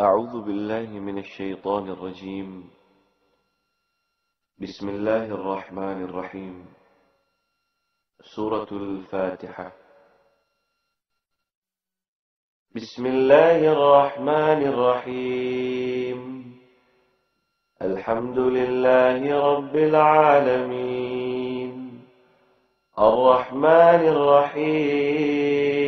أعوذ بالله من الشيطان الرجيم. بسم الله الرحمن الرحيم. سورة الفاتحة. بسم الله الرحمن الرحيم. الحمد لله رب العالمين. الرحمن الرحيم.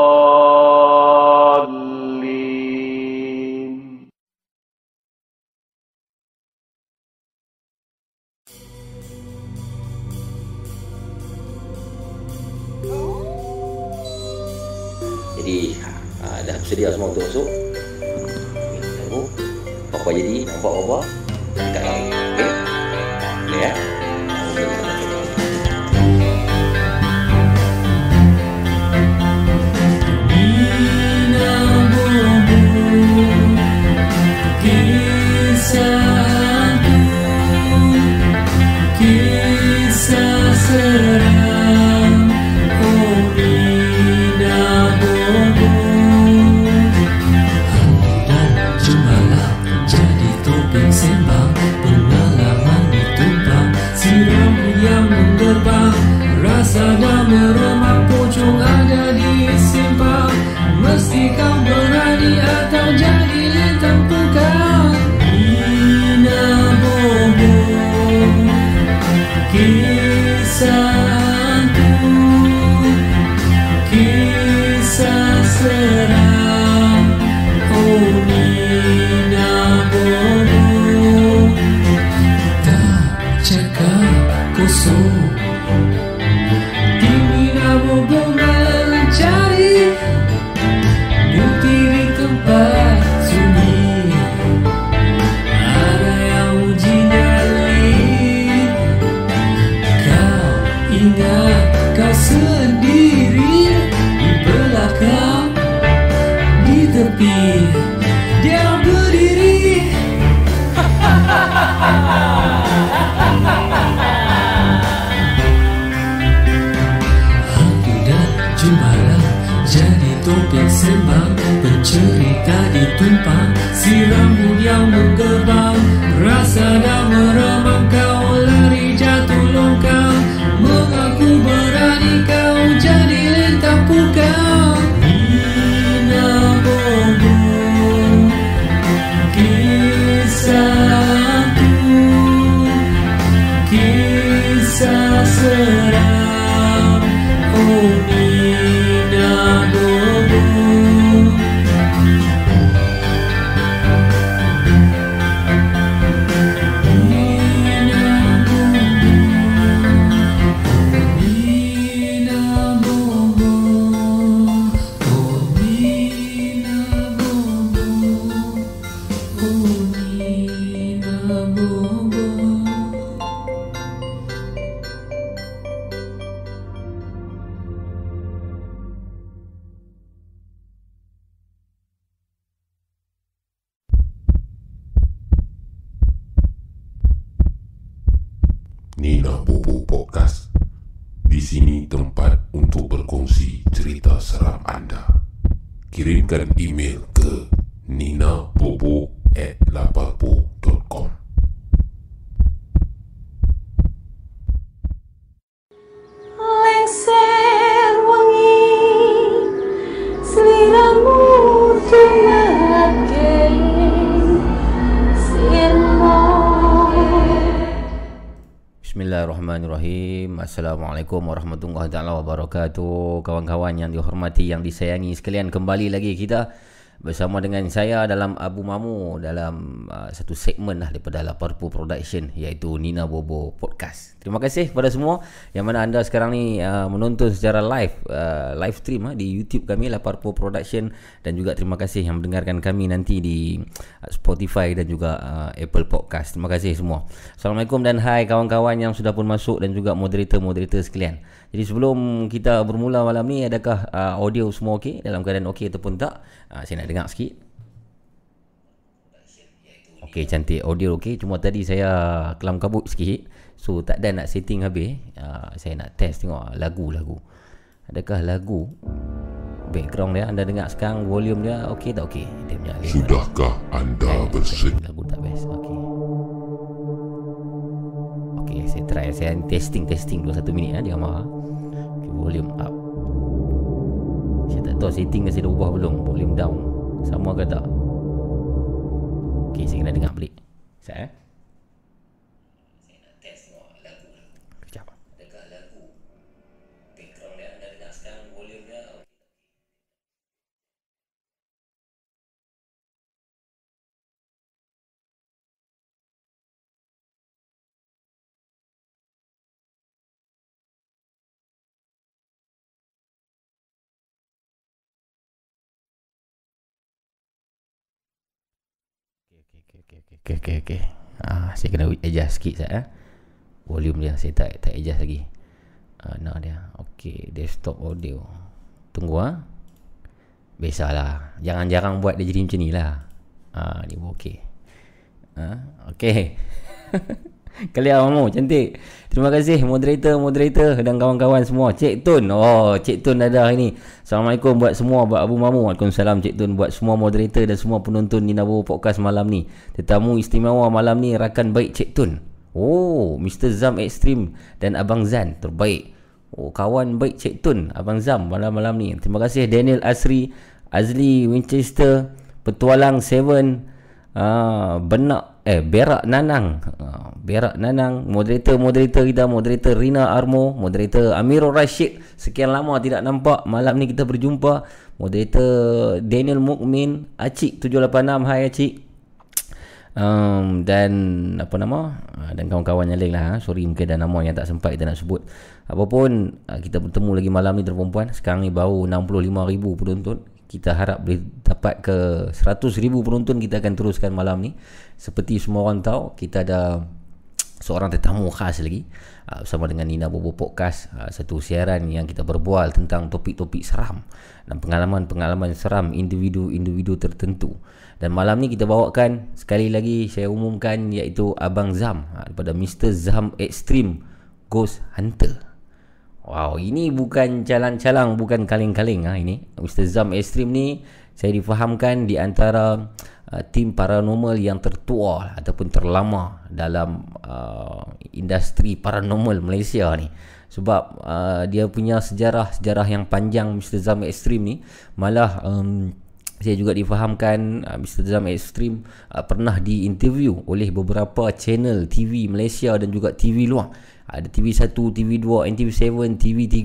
sedia semua untuk masuk. tengok Apa jadi? Nampak apa Assalamualaikum warahmatullahi wabarakatuh. Kawan-kawan yang dihormati, yang disayangi Sekalian kembali lagi kita bersama dengan saya dalam Abu Mamu dalam uh, satu segmen lah daripada Laparpo Production iaitu Nina Bobo Podcast. Terima kasih kepada semua yang mana anda sekarang ni uh, menonton secara live uh, live stream uh, di YouTube kami Laparpo Production dan juga terima kasih yang mendengarkan kami nanti di uh, Spotify dan juga uh, Apple Podcast. Terima kasih semua. Assalamualaikum dan hai kawan-kawan yang sudah pun masuk dan juga moderator-moderator sekalian. Jadi sebelum kita bermula malam ni adakah uh, audio semua okey dalam keadaan okey ataupun tak? Uh, saya nak dengar sikit. Okey cantik audio okey cuma tadi saya kelam kabut sikit. So tak ada nak setting habis. Uh, saya nak test tengok lagu-lagu. Adakah lagu background dia anda dengar sekarang volume dia okey tak okey? Dia punya. Sudahkah anda Eh, bersedia? Lagu tak best. Okey. Okey, saya try saya testing testing dulu satu minit ya, jangan marah. Volume up. Saya tak tahu setting saya dah ubah belum. Volume down. Sama ke tak? Okey, saya kena dengar balik. Sekejap eh. Okey okey okey. Ah saya kena adjust sikit sat eh. Volume dia saya tak tak adjust lagi. Ah nak dia. Okey, desktop audio. Tunggu ah. Biasalah. Jangan jarang buat dia jadi macam ni lah. Ah ni okey. Ah okey. Kalian mamu cantik. Terima kasih moderator moderator dan kawan-kawan semua. Cik Tun. Oh, Cik Tun ada hari ni. Assalamualaikum buat semua buat Abu Mamu. Waalaikumsalam Cik Tun buat semua moderator dan semua penonton Nina Bobo Podcast malam ni. Tetamu istimewa malam ni rakan baik Cik Tun. Oh, Mr Zam Extreme dan Abang Zan terbaik. Oh, kawan baik Cik Tun, Abang Zam malam-malam ni. Terima kasih Daniel Asri, Azli Winchester, Petualang Seven, Ah, benak eh berak nanang. Ah, berak nanang, moderator-moderator kita, moderator Rina Armo, moderator Amirul Rashid. Sekian lama tidak nampak. Malam ni kita berjumpa. Moderator Daniel Mukmin, Acik 786. Hai Acik. Um, dan apa nama uh, dan kawan-kawan yang lain lah sorry mungkin ada nama yang tak sempat kita nak sebut apapun kita bertemu lagi malam ni perempuan sekarang ni baru 65,000 penonton kita harap boleh dapat ke 100,000 penonton kita akan teruskan malam ni seperti semua orang tahu kita ada seorang tetamu khas lagi uh, bersama dengan Nina Bobo Podcast uh, satu siaran yang kita berbual tentang topik-topik seram dan pengalaman-pengalaman seram individu-individu tertentu dan malam ni kita bawakan sekali lagi saya umumkan iaitu Abang Zam uh, daripada Mr. Zam Extreme Ghost Hunter Wow, ini bukan calang-calang, bukan kaleng-kaleng ha, ini. Mr. Zam Extreme ni saya difahamkan di antara uh, tim paranormal yang tertua ataupun terlama dalam uh, industri paranormal Malaysia ni. Sebab uh, dia punya sejarah-sejarah yang panjang Mr. Zam Extreme ni malah um, saya juga difahamkan uh, Mr. Zam Extreme uh, pernah diinterview oleh beberapa channel TV Malaysia dan juga TV luar ada TV1, TV2, NTV7, TV3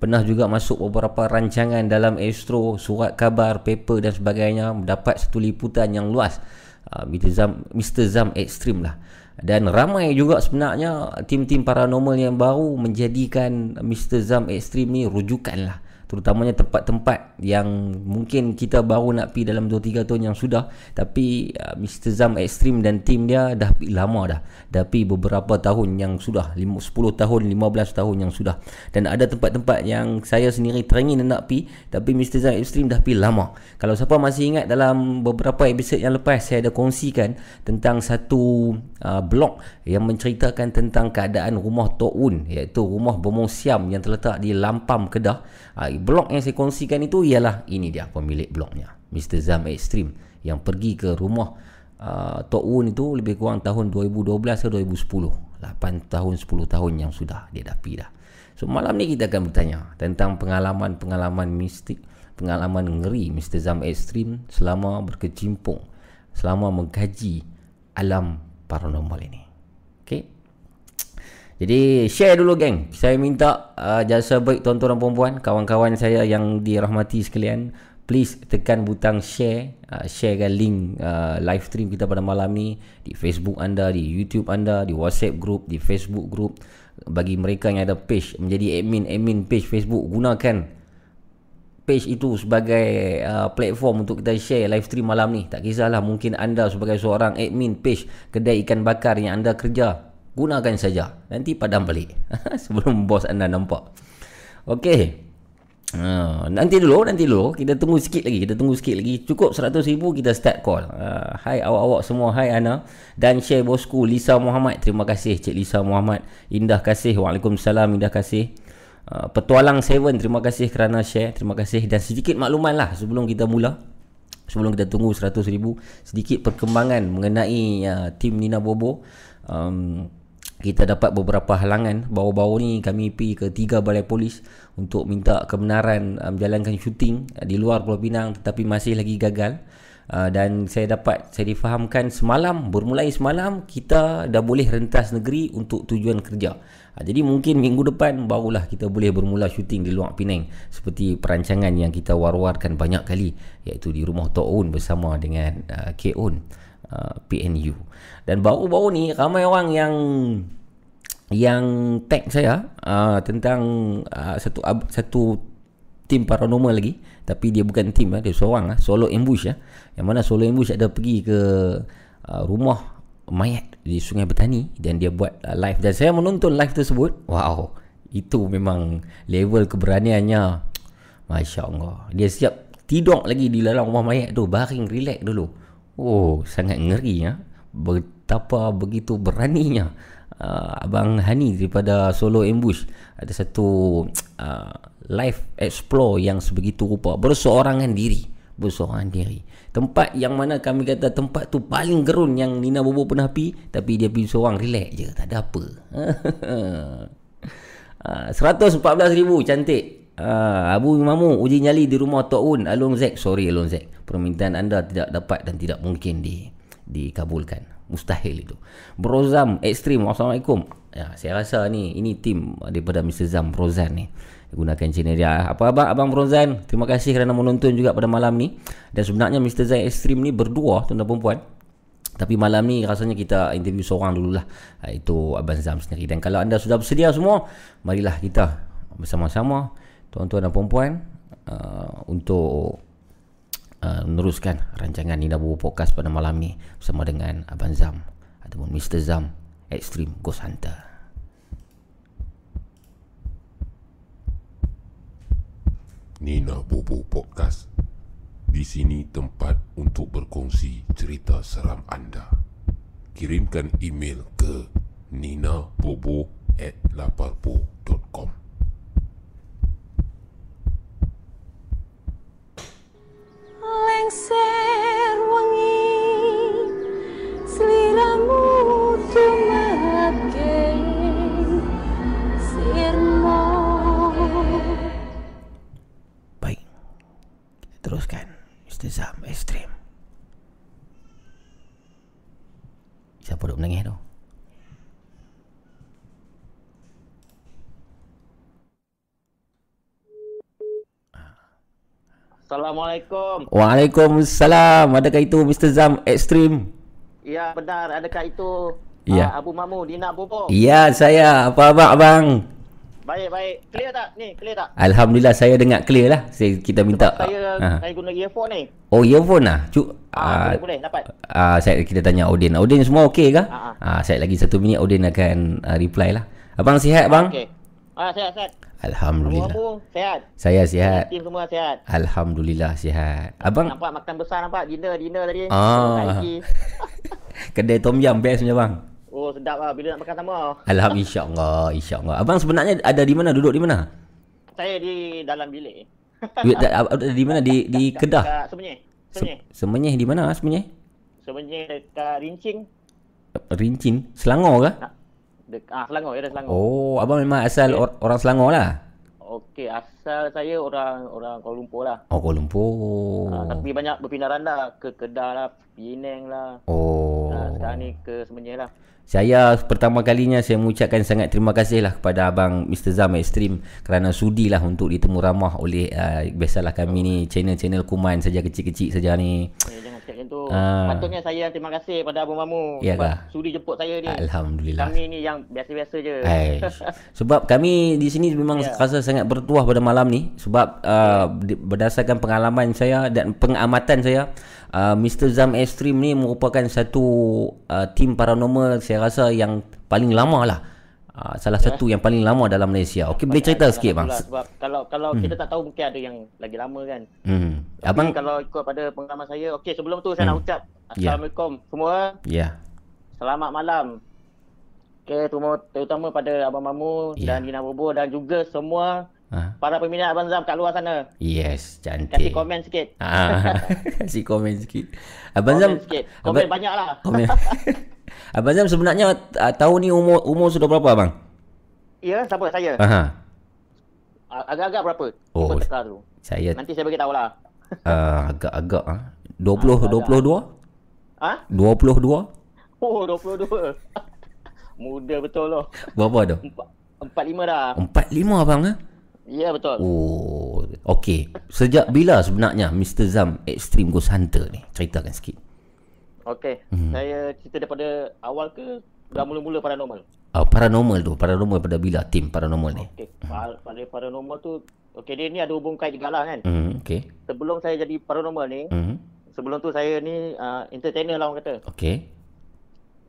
pernah juga masuk beberapa rancangan dalam Astro, surat khabar, paper dan sebagainya mendapat satu liputan yang luas uh, Mr. Zam, Mr. Zam Extreme lah dan ramai juga sebenarnya tim-tim paranormal yang baru menjadikan Mr. Zam Extreme ni rujukan lah terutamanya tempat-tempat yang mungkin kita baru nak pergi dalam 2-3 tahun yang sudah tapi uh, Mr. Zam Extreme dan tim dia dah pergi lama dah dah pergi beberapa tahun yang sudah 5, 10 tahun 15 tahun yang sudah dan ada tempat-tempat yang saya sendiri teringin nak pergi tapi Mr. Zam Extreme dah pergi lama kalau siapa masih ingat dalam beberapa episod yang lepas saya ada kongsikan tentang satu uh, blog yang menceritakan tentang keadaan rumah Tok Un iaitu rumah Bomong Siam yang terletak di Lampam Kedah uh, blog yang saya kongsikan itu ialah ini dia pemilik blognya Mr. Zam Extreme yang pergi ke rumah uh, Tok Un itu lebih kurang tahun 2012 atau 2010 8 tahun 10 tahun yang sudah dia dah pergi dah so malam ni kita akan bertanya tentang pengalaman-pengalaman mistik pengalaman ngeri Mr. Zam Extreme selama berkecimpung selama mengkaji alam paranormal ini okay? Jadi share dulu geng. Saya minta uh, jasa baik tuan-tuan dan puan-puan, kawan-kawan saya yang dirahmati sekalian, please tekan butang share uh, sharekan link uh, live stream kita pada malam ni di Facebook anda di YouTube anda di WhatsApp group di Facebook group bagi mereka yang ada page menjadi admin admin page Facebook gunakan page itu sebagai uh, platform untuk kita share live stream malam ni. Tak kisahlah mungkin anda sebagai seorang admin page kedai ikan bakar yang anda kerja, gunakan saja. Nanti padam balik sebelum bos anda nampak. Okey. Uh, nanti dulu, nanti dulu. Kita tunggu sikit lagi. Kita tunggu sikit lagi. Cukup 100 ribu kita start call. Uh, hai awak-awak semua. Hai Ana. Dan share bosku Lisa Muhammad. Terima kasih Cik Lisa Muhammad. Indah kasih. Waalaikumsalam. Indah kasih. Uh, Petualang Seven terima kasih kerana share terima kasih. Dan sedikit makluman lah sebelum kita mula. Sebelum kita tunggu 100 ribu sedikit perkembangan mengenai uh, tim Nina Bobo. Um, kita dapat beberapa halangan. Baru-baru ni kami pergi ke tiga balai polis untuk minta kebenaran menjalankan syuting uh, di luar Pulau Pinang tetapi masih lagi gagal Uh, dan saya dapat saya difahamkan semalam bermulai semalam kita dah boleh rentas negeri untuk tujuan kerja. Uh, jadi mungkin minggu depan barulah kita boleh bermula syuting di Luang Penang seperti perancangan yang kita war-warkan banyak kali iaitu di rumah Tok Un bersama dengan uh, K Un uh, PNU. Dan baru-baru ni ramai orang yang yang tag saya uh, tentang uh, satu uh, satu tim paranormal lagi. Tapi dia bukan tim eh, dia seorang lah solo ambush ya yang mana solo ambush ada pergi ke uh, rumah mayat di Sungai Betani dan dia buat uh, live. Dan saya menonton live tersebut wow itu memang level keberaniannya. Masya Allah. Dia siap tidur lagi di dalam rumah mayat tu baring relax dulu. Oh sangat ngeri ya betapa begitu beraninya uh, Abang Hani daripada Solo Ambush. Ada satu uh, live explore yang sebegitu rupa. Berseorangan diri. Berseorangan diri. Tempat yang mana kami kata tempat tu paling gerun yang Nina Bobo pernah pi tapi dia pergi seorang relax je. Tak ada apa. Uh, 114 ribu cantik. Uh, Abu Imamu uji nyali di rumah Tok Un Alung Zek sorry Alung Zek permintaan anda tidak dapat dan tidak mungkin di dikabulkan. Mustahil itu. Brozam Extreme Assalamualaikum. Ya, saya rasa ni ini tim daripada Mr. Zam Brozan ni gunakan dia apa abang abang Brozan terima kasih kerana menonton juga pada malam ni dan sebenarnya Mr. Zain Extreme ni berdua tuan dan tapi malam ni rasanya kita interview seorang dululah Ah, itu abang Zam sendiri dan kalau anda sudah bersedia semua marilah kita bersama-sama tuan-tuan dan perempuan uh, untuk uh, meneruskan rancangan Nina Bobo Podcast pada malam ni bersama dengan Abang Zam ataupun Mr. Zam Extreme Ghost Hunter. Nina Bobo Podcast. Di sini tempat untuk berkongsi cerita seram anda. Kirimkan email ke ninabobo at laparpo.com lengser wangi seliramu teruskan Mr. Zam Extreme. Siapa duk menangis tu? Assalamualaikum. Waalaikumsalam. Adakah itu Mr. Zam Extreme? Ya benar, adakah itu Ya. ah, Abu Mamu Dina Bobo? Ya, saya. Apa abang abang? Baik baik. Clear tak? Ni, clear tak? Alhamdulillah saya dengar clear lah. Saya, kita minta. Saya Ah. saya guna earphone ni. Oh, earphone lah. Cuk. Ah, Ah, boleh boleh dapat. ah, saya kita tanya Odin. Odin semua okey ke? Ah, Ah, saya lagi satu minit Odin akan ah, reply lah. Abang sihat bang? Okey. Ah, sehat sehat. Abu Alhamdulillah. Mamu sehat. Saya sihat. Tim semua sehat. Alhamdulillah sihat. Abang Nampak makan besar nampak dinner dinner tadi. Ah. Kedai tom yum best punya bang. Oh sedap lah bila nak makan sama. Alhamdulillah insya-Allah, insya-Allah. Abang sebenarnya ada di mana? Duduk di mana? Saya di dalam bilik. Di, ada di mana di di Kedah? Semenyih. Semenyih. Se- Semenyih di mana Semenyih? Semenyih dekat Rincing. Rincin, Selangor ke? Dek, ah Selangor ya Selangor. Oh, abang memang asal or, orang Selangor lah. Okey, asal saya orang orang Kuala Lumpur lah. Oh, Kuala Lumpur. Ah, tapi banyak berpindah randa ke Kedah lah, Penang lah. Oh. Sekarang ni ke sebenarnya lah. Saya pertama kalinya saya mengucapkan sangat terima kasih lah kepada abang Mr. Zam Extreme kerana sudilah untuk ditemu ramah oleh uh, biasalah kami ni channel-channel kuman saja kecil-kecil saja ni. Eh, jangan cakap macam tu. Ah. Patutnya saya yang terima kasih pada Abang Mamu. Ya sebab? Sudi jemput saya ni. Alhamdulillah. Kami ni yang biasa-biasa je. Aish. Sebab kami di sini memang Ya. rasa sangat bertuah pada malam ni sebab uh, berdasarkan pengalaman saya dan pengamatan saya uh, Mr. Zam Extreme ni merupakan satu uh, tim paranormal saya rasa yang paling lama lah. Uh, salah satu yang paling lama dalam Malaysia. Okey boleh cerita sikit bang. Sebab kalau kalau kita tak tahu mungkin ada yang lagi lama kan. Hmm. Tapi Abang kalau ikut pada pengalaman saya, okey sebelum tu saya nak ucap Ya. Assalamualaikum semua. ya. Selamat malam. Okey, terutama, pada Abang Mamu Ya. dan Nina Bobo dan juga semua Ha. para peminat Abang Zam kat luar sana. Yes, cantik. Kasih komen sikit. Ah, kasih komen sikit. Abang Zam Komen sikit. Komen Abang- banyak lah. Komen. Abang Zam sebenarnya uh, tahun ni umur umur sudah berapa abang? Ya, siapa? Saya. Aha. A- Agak-agak berapa? Oh. Tu. Saya Nanti saya bagi tahu lah. uh, agak-agak ah. 20 22? Ha? 22? Oh, 22. Muda betul loh. Berapa tu? Empat, empat lima dah. 45 abang ah. Ya, betul. Oh, okey. Sejak bila sebenarnya Mr. Zam Extreme Ghost Hunter ni? Ceritakan sikit. Okey. Hmm. Saya cerita daripada awal ke dah mula-mula paranormal? Uh, paranormal tu, paranormal pada bila tim paranormal ni? Okey. Pa- Pada paranormal tu, okey dia ni ada hubung kait juga lah kan. Hmm, okey. Sebelum saya jadi paranormal ni, Hmm, sebelum tu saya ni uh, entertainer lah orang kata. okey.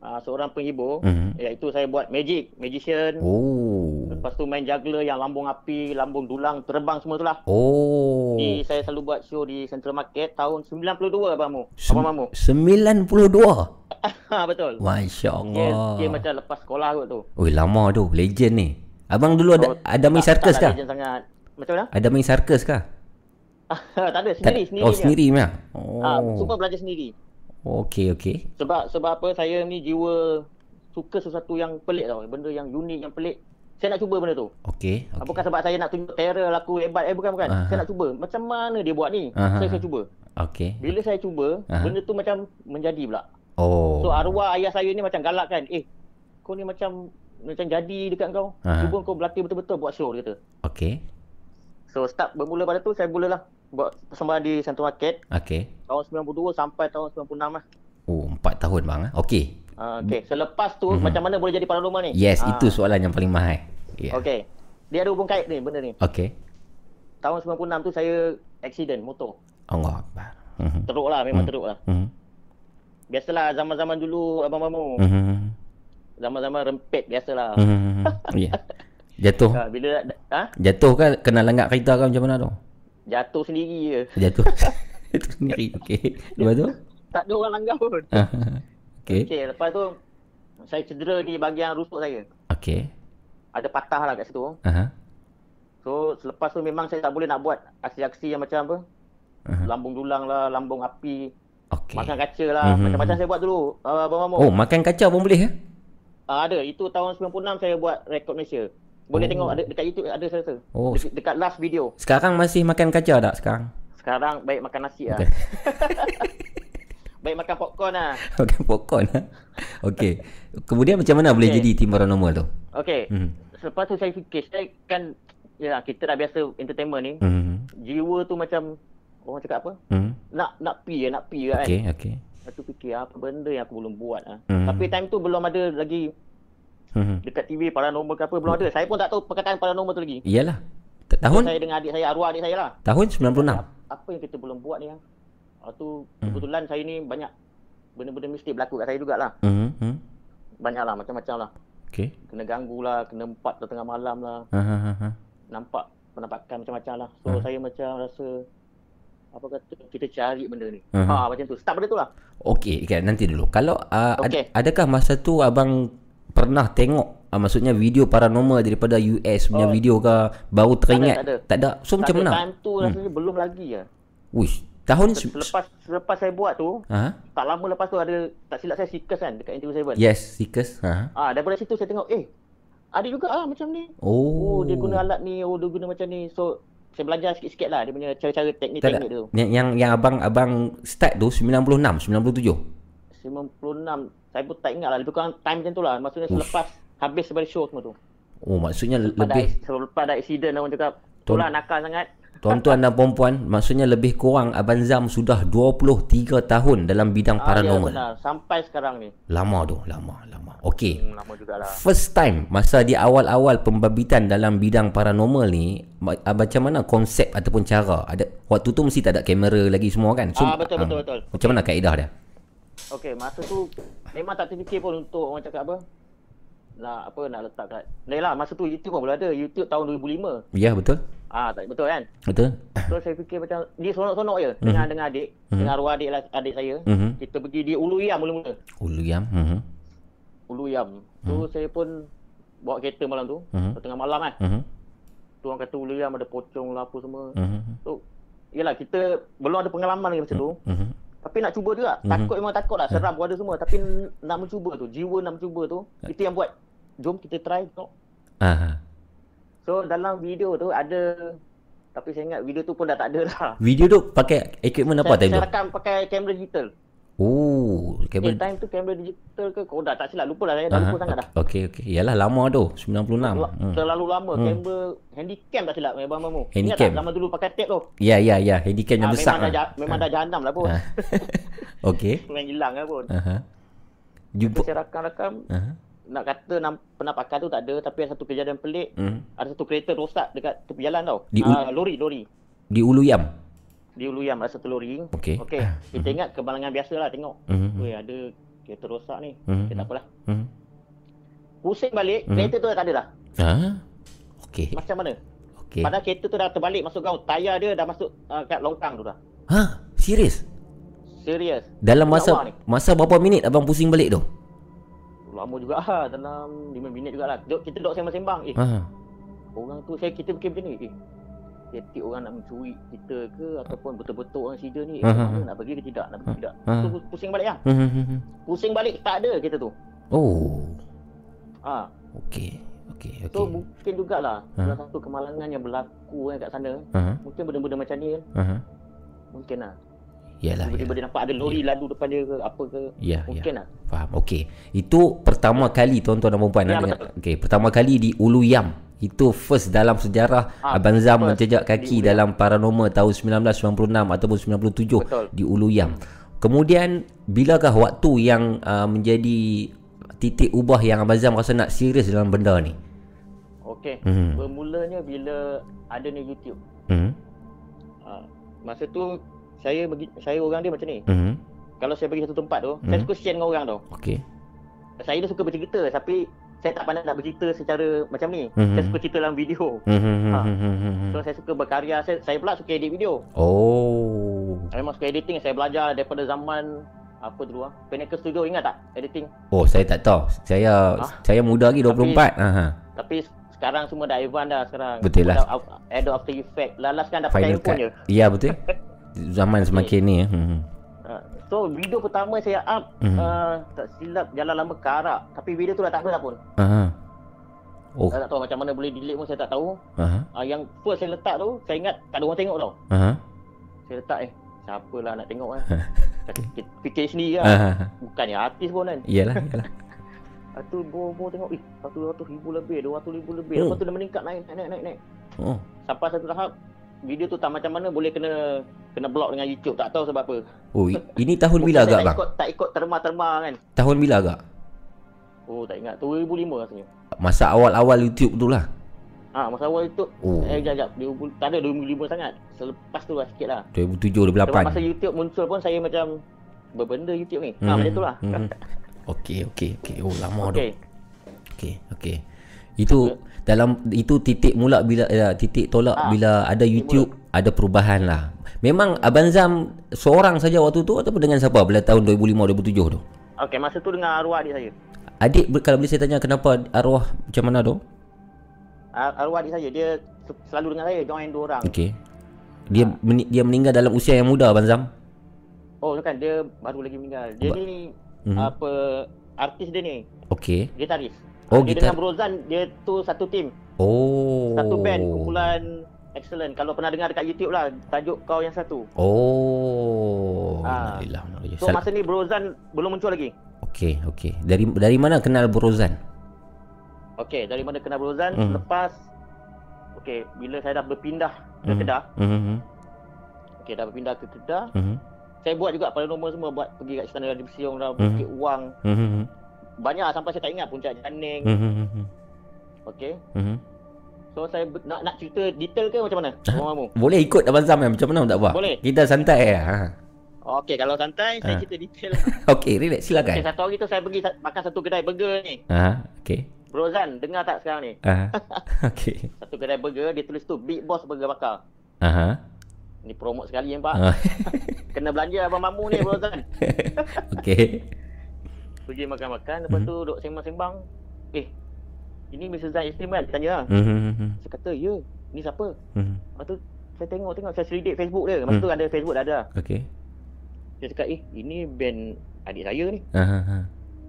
Uh, seorang penghibur. Mhm. Iaitu saya buat magic, magician. Oh. Lepas tu main juggler yang lambung api, lambung dulang, terbang semua tu lah. Oh. Ni saya selalu buat show di Central Market tahun 92 Abang Mu. Sem- Abang Mamu. 92. Ha betul. Masya Dia, Allah. dia macam lepas sekolah kot tu. Oi lama tu, legend ni. Abang dulu ada Oh, ada main circus kah? legend sangat. Macam mana? Ada main circus kah? tak ada, Tak- sendiri, sendiri. Oh, sendiri punya. Oh. Ah, semua belajar sendiri. Okey, okey. Sebab sebab apa saya ni jiwa suka sesuatu yang pelik tau. Benda yang unik, yang pelik. Saya nak cuba benda tu. Okey. Okay. Bukan sebab saya nak tunjuk terror laku hebat. Eh bukan bukan. Aha. Saya nak cuba. Macam mana dia buat ni? Aha. Saya saya cuba. Okey. Bila saya cuba, Aha. benda tu macam menjadi pula. Oh. So arwah ayah saya ni macam galak kan. Eh, kau ni macam macam jadi dekat kau. Aha. Cuba kau berlatih betul-betul buat show dia kata. Okey. So start bermula pada tu saya mulalah buat persembahan di Central Market Okey. tahun 92 sampai tahun 96 lah. Oh, 4 tahun bang ah. Okey. Uh, okay. Selepas tu mm-hmm. macam mana boleh jadi paranormal ni? Yes, Ah, itu soalan yang paling mahal. Yeah. Okay. Dia ada hubung kait ni benda ni. Okey. Tahun 96 tu saya accident motor. Allah Akbar. Mhm. Teruk lah, memang teruk lah. Mhm. Biasalah zaman-zaman dulu abang mamu. Mhm. Zaman-zaman rempet biasalah. Mhm. Ya. Jatuh. Ha, bila ha? Jatuh kan kena langgar kereta kan macam mana tu? jatuh sendiri je. Jatuh. Jatuh sendiri. Okey. Lepas tu? Tak ada orang langgar pun. Okey. Okay, lepas tu saya cedera di bahagian rusuk saya. Okey. Ada patah lah kat situ. Aha. So selepas tu memang saya tak boleh nak buat aksi-aksi yang macam apa? Aha. Lambung dulang lah, lambung api, Okey. makan kaca lah. Mhm. Macam-macam saya buat dulu. Uh, Abang. Oh, makan kaca pun boleh ya? Uh, ada. Itu tahun 96 saya buat rekod Malaysia. Boleh Oh. tengok ada dekat YouTube ada saya rasa. Oh. Dekat, dekat last video. Sekarang masih makan kaca tak sekarang? Sekarang baik makan nasi lah. Baik makan popcorn lah. makan popcorn ha? Okey. Kemudian macam mana boleh Okey. jadi tim paranormal tu? Okay. Hmm. Selepas tu saya fikir, saya kan, ya kita dah biasa entertainment ni. Hmm. Jiwa tu macam, orang cakap apa? Hmm. Nak nak pi ya, nak pi kan. Okey, okey. Tu fikir apa benda yang aku belum buat ah. Hmm. Tapi time tu belum ada lagi Hmm. dekat TV paranormal ke apa belum ada. Saya pun tak tahu perkataan paranormal tu lagi. Iyalah. Ta- Tahun Saya dengan adik saya, arwah adik saya lah. tahun 96. Apa yang kita belum buat ni ah. Lepas tu Hmm. kebetulan saya ni banyak benda-benda mistik berlaku kat saya jugalah. Hmm. hmm. Banyak lah macam-macam lah. Okey. Kena ganggu lah, kena empat tengah malam lah. Ha ha ha, ha. Nampak penampakan macam-macam lah. So Hmm. saya macam rasa apa kata kita cari benda ni. Hmm. Ha macam tu. Start benda tu lah. Okey, okay, nanti dulu. Kalau uh, Okey. ad, adakah masa tu abang pernah tengok uh, maksudnya video paranormal daripada US punya Oh. video ke baru teringat? tak ada. Tak ada. So macam Tapi mana? Time tu rasanya belum lagi lah. Wish, tahun se- Selepas selepas saya buat tu, ha? tak lama lepas tu ada tak silap saya Seekers kan dekat interview saya. Yes, Seekers. Ha. Ah daripada situ saya tengok eh ada juga ah macam ni. Oh. Oh, dia guna alat ni, oh dia guna macam ni. So saya belajar sikit-sikit lah dia punya cara-cara teknik-teknik tu. Yang, yang yang abang abang start tu 96, 97. 96 Saya pun tak ingat lah. Lebih kurang time macam tu lah. Maksudnya Uff. selepas habis daripada show semua tu. Oh maksudnya Lepas lebih Ada, selepas ada accident orang cakap. Tu lah nakal sangat. Tuan-tuan dan puan-puan Maksudnya lebih kurang Abang Zam sudah 23 tahun Dalam bidang Ah, ya, paranormal benar. Sampai sekarang ni. Lama tu Lama Lama Okey Hmm, lama jugalah. First time Masa di awal-awal Pembabitan dalam bidang paranormal ni ah, Macam mana konsep Ataupun cara ada Waktu tu mesti tak ada kamera lagi semua kan Ah, betul, betul, betul. Macam mana kaedah dia Okey, masa tu memang tak terfikir pun untuk orang cakap apa. Nak apa nak letak kat. Ni lah masa tu YouTube pun belum ada. YouTube tahun 2005. Ya betul Ah, tak betul kan? Betul So saya fikir macam dia sonok-sonok je dengan dengan adik, dengan arwah adik lah adik saya. Mhm. Kita pergi di Ulu Yam mula-mula. Ulu yam mhm. Ulu Yam. So saya pun bawa kereta malam tu, Mhm. tengah malam kan. Mhm. Tu orang kata Ulu Yam ada pocong lah apa semua. Mhm. So Yelah kita belum ada pengalaman lagi macam tu Mhm. Tapi nak cuba juga Takut memang takut lah Seram pun ada semua Tapi nak mencuba tu Jiwa nak mencuba tu Itu yang buat Jom kita try tengok Aha. So dalam video tu ada Tapi saya ingat video tu pun dah tak ada lah Video tu pakai equipment apa saya, time saya tu rakam pakai kamera digital Oh Eh kamera time tu kamera digital ke Kau dah tak silap Lupa lah saya dah Aha. lupa sangat dah Okey okey. Yalah lama tu 96. Terla- Hmm. Terlalu lama Kamera handycam tak silap Mamu Ingat Handycam. tak zaman dulu pakai tape tu Ya ya ya, handycam yang Ah, besar. memang, dah, lah. ja- memang dah jahanam lah pun Ah. Okey. Memang hilang lah pun Aha. Jumpa. saya rakam-rakam Aha. Nak kata nam- penampakan tu tak ada Tapi ada satu kejadian pelik Hmm. Ada satu kereta rosak dekat tepi jalan tau Di- Ah, Lori, lori Di Ulu Yam. Di Ulu Yam ada satu lori Okey. Okey Kita ingat kemalangan biasa lah tengok Mhm. Weh ada kereta rosak ni Mhm. Okay tak apalah Hmm. Pusing balik Mhm. Kereta tu dah tak ada dah Ha? Okey. Macam mana Okey. Padahal kereta tu dah terbalik masuk gaun Tayar dia dah masuk uh, kat longkang tu dah Ha? Serius? Serius Dalam masa masa berapa minit abang pusing balik tu? Lama juga lah Dalam 5 minit jugalah Kita duduk sembang-sembang Eh Ha. orang tu saya kita fikir macam ni Eh Tiap-tiap orang nak mencuri kita ke Ataupun betul-betul orang sida ni Eh Aha. mana nak pergi ke tidak Nak pergi tidak Aha. Tu pusing balik lah hmm. Pusing balik tak ada kereta tu Oh. ha. Okey. Okey, So okey. mungkin jugalah Ha. Salah satu kemalangan yang berlaku kan kat sana Ha. Mungkin benda-benda macam ni kan Ha. Mungkin lah Yalah. Tiba-tiba yalah. dia nampak ada lori lalu depan dia ke Apa ke Ya, ya. Mungkin lah Faham. Okey. Itu pertama kali tuan-tuan dan puan Ya, ha, betul. Okey, pertama kali di Ulu Yam. Itu first dalam sejarah Ah, Abang Zam menjejak kaki dalam paranormal tahun 1996 ataupun 97 Betul. di Ulu Yam. Kemudian bilakah waktu yang uh, menjadi titik ubah yang Abang Zam rasa nak serius dalam benda ni? Okey Mhm. Bermulanya bila ada ni YouTube Hmm. ha. Masa tu saya bagi, saya orang dia macam ni Hmm. Kalau saya pergi satu tempat tu Hmm. Saya suka share dengan orang tu Okey. Saya ni suka bercerita Tapi saya tak pandai nak bercerita secara macam ni Mhm. Saya suka cerita dalam video Hmm. hmm, hmm, Ha. hmm, hmm. So saya suka berkarya Saya, saya pula suka edit video Oh. Saya memang suka editing Saya belajar daripada zaman Apa dulu ah Pinnacle Studio ingat tak editing Oh, saya tak tahu. Saya Ha? saya muda lagi 24. Ha. ha. Tapi sekarang semua dah advance dah sekarang Betul lah. Dah Adobe After Effect Lalas kan dah pakai Final handphone cut. je Ya, betul. Zaman semakin ni. Hmm. hmm. Ha. So video pertama saya up Mhm. uh, Tak silap jalan lama ke Arab Tapi video tu dah tak ada dah pun Ha. Oh. Saya tak tahu macam mana boleh delete pun saya tak tahu Ha. uh, Yang first saya letak tu Saya ingat tak ada orang tengok tau Ha. Saya letak eh Siapa lah nak tengok kan Saya Fikir sendiri lah Ha. Bukannya artis pun kan Iyalah, iyalah. Lepas tu bawa-bawa tengok Eh satu ratus ribu lebih Dua ratus ribu lebih Oh. Lepas tu dia meningkat naik naik naik naik, naik. Oh. Sampai satu tahap Video tu tak macam mana boleh kena Kena block dengan YouTube Tak tahu sebab apa Oh, ini tahun bila agak bang? tak ikut, tak ikut terma-terma kan Tahun bila agak? Oh tak ingat 2005 rasanya Masa awal-awal YouTube tu lah. Ha masa awal YouTube Oh. Eh jap jap 2000 Tak ada 2005 sangat Selepas tu lah sikit lah 2007 Sebab masa 2008. YouTube muncul pun saya macam Berbenda YouTube ni Hmm. Ha macam tu lah Hmm. Okey, okey, okey. Oh, lama tu. Okay Okey, okey. Itu dalam itu titik mula bila uh, titik tolak Ah, bila ada YouTube ada perubahan lah. Memang Abang Zam seorang saja waktu tu ataupun dengan siapa bila tahun 2005 2007 tu? Okay masa tu dengan arwah adik saya Adik kalau boleh saya tanya kenapa arwah macam mana tu? Ar- Arwah adik saya Dia se- selalu dengan saya Join dua orang Okey. Dia Ah. meni- dia meninggal dalam usia yang muda Abang Zam. Oh bukan dia baru lagi meninggal Dia Ba- ni Mhm. Apa Artis dia ni Okey. Gitaris Oh, Dia gitar- dengan Brozan Dia tu satu tim Oh. Satu band Kumpulan Excellent Kalau pernah dengar dekat YouTube lah Tajuk kau yang satu Oh. Ah. Alhamdulillah. So masa ni Brozan Belum muncul lagi Okey, okey. Dari dari mana kenal Brozan? Okey, dari mana kenal Brozan Mhm. lepas okey, bila saya dah berpindah ke Mhm. Kedah, Mhm. okey dah berpindah ke Kedah, Mhm. saya buat juga paranormal semua buat pergi kat Istana Besi orang dah Mhm. Bukit Wang. Banyak lah, sampai saya tak ingat Puncak Janing. Mhm. Okey. Mhm. So saya nak nak cerita detail ke macam mana? Abang Mamu. Boleh ikut Abang Zam? Macam mana tak apa? Boleh. Kita santai ya. Ha. Okey, kalau santai saya Ah. cerita detail. Okey, relax silakan. satu hari tu saya pergi makan satu kedai burger ni. Ha, okey. Brozan, dengar tak sekarang ni? Ha. Okey. Satu kedai burger dia tulis tu Big Boss Burger Bakar. Aha. Ni promote sekali yang pak. Ah. Kena belanja abang mamu ni Brozan. Okey. Pergi makan-makan lepas tu duk sembang-sembang. Eh, ini Mr. Zain Islim kan? Tanya lah. Mhm. Saya kata, ya, ni siapa? Mhm. Lepas tu saya tengok-tengok, saya selidik Facebook dia. Masa Hmm. tu ada Facebook dah ada. Okey. Dia cakap, eh, ini band adik saya ni. Ha.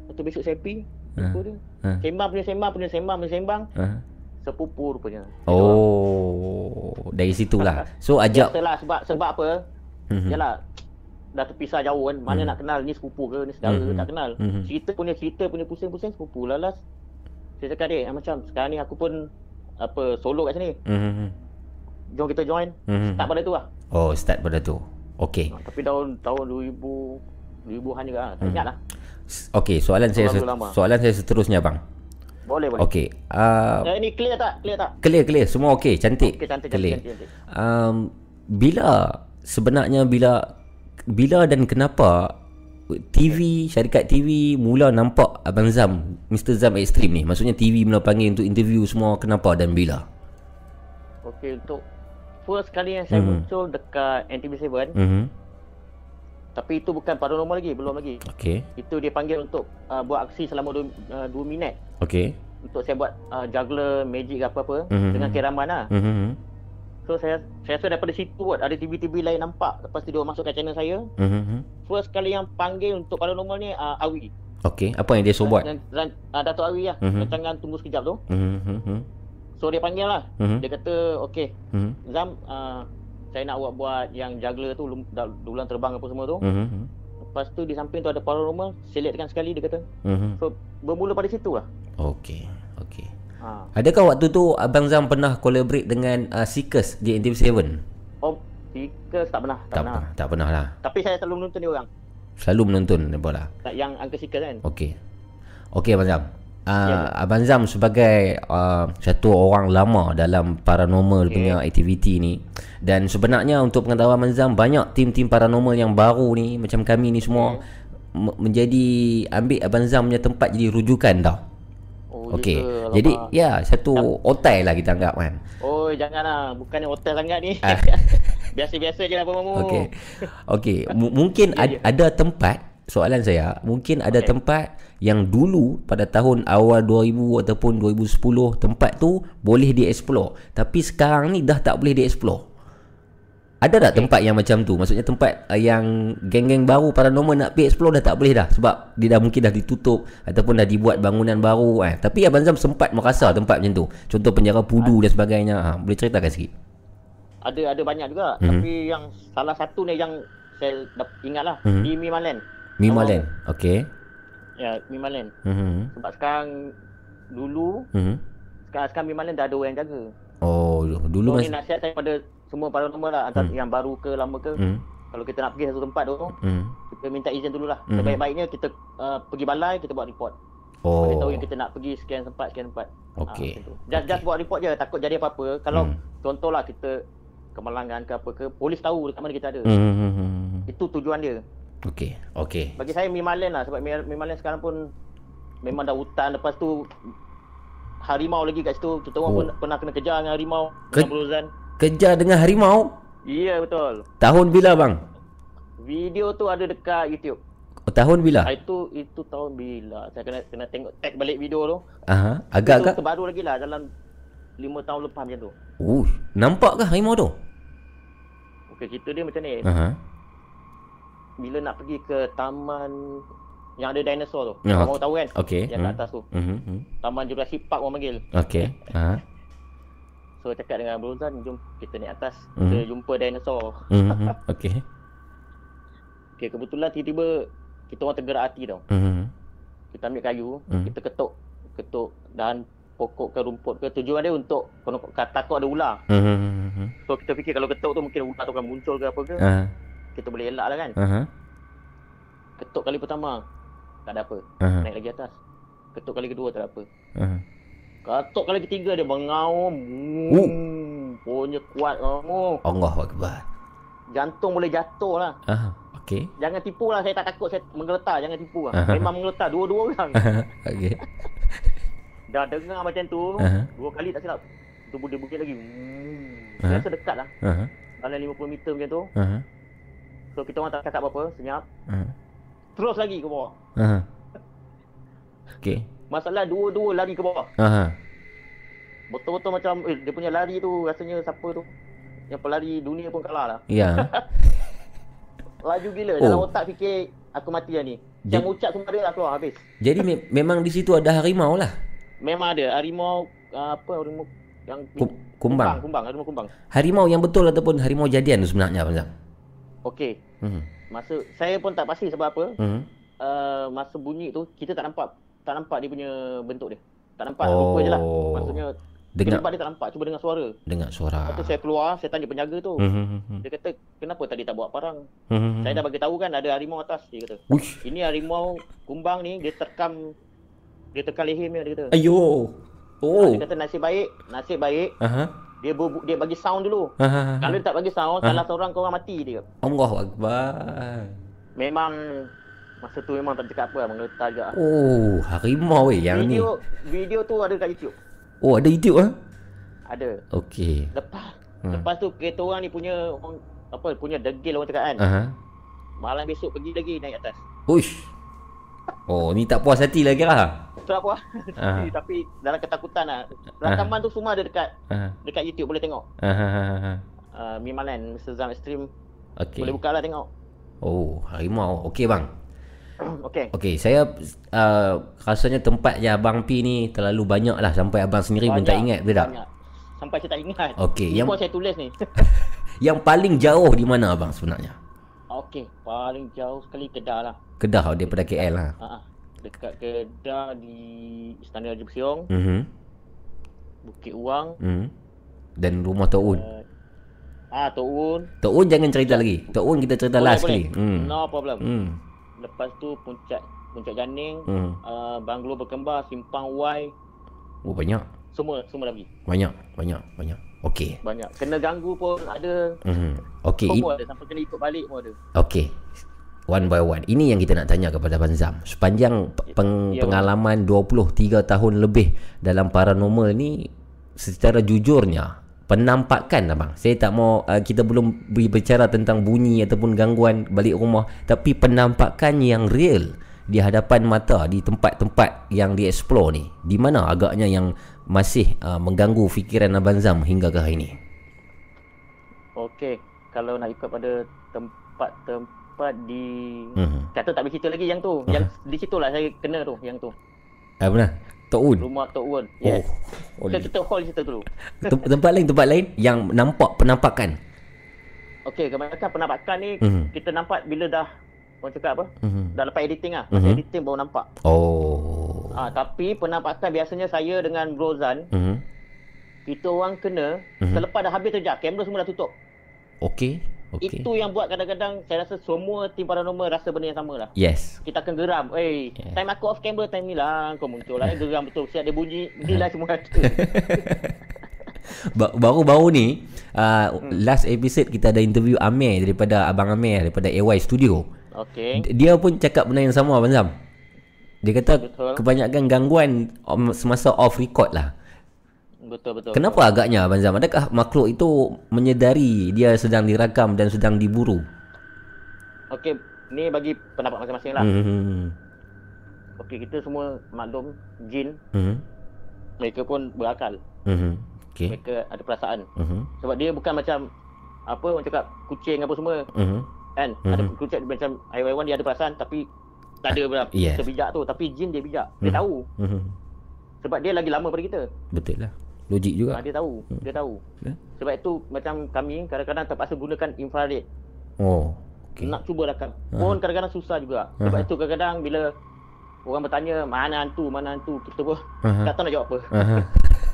Lepas tu besok saya pergi. Jumpa dia. Ah. Sembang punya sembang punya sembang punya sembang. Aha. Sepupu rupanya. Oh, dari situlah. So ajak Biasalah sebab sebab apa? Mhm. Yalah dah terpisah jauh kan mana Hmm. nak kenal ni sepupu ke ni saudara Mhm. tak kenal Mhm. cerita punya cerita punya pusing-pusing sepupu lah last saya cakap dia ah, macam sekarang ni aku pun apa solo kat sini Mhm. jom kita join Mhm. tak pada tu lah Oh, start pada tu. Okey. Ah, tapi tahun tahun 2000 2000-an juga lah tak Hmm. ingat lah Okey, soalan saya soalan saya seterusnya bang. boleh boleh Okey. Uh, eh, ni clear tak clear tak clear clear semua okey, cantik. Okey, cantik, cantik, clear. cantik, cantik. Um, bila sebenarnya bila bila dan kenapa TV syarikat TV mula nampak Abang Zam Mr Zam Extreme ni? Maksudnya TV mula panggil untuk interview semua kenapa dan bila? Okey untuk first kali yang saya Mhm. muncul dekat NTV7 mhm. tapi itu bukan paranormal lagi belum lagi. Okey. Itu dia panggil untuk uh, buat aksi selama 2 uh, minit. Okey. Untuk saya buat uh, juggler magic ke apa-apa Mhm. dengan kiraman lah. mhm So saya saya rasa daripada situ kot ada TV-TV lain nampak lepas tu dia masuk kat channel saya. mhm First kali yang panggil untuk paranormal ni uh, Awi. okey apa yang dia so buat Dan, dan uh, Datuk Awi lah. Mhm. Rancangan tunggu sekejap tu. mhm So dia panggil lah. mhm Dia kata okey mhm Zam uh, saya nak buat buat yang juggler tu dulang terbang apa semua tu. mhm Lepas tu di samping tu ada paranormal, selectkan sekali dia kata. mhm So bermula pada situ lah. okey Ha. Adakah waktu tu Abang Zam pernah collaborate dengan uh, Seekers di NTV7? Oh, Seekers tak pernah, Tak tak, pernah. pernah, tak pernah lah. Tapi saya selalu menonton dia orang. Selalu menonton apa lah. Tak yang Uncle Seekers kan. Okey. Okey Abang Zam. Uh, Ya. Abang Zam sebagai uh, satu orang lama dalam paranormal Okey. punya aktiviti ni dan sebenarnya untuk pengetahuan Abang Zam banyak tim-tim paranormal yang baru ni macam kami ni semua m- menjadi ambil Abang Zam punya tempat jadi rujukan tau. Okey. ke? Jadi Alamak. ya satu otai lah kita anggap kan. Oh, janganlah. Bukannya hotel sangat ni. Ah. Biasa-biasa je lah Abang Mamu. Okey. Okey, M- mungkin Ya, ad- ya. ada tempat soalan saya, mungkin ada Okey. tempat yang dulu pada tahun awal 2000 ataupun 2010 tempat tu boleh dieksplor, tapi sekarang ni dah tak boleh dieksplor. Ada tak tempat yang macam tu? Maksudnya tempat uh, yang geng-geng baru paranormal nak pergi explore dah tak boleh dah sebab dia dah mungkin dah ditutup ataupun dah dibuat bangunan baru eh. Tapi Abang Zam sempat merasa tempat macam tu. Contoh penjara pudu dan sebagainya. Ha, boleh ceritakan sikit? Ada ada banyak juga. Mhm. Tapi yang salah satu ni yang saya dap- ingat lah. Mhm. Di Mimaland. Mimaland. Okey. Ya, Mimaland. Mhm. Sebab sekarang dulu Mhm. sekarang, sekarang Mimaland dah ada orang jaga. Oh, dulu so, mas ni nasihat saya pada semua paranormal lah. Antara Hmm. yang baru ke lama ke. hmm. Kalau kita nak pergi satu tempat tu, Hmm. kita minta izin dululah. Mhm. Sebaik-baiknya kita uh, pergi balai, kita buat report. Oh. Bagi tahu yang kita nak pergi sekian tempat, sekian tempat. Okey. Ah, macam tu. just, just buat report je, takut jadi apa-apa. Kalau Hmm. contohlah kita kemalangan ke apa ke, polis tahu dekat mana kita ada. Hmm, hmm, hmm, hmm. Itu tujuan dia. Okey. Okey. Bagi saya Mimaland lah sebab Mi- Mimaland sekarang pun memang dah hutan lepas tu harimau lagi kat situ. Kita orang Oh. pun pernah kena kejar dengan harimau Ke- dengan Kejar dengan harimau Ya betul. tahun bila bang? Video tu ada dekat YouTube. Oh, tahun bila? Ah, itu itu tahun bila? Saya kena kena tengok tag balik video tu. Aha, Itu agak-agak. terbaru lagi lah dalam 5 tahun lepas macam tu. Uh, nampak ke harimau tu? Okey, cerita dia macam ni. Aha. Bila nak pergi ke taman yang ada dinosaur tu. Ya, Kamu tahu kan? Okey. Yang kat atas tu. Mhm. mhm. Taman Jurassic Park orang panggil. Okey. Aha. So cakap dengan Brozan, jom kita naik atas. Mhm. Kita jumpa dinosaur. Mhm, mhm. Okey. Okay, kebetulan tiba-tiba kita orang tergerak hati tau. Mhm. kita ambil kayu, Hmm. kita ketuk ketuk dahan pokok ke rumput ke tujuan dia untuk kalau takut ada ular. Mhm. So kita fikir kalau ketuk tu mungkin ular tu akan muncul ke apa ke. Ah. Kita boleh elak lah kan. Aha. Ketuk kali pertama tak ada apa. Aha. Naik lagi atas. Ketuk kali kedua tak ada apa. Aha. Ketuk kali ketiga dia mengaum. Oh. Hmm, punya kuat kamu. Allah Akbar. Jantung boleh jatuh lah. Aha. Okey. Jangan tipu lah. Saya tak takut saya menggeletar. Jangan tipu lah. Aha. Memang menggeletar. Dua-dua orang. Okey. Dah dengar macam tu. Aha. Dua kali tak silap. Tu dia bukit lagi. Hmm. Aha. Saya rasa dekat lah. Aha. Dalam 50 meter macam tu. Aha. So kita orang tak cakap apa-apa. Senyap. Aha. Terus lagi ke bawah. Aha. Okey. Masalah dua-dua lari ke bawah. Aha. Betul-betul macam eh, dia punya lari tu rasanya siapa tu? Yang pelari dunia pun kalah lah. Ya. Laju gila. Dalam Oh. otak fikir aku mati lah ni. Yang ucap semua dia dah keluar habis. Jadi me- memang di situ ada harimau lah. Memang ada harimau uh, apa harimau yang Kum- kumbang. kumbang, harimau kumbang. Harimau yang betul ataupun harimau jadian tu sebenarnya Abang Zam? Okey. Hmm. Masa saya pun tak pasti sebab apa. Hmm. Uh, masa bunyi tu kita tak nampak tak nampak dia punya bentuk dia. Tak nampak Oh. rupa je lah. Maksudnya Dengar Dengar. dia tak nampak, cuba dengar suara. dengar suara. Lepas tu saya keluar, saya tanya penjaga tu. Hmm. hmm, hmm, Dia kata, kenapa tadi tak buat parang? hmm. Saya dah bagi tahu kan ada harimau atas, dia kata. Uish. Ini harimau kumbang ni, dia terkam, dia terkam leher dia, dia kata. Ayo. Oh. Dia kata nasib baik, nasib baik, Aha. dia ber, dia bagi sound dulu. Aha. Kalau dia tak bagi sound, salah seorang kau orang mati dia. Allah Akbar. Memang, masa tu memang tak cakap apa lah, menggeletar juga. Oh, harimau eh yang ni. Video, video tu ada kat YouTube. Oh, ada YouTube ah? Ada. Okey. Lepas, Hmm. lepas tu kereta orang ni punya, orang, apa, punya degil orang cakap kan. Aha. Malam besok pergi lagi naik atas. Uish. Oh, ni tak puas hati lah kira. Tu apa? Ah. tapi, dalam ketakutan lah. Rakaman tu semua ada dekat Aha. dekat YouTube boleh tengok. Aha. Uh, Mimalan Mr. Zam Extreme Okey. boleh buka lah tengok. Oh, harimau. Okey bang. Okey. Okey, saya uh, rasanya tempat yang Abang P ni terlalu banyak lah sampai Abang sendiri pun tak ingat betul tak? Banyak. Sampai saya tak ingat. Okey, Ni yang- pun saya tulis ni. Yang paling jauh di mana Abang sebenarnya? Okey, paling jauh sekali Kedah lah. Kedah daripada KL lah. Ha Dekat Kedah di Istana Haji Bersiong, Mhm. Bukit Uang, Mhm. Dan rumah Tok Un. uh, ah Tok Un. Tok Un jangan cerita lagi. Tok Un kita cerita last sekali. Hmm. No problem. Hmm. Lepas tu Puncak Puncak Janing, Hmm. uh, Banglo Berkembar, Simpang Y, Oh banyak. semua semua dah pergi. Banyak, banyak, banyak. Okey. Banyak. Kena ganggu pun ada. Mhm. Okey. Semua ada. Sampai kena ikut balik pun ada. Okey. One by one. Ini yang kita nak tanya kepada Abang Zam. Sepanjang pe- peng, Ya, pengalaman 23 tahun lebih dalam paranormal ni secara jujurnya penampakan abang. Saya tak mau uh, kita belum berbicara tentang bunyi ataupun gangguan balik rumah tapi penampakan yang real di hadapan mata di tempat-tempat yang dieksplor ni. Di mana agaknya yang masih uh, mengganggu fikiran Abang Zam hingga ke hari ini? Okey. Kalau nak ikut pada tempat-tempat di... Hmm. Kata tak bercerita lagi yang tu. Yang di situ lah saya kena tu. Yang tu. Apa nah? Tok Un. Rumah Tok Wan. Oh. Yes. oh Kita, kita hold cerita dulu. Tem- tempat lain tempat lain yang nampak penampakan. Okey, kebanyakan penampakan ni Mhm. kita nampak bila dah orang cakap apa? Mhm. Dah lepas editing. Masa Mhm. editing baru nampak. Oh. Ah, tapi penampakan biasanya saya dengan Brozan, Mhm. kita orang kena Mhm. selepas dah habis kerja, kamera semua dah tutup. Okey. Okey. Itu yang buat kadang-kadang saya rasa semua tim paranormal rasa benda yang sama lah. Yes. Kita akan geram. Eh, Yeah. time aku off camera time ni lah kau muncul lah. Geram betul. Siap dia bunyi. Ni lah semua ada. Ba- Baru-baru ni uh, last episode kita ada interview Amir daripada Abang Amir daripada AY Studio. Okey. D- Dia pun cakap benda yang sama Abang Zam. Dia kata Betul. kebanyakan gangguan semasa off record lah. Betul betul. Kenapa agaknya Abang Zam? Adakah makhluk itu menyedari dia sedang dirakam dan sedang diburu? Okey, ni bagi pendapat masing-masing lah. Hmm. Okey, kita semua maklum jin, Hmm. mereka pun berakal. Hmm. Okey. Mereka ada perasaan. Hmm. Sebab dia bukan macam apa orang cakap kucing apa semua Hmm. kan. Ada kucing macam haiwan dia ada perasaan tapi tak ada berapa Yes. sebijak tu tapi jin dia bijak. Dia Mhm. tahu Hmm. sebab dia lagi lama daripada kita. Betul lah. Logik Ha, juga. dia tahu, dia tahu. Ya. Sebab itu macam kami kadang-kadang terpaksa gunakan infrared. Oh. Okay. Nak cuba rakam. Pun kadang-kadang susah juga. Sebab Aha. itu kadang-kadang bila Orang bertanya mana hantu, mana hantu. Kita pun Aha. tak tahu nak jawab apa. Aha.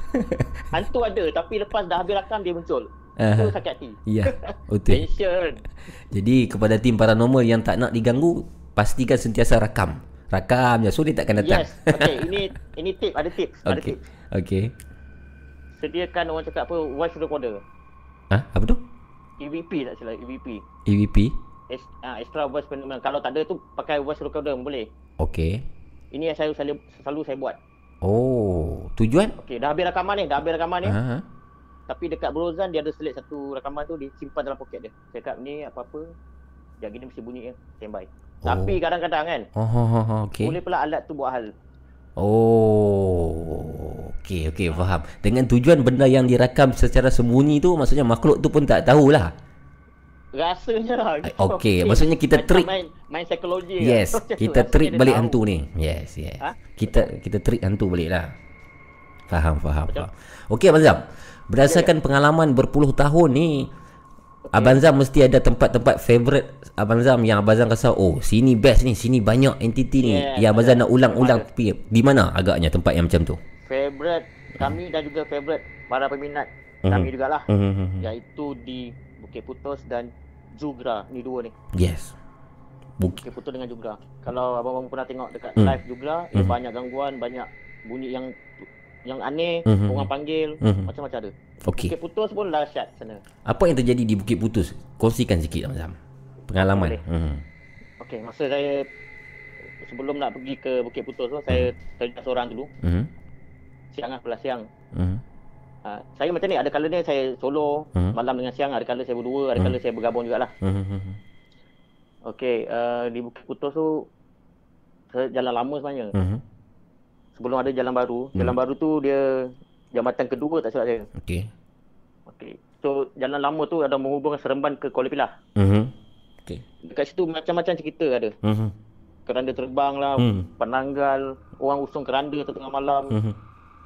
Hantu ada tapi lepas dah habis rakam dia muncul. Aha. Itu sakit hati. Ya, betul. Tension. Jadi kepada tim paranormal yang tak nak diganggu, pastikan sentiasa rakam. Rakam je, so dia takkan datang. Yes. Okay, ini ini tip, ada tips, ada Okey. tips. Okey. Sediakan orang cakap apa voice recorder. Ha, apa tu? EVP tak silap, EVP. EVP. Ex, uh, extra voice phenomenon. Kalau tak ada tu pakai voice recorder boleh. Okey. Ini yang saya selalu, selalu saya buat. Oh, tujuan? Okey, dah habis rakaman ni, dah habis rakaman ni. Ha. Tapi dekat Brozan dia ada selit satu rakaman tu dia simpan dalam poket dia. Saya cakap ni apa-apa Sekejap gini mesti bunyi ya. Standby. Oh. Tapi kadang-kadang kan Oh, oh, oh, oh okey. boleh pula alat tu buat hal. Oh, okey okey faham. Dengan tujuan benda yang dirakam secara sembunyi tu maksudnya makhluk tu pun tak tahulah. Rasanya lah. Okey, maksudnya kita Macam trick- main, main psikologi Yes, lah. Macam tu, kita trick balik tahu. hantu ni. Yes, yes. Ha? Kita kita trick hantu balik lah. Faham, faham, Betul. faham. Okey Abang Zam. Berdasarkan pengalaman berpuluh tahun ni Abang Zam mesti ada tempat-tempat favourite Abang Zam yang Abang Zam rasa oh sini best ni, sini banyak entiti ni Yes, yang Abang Zam nak ulang-ulang. Di mana agaknya tempat yang macam tu? Favorite kami dan juga favorite para peminat Mhm. kami jugalah. Hmm. Iaitu di Bukit Putus dan Jugra. Ni dua ni. Yes. Bukit Bukit Putus dengan Jugra. Kalau abang-abang pernah tengok dekat Hmm. live Jugra, eh, Mhm. banyak gangguan, banyak bunyi yang yang aneh, Mhm. orang panggil, Mhm. macam-macam ada. Okey. Bukit Putus pun dahsyat sana. Apa yang terjadi di Bukit Putus? Kongsikan sikit Zam. Pengalaman. Boleh. Hmm. Okey, masa saya sebelum nak pergi ke Bukit Putus tu, saya terjun seorang dulu. Hmm. Siang lah, belas siang. Hmm. Ha, saya macam ni, ada kala ni saya solo, Mhm. malam dengan siang, ada kala saya berdua, ada kala saya bergabung jugalah. Hmm. Okey, uh, di Bukit Putus tu, jalan lama sebenarnya. Hmm. Sebelum ada jalan baru, jalan baru tu dia jambatan kedua tak silap saya. Okey. Okey. So, jalan lama tu ada menghubungkan Seremban ke Kuala Pilah. Hmm. Okey. Dekat situ macam-macam cerita ada. Hmm. Keranda terbang lah, Hmm. penanggal, orang usung keranda tengah malam. Hmm.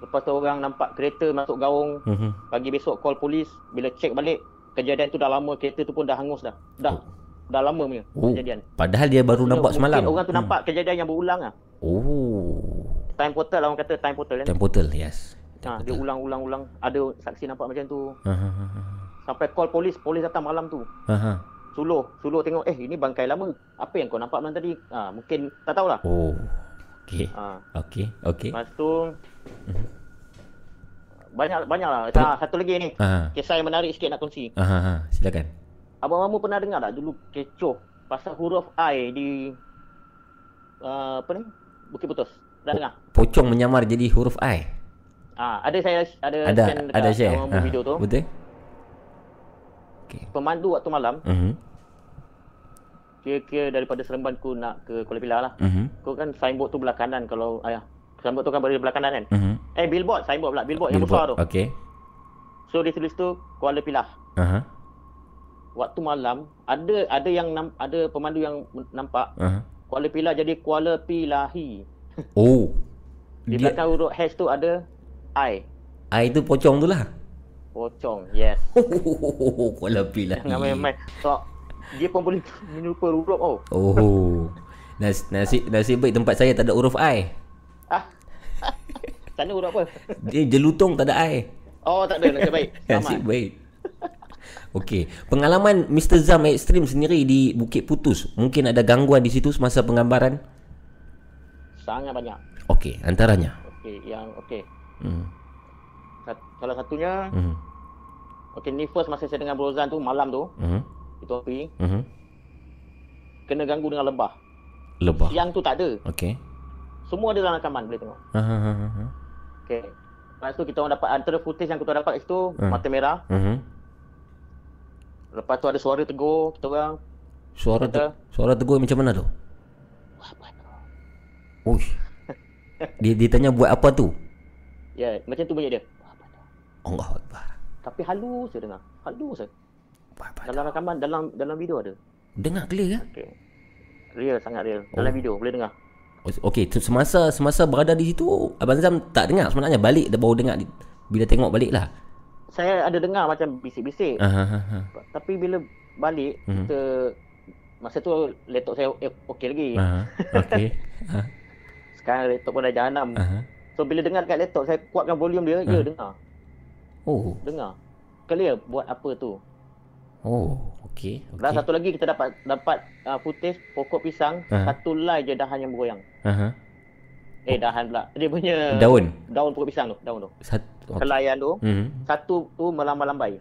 Lepas tu orang nampak kereta masuk gaung. Hmm. Pagi besok call polis. Bila check balik, kejadian tu dah lama. Kereta tu pun dah hangus dah. Dah. Dah lama punya Oh. kejadian. Padahal dia baru nampak Mungkin semalam. orang tu nampak kejadian yang berulang lah. Oh. Time portal lah orang kata time portal kan. Time portal, yes. Ha, dia ulang-ulang-ulang. Ada saksi nampak macam tu. Ha ha ha. Sampai call polis. Polis datang malam tu. ha. Ha. Suluh. Suluh tengok, eh ini bangkai lama. Apa yang kau nampak malam tadi? Ha, mungkin tak tahulah. Oh. Okey. Ha. Okey, okey. Lepas tu, banyak banyak lah. Ha, satu lagi ni. Ha. Kisah yang menarik sikit nak kongsi. Ha ha. ha. Silakan. Abang Mamu pernah dengar tak dulu kecoh pasal huruf I di uh, apa ni? Bukit Putus. Pernah dengar? Pocong menyamar jadi huruf I. Ah, ada saya ada Ada dekat ada share. Abang Mamu Ha. video tu. Betul? Okey. Pemandu waktu malam, Mhm. kira-kira daripada Seremban ku nak ke Kuala Pilah lah. Mhm. Kau kan signboard tu belah kanan kalau ayah. Signboard tu kan berada di belah kanan kan? Mhm. Eh billboard, signboard pula, billboard, yang besar tu. Okey. So dia tulis tu Kuala Pilah. Aha. Waktu malam ada ada yang nam, ada pemandu yang nampak Aha. Kuala Pilah jadi Kuala Pilahi. Oh. Di Dia belakang huruf hash tu ada I. I tu pocong tu lah. Pocong. Yes. Kuala Pilah. Jangan main-main. So, dia pun boleh menyerupa huruf oh. Oh. Nas, nasib nasib baik tempat saya tak ada huruf I. Ah. Sana huruf apa? Dia jelutong tak ada I. Oh, tak ada. Nasib baik. Nasib baik. Okey, pengalaman Mr. Zam Extreme sendiri di Bukit Putus, mungkin ada gangguan di situ semasa penggambaran? Sangat banyak. Okey, antaranya. Okey, yang okey. Hmm. Sat, salah satunya, Mhm. okey ni first masa saya dengan Brozan tu malam tu, Mhm. itu api Mhm. kena ganggu dengan lebah. Lebah. Siang tu tak ada. Okey. Semua ada dalam rakaman boleh tengok. Ha ha ha. ha. Okey. Lepas tu kita orang dapat antara footage yang kita dapat kat situ Hmm. mata merah. Mhm. Lepas tu ada suara tegur kita orang. Suara te- Kata- suara tegur macam mana tu? Uish. Dia dia tanya buat apa tu? Ya, macam tu bunyi dia. Allah Akbar. Tapi halus je dengar. Halus. Buat apa? Dalam rakaman dalam dalam video ada. Dengar clear ke? Okey. Real sangat real. Dalam Oh. video boleh dengar. Okey, semasa semasa berada di situ Abang Zam tak dengar sebenarnya balik dia baru dengar bila tengok balik lah. Saya ada dengar macam bisik-bisik. Ha. Tapi bila balik Mhm. kita masa tu laptop saya okey lagi. Ha. Okey. Ha. Sekarang laptop pun dah jahanam. Aha. So bila dengar dekat laptop saya kuatkan volume dia, ya dengar. Oh. Dengar. Clear buat apa tu. Oh. Okey. Dan Okey. satu lagi kita dapat dapat uh, footage pokok pisang, Aha. satu lai je dahan yang bergoyang. Aha. Eh dahan pula. Dia punya Daun. daun pokok pisang tu, daun tu. Satu. Okay. Kelayan tu, Mhm. satu tu melambai-lambai.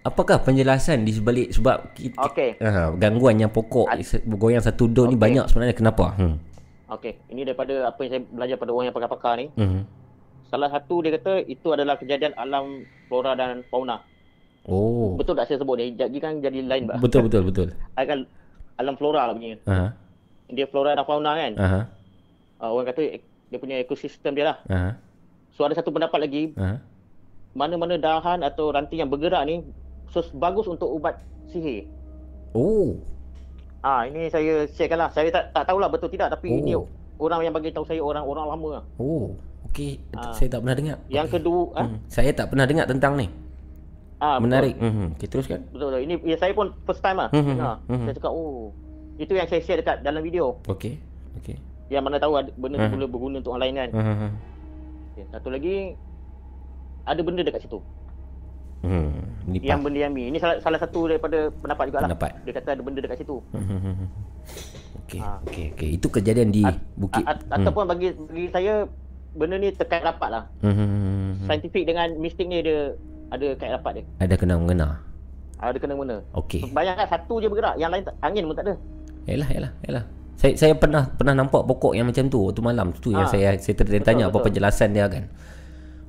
Apakah penjelasan di sebalik sebab kita, Okey. uh, gangguan yang pokok bergoyang satu daun ni Okey. banyak sebenarnya kenapa? Hmm. Okey, ini daripada apa yang saya belajar pada orang yang pakar-pakar ni. Mhm. Salah satu dia kata itu adalah kejadian alam flora dan fauna. Oh. Betul tak saya sebut ni? Jadi kan jadi lain bah. Betul betul betul. Akan alam flora lah punya. Aha. Dia flora dan fauna kan. Aha. Uh, orang kata dia punya ekosistem dia lah. Aha. So ada satu pendapat lagi, Aha. mana-mana dahan atau ranting yang bergerak ni so bagus untuk ubat sihir. Oh. Ah ini saya sharekan lah. Saya tak tak tahulah betul tidak tapi Oh. ini orang yang bagi tahu saya orang-orang lama lah. Oh. Okey, Ah. saya tak pernah dengar. Yang kedua, ah, Hmm. Saya tak pernah dengar tentang ni. Ah betul. Menarik. Mhm. Okey, teruskan. Betul betul. Ini ya, saya pun first time lah. Hmm, hmm, dengar. hmm, hmm. Saya cakap oh itu yang saya share dekat dalam video. Okey. Okey. Yang mana tahu ada benda tu Hmm. boleh berguna untuk orang lain kan. Mhm. Okay. Satu lagi ada benda dekat situ. Hmm. Ni Yang benda yang Ini salah, salah satu daripada pendapat juga lah. Pendapat. Dia kata ada benda dekat situ. Mhm. Okey. Ah. Okey, okey. Itu kejadian di A- Bukit. A- a- ataupun bagi bagi saya benda ni terkait rapat lah. Mhm. Saintifik dengan mistik ni dia ada kait rapat dia. Ada kena mengena. Ada kena mengena. Okey. Bayangkan satu je bergerak, yang lain tak, angin pun tak ada. Yalah, yalah, yalah. Saya saya pernah pernah nampak pokok yang macam tu waktu malam tu yang Ah. saya saya ter- Betul, tanya apa betul. penjelasan dia kan.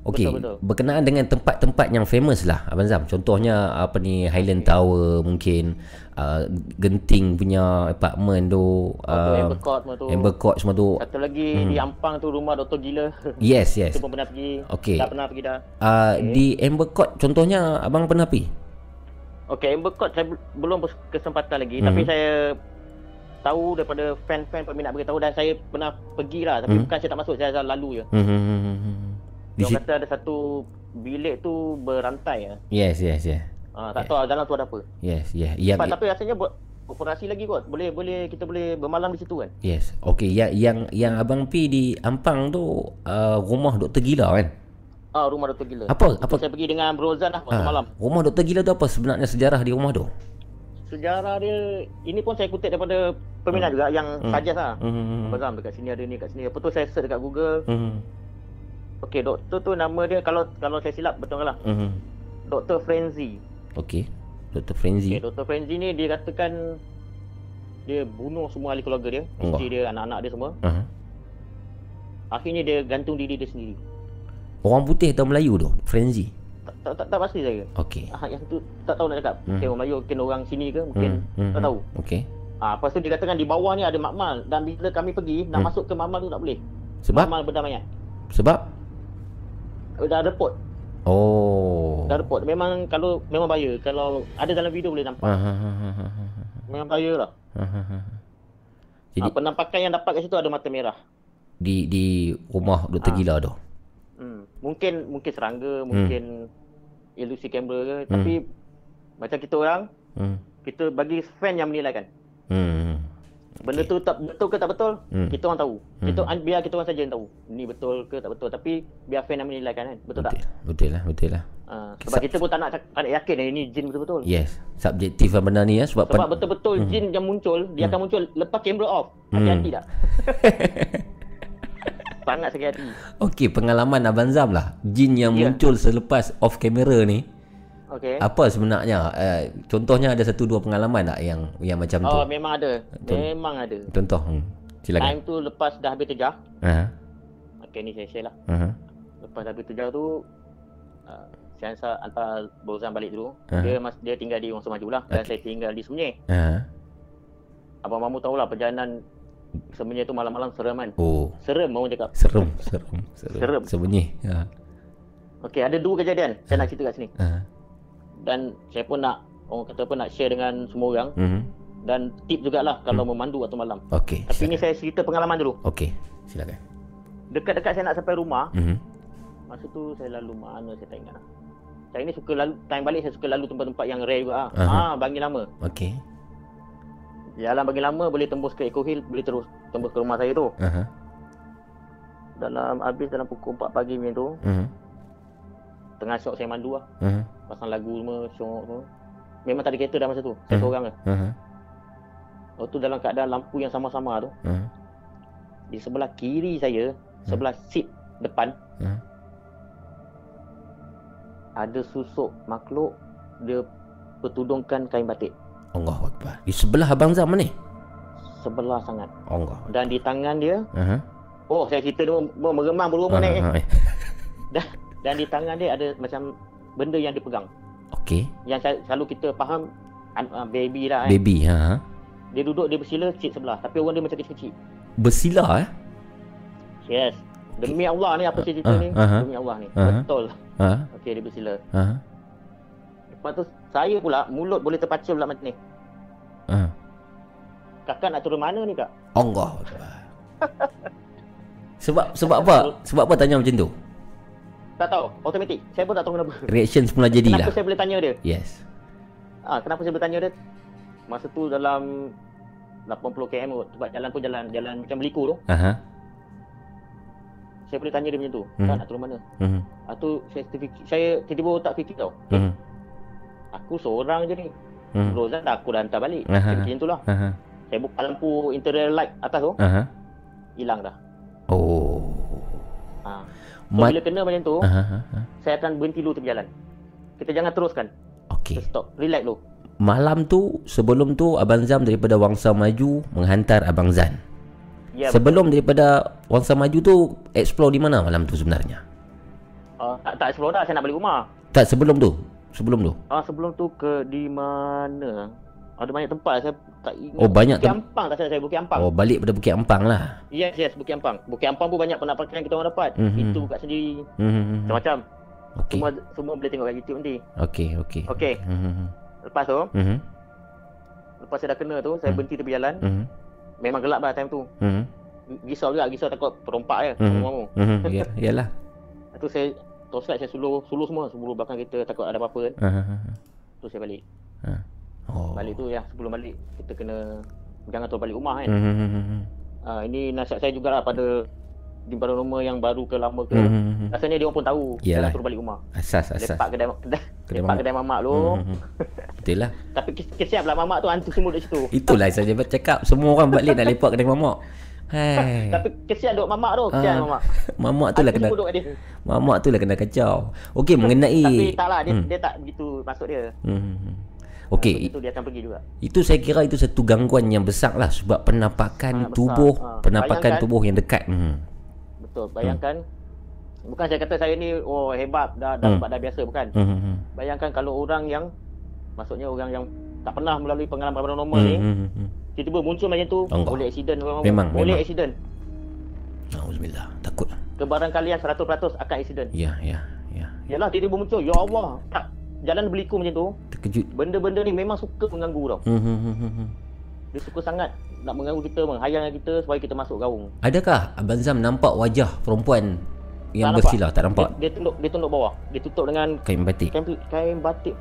Okey, berkenaan dengan tempat-tempat yang famous lah Abang Zam. Contohnya apa ni Highland Tower mungkin uh, Genting punya apartment tu, Uh, uh, Amber Court semua tu. Amber semua tu. Satu lagi di Ampang tu rumah Doktor Gila. Yes, yes. Itu pun pernah pergi. Okey. Dah pernah pergi dah. Uh, di Amber Court contohnya abang pernah pergi? Okey, Amber Court saya bel- belum berkesempatan lagi. Mhm. Tapi saya tahu daripada fan-fan peminat beritahu dan saya pernah pergi lah. Tapi Mhm. bukan saya tak masuk, saya lalu je. Hmm. Di Dia kata ada satu bilik tu berantai lah. Yes, yes, yes. Uh, tak tahu lah dalam tu ada apa. Yes, yes. Yang Tapi, tapi rasanya buat operasi lagi kot. Boleh boleh kita boleh bermalam di situ kan. Yes. Okey, yang yang yang abang pi di Ampang tu uh, rumah doktor gila kan? Ah rumah Doktor Gila. Apa Itu apa Saya pergi dengan Bro Zan lah Ah, malam. Rumah doktor gila tu apa sebenarnya sejarah di rumah tu? Sejarah dia ini pun saya kutip daripada peminat juga yang Hmm. suggest lah. Hmm. Abang Zam dekat sini ada ni kat sini. Apa tu saya search dekat Google. Hmm. Okey, doktor tu nama dia kalau kalau saya silap betul lah. Hmm. Dr. Frenzy. Okey. Doktor Frenzy. Okay, Dr. Frenzy ni dia katakan dia bunuh semua ahli keluarga dia, Allah. isteri dia, anak-anak dia semua. Uh-huh. Akhirnya dia gantung diri dia sendiri. Orang putih atau Melayu tu? Frenzy. Tak tak, tak, tak pasti saya. Okey. Ah, yang tu tak tahu nak cakap. Hmm. Okay, orang Melayu mungkin orang sini ke mungkin. Hmm, Tak tahu. Okey. Ah, lepas tu dia katakan di bawah ni ada makmal dan bila kami pergi nak Hmm. masuk ke makmal tu tak boleh. Sebab Makmal benda mayat. sebab Dah report. oh. Dah report. Memang kalau memang bahaya. Kalau ada dalam video boleh nampak. Memang bahaya lah. Ah, ah, ah. Jadi penampakan yang dapat kat situ ada mata merah. di di rumah Ah. gila tu. Hmm. Mungkin mungkin serangga, mungkin ilusi kamera ke. Tapi macam kita orang, Hmm. kita bagi fan yang menilaikan. Hmm. Benda tu tak betul ke tak betul, Hmm. kita orang tahu. Kita an- biar kita orang saja yang tahu. Ni betul ke tak betul. Tapi biar fan yang menilaikan kan. Betul, tak? Betul. Betul lah, betul lah. Uh, sebab kita pun tak nak tak nak yakin eh, ini jin betul-betul. Yes, subjektif lah benda ni ya sebab, Sebab pen- betul-betul jin yang muncul, dia akan muncul lepas kamera off. Hmm. Hati-hati tak? Sangat sakit hati. Okey, pengalaman Abang Zam lah. Jin yang Ya. muncul selepas off kamera ni, Okay. apa sebenarnya? Uh, contohnya ada satu dua pengalaman tak yang yang macam tu? Oh, memang ada. Memang ada. Contoh. Hmm. Silakan. Time tu lepas dah habis terjah. Ha. Okay, ni saya share lah. Ha. Lepas dah habis terjah tu, uh, saya hantar, hantar balik dulu. Ah. Dia mas, dia tinggal di Wong Semaju lah. Dan Okay. saya tinggal di Semenyih. Ha. Abang Mamu tahulah perjalanan Semenyih tu malam-malam serem kan. Oh, Serem orang cakap. serem, serem, serem. Serem. Sebenarnya. Ha. Okey, ada dua kejadian saya nak cerita kat sini. Ha. Dan saya pun nak orang kata apa nak share dengan semua orang Mhm. dan tip jugalah kalau memandu waktu malam. Okey. Tapi ni silakan. saya cerita pengalaman dulu. Okey, silakan. Dekat-dekat saya nak sampai rumah, Mhm. masa tu saya lalu mana saya tak ingat lah. Saya ni suka lalu time balik saya suka lalu tempat-tempat yang rare juga ah. Aha. Ah, bangi lama. Okey. Jalan bagi lama boleh tembus ke Eco Hill, boleh terus tembus ke rumah saya tu. Aha. dalam habis dalam pukul 4 pagi macam tu. Mhm. Tengah syok saya mandu lah. Mhm. Pasang lagu semua syok tu. Memang tak ada kereta dah masa tu. Saya Hmm. seorang je. Mhm. Lepas tu dalam keadaan lampu yang sama-sama tu. Mhm. Di sebelah kiri saya, sebelah seat depan. Hmm. Ada susuk makhluk dia bertudungkan kain batik. Allah Akbar. Di sebelah Abang Zam ni. Sebelah sangat. Allah. Dan di tangan dia, Aha. oh saya cerita oh, meremang bulu rumah naik. Aha. Dan, dan di tangan dia ada macam benda yang dipegang. Okey. Yang selalu kita faham uh, baby lah kan. Baby ha. Dia duduk dia bersila seat sebelah tapi orang dia macam kecil-kecil. Bersila eh. Yes. Demi Allah ni apa saya cerita Ah, ni? aha. Demi Allah ni. Aha. Betul. Ha. Okey dia bersila. Ha. Lepas tu saya pula mulut boleh terpacu pula macam ni. Ha. Kakak nak turun mana ni kak? Allah. Sebab sebab apa? Sebab apa tanya macam tu? Tak tahu. Automatik. Saya pun tak tahu kenapa. Reaction semula jadilah. Kenapa saya boleh tanya dia? Yes. Ah, kenapa saya bertanya dia? Masa tu dalam 80 km kot. Sebab jalan pun jalan jalan macam Beliku tu. Aha. Saya boleh tanya dia macam tu. Hmm. Kak nak turun mana? Mhm. Ah tu saya terfikir, saya tiba-tiba tak fikir tau. Mhm. Aku seorang je ni. Mhm. Rozan dah aku dah hantar balik. Aha. Saya fikir macam tu lah. Aha. Saya buka lampu interior light atas tu. Aha. Hilang dah. Oh. Ha. So, Mat- bila kena macam tu, aha. saya akan berhenti dulu tepi jalan. Kita jangan teruskan. Okey. Kita stop. Relax dulu. Malam tu sebelum tu Abang Zam daripada Wangsa Maju menghantar Abang Zan. Ya, Sebelum daripada Wangsa Maju tu explore di mana malam tu sebenarnya? uh, tak, tak explore dah. Saya nak balik rumah. Tak sebelum tu. Sebelum tu. Ah sebelum tu ke di mana? Ada banyak tempat saya tak ingat. Oh, banyak Bukit tem- Ampang tak salah saya Bukit Ampang. Oh balik pada Bukit Ampang lah. Yes yes Bukit Ampang. Bukit Ampang pun banyak penampakan yang kita orang dapat. Mhm. Itu buka sendiri. Hmm. Macam-macam. Okey. Semua semua boleh tengok kat YouTube nanti. Okey, okey. Okey. Hmm. Lepas tu, Hmm. lepas saya dah kena tu, saya Hmm. berhenti tepi jalan. Hmm. Memang gelap lah time tu. Hmm. Risau juga, risau takut perompak je. Mhm. Semua Hmm. Ya, yalah. Lepas tu saya torchlight saya suluh, suluh semua. Suluh belakang kita takut ada apa-apa kan. Ha. Tu saya balik. Oh. Balik tu ya sebelum balik kita kena jangan terus balik rumah kan. Hmm. Ah ini nasihat saya jugalah pada di rumah yang baru ke lama ke. Hmm. Rasanya dia orang pun tahu Yalah. jangan terus balik rumah. Asas, asas. Lepak kedai kedai, Kedai lepak mamak. kedai mamak lu. Hmm. Betul lah. Tapi kes- kesian pula mamak tu hantu semua dekat situ. Itulah saya cakap semua orang balik nak lepak kedai mamak. Hai. Tapi kesian duk mamak tu, kesian Ah, mamak. Mamak tu lah kena. Mamak tu lah kena kacau. Okey mengenai Tapi tak lah dia, Hmm. dia tak begitu maksud dia. Hmm. Okey, Itu dia akan pergi juga. itu saya kira itu satu gangguan yang besar lah sebab penampakan besar. tubuh, Ha, penampakan bayangkan- tubuh yang dekat. Hmm. Betul. Bayangkan bukan saya kata saya ni oh hebat dah dah Hmm. dah biasa bukan. Hmm. hmm, Bayangkan kalau orang yang maksudnya orang yang tak pernah melalui pengalaman paranormal Hmm. ni hmm, hmm. tiba-tiba muncul macam tu Allah. boleh accident orang Memang, boleh memang. accident. Auzubillah, takut. Kebarangkalian 100% akan accident. Ya, ya, ya. Yalah tiba-tiba muncul ya Allah. Tak jalan berliku macam tu. Terkejut. Benda-benda ni memang suka mengganggu tau. Hmm. hmm, hmm, hmm, hmm. Dia suka sangat nak mengganggu kita, menghayang kita supaya kita masuk gaung. Adakah Abang Zam nampak wajah perempuan yang Tak bersila? Tak nampak. Dia, dia tunduk dia tunduk bawah. Dia tutup dengan Kain batik. kain kain batik.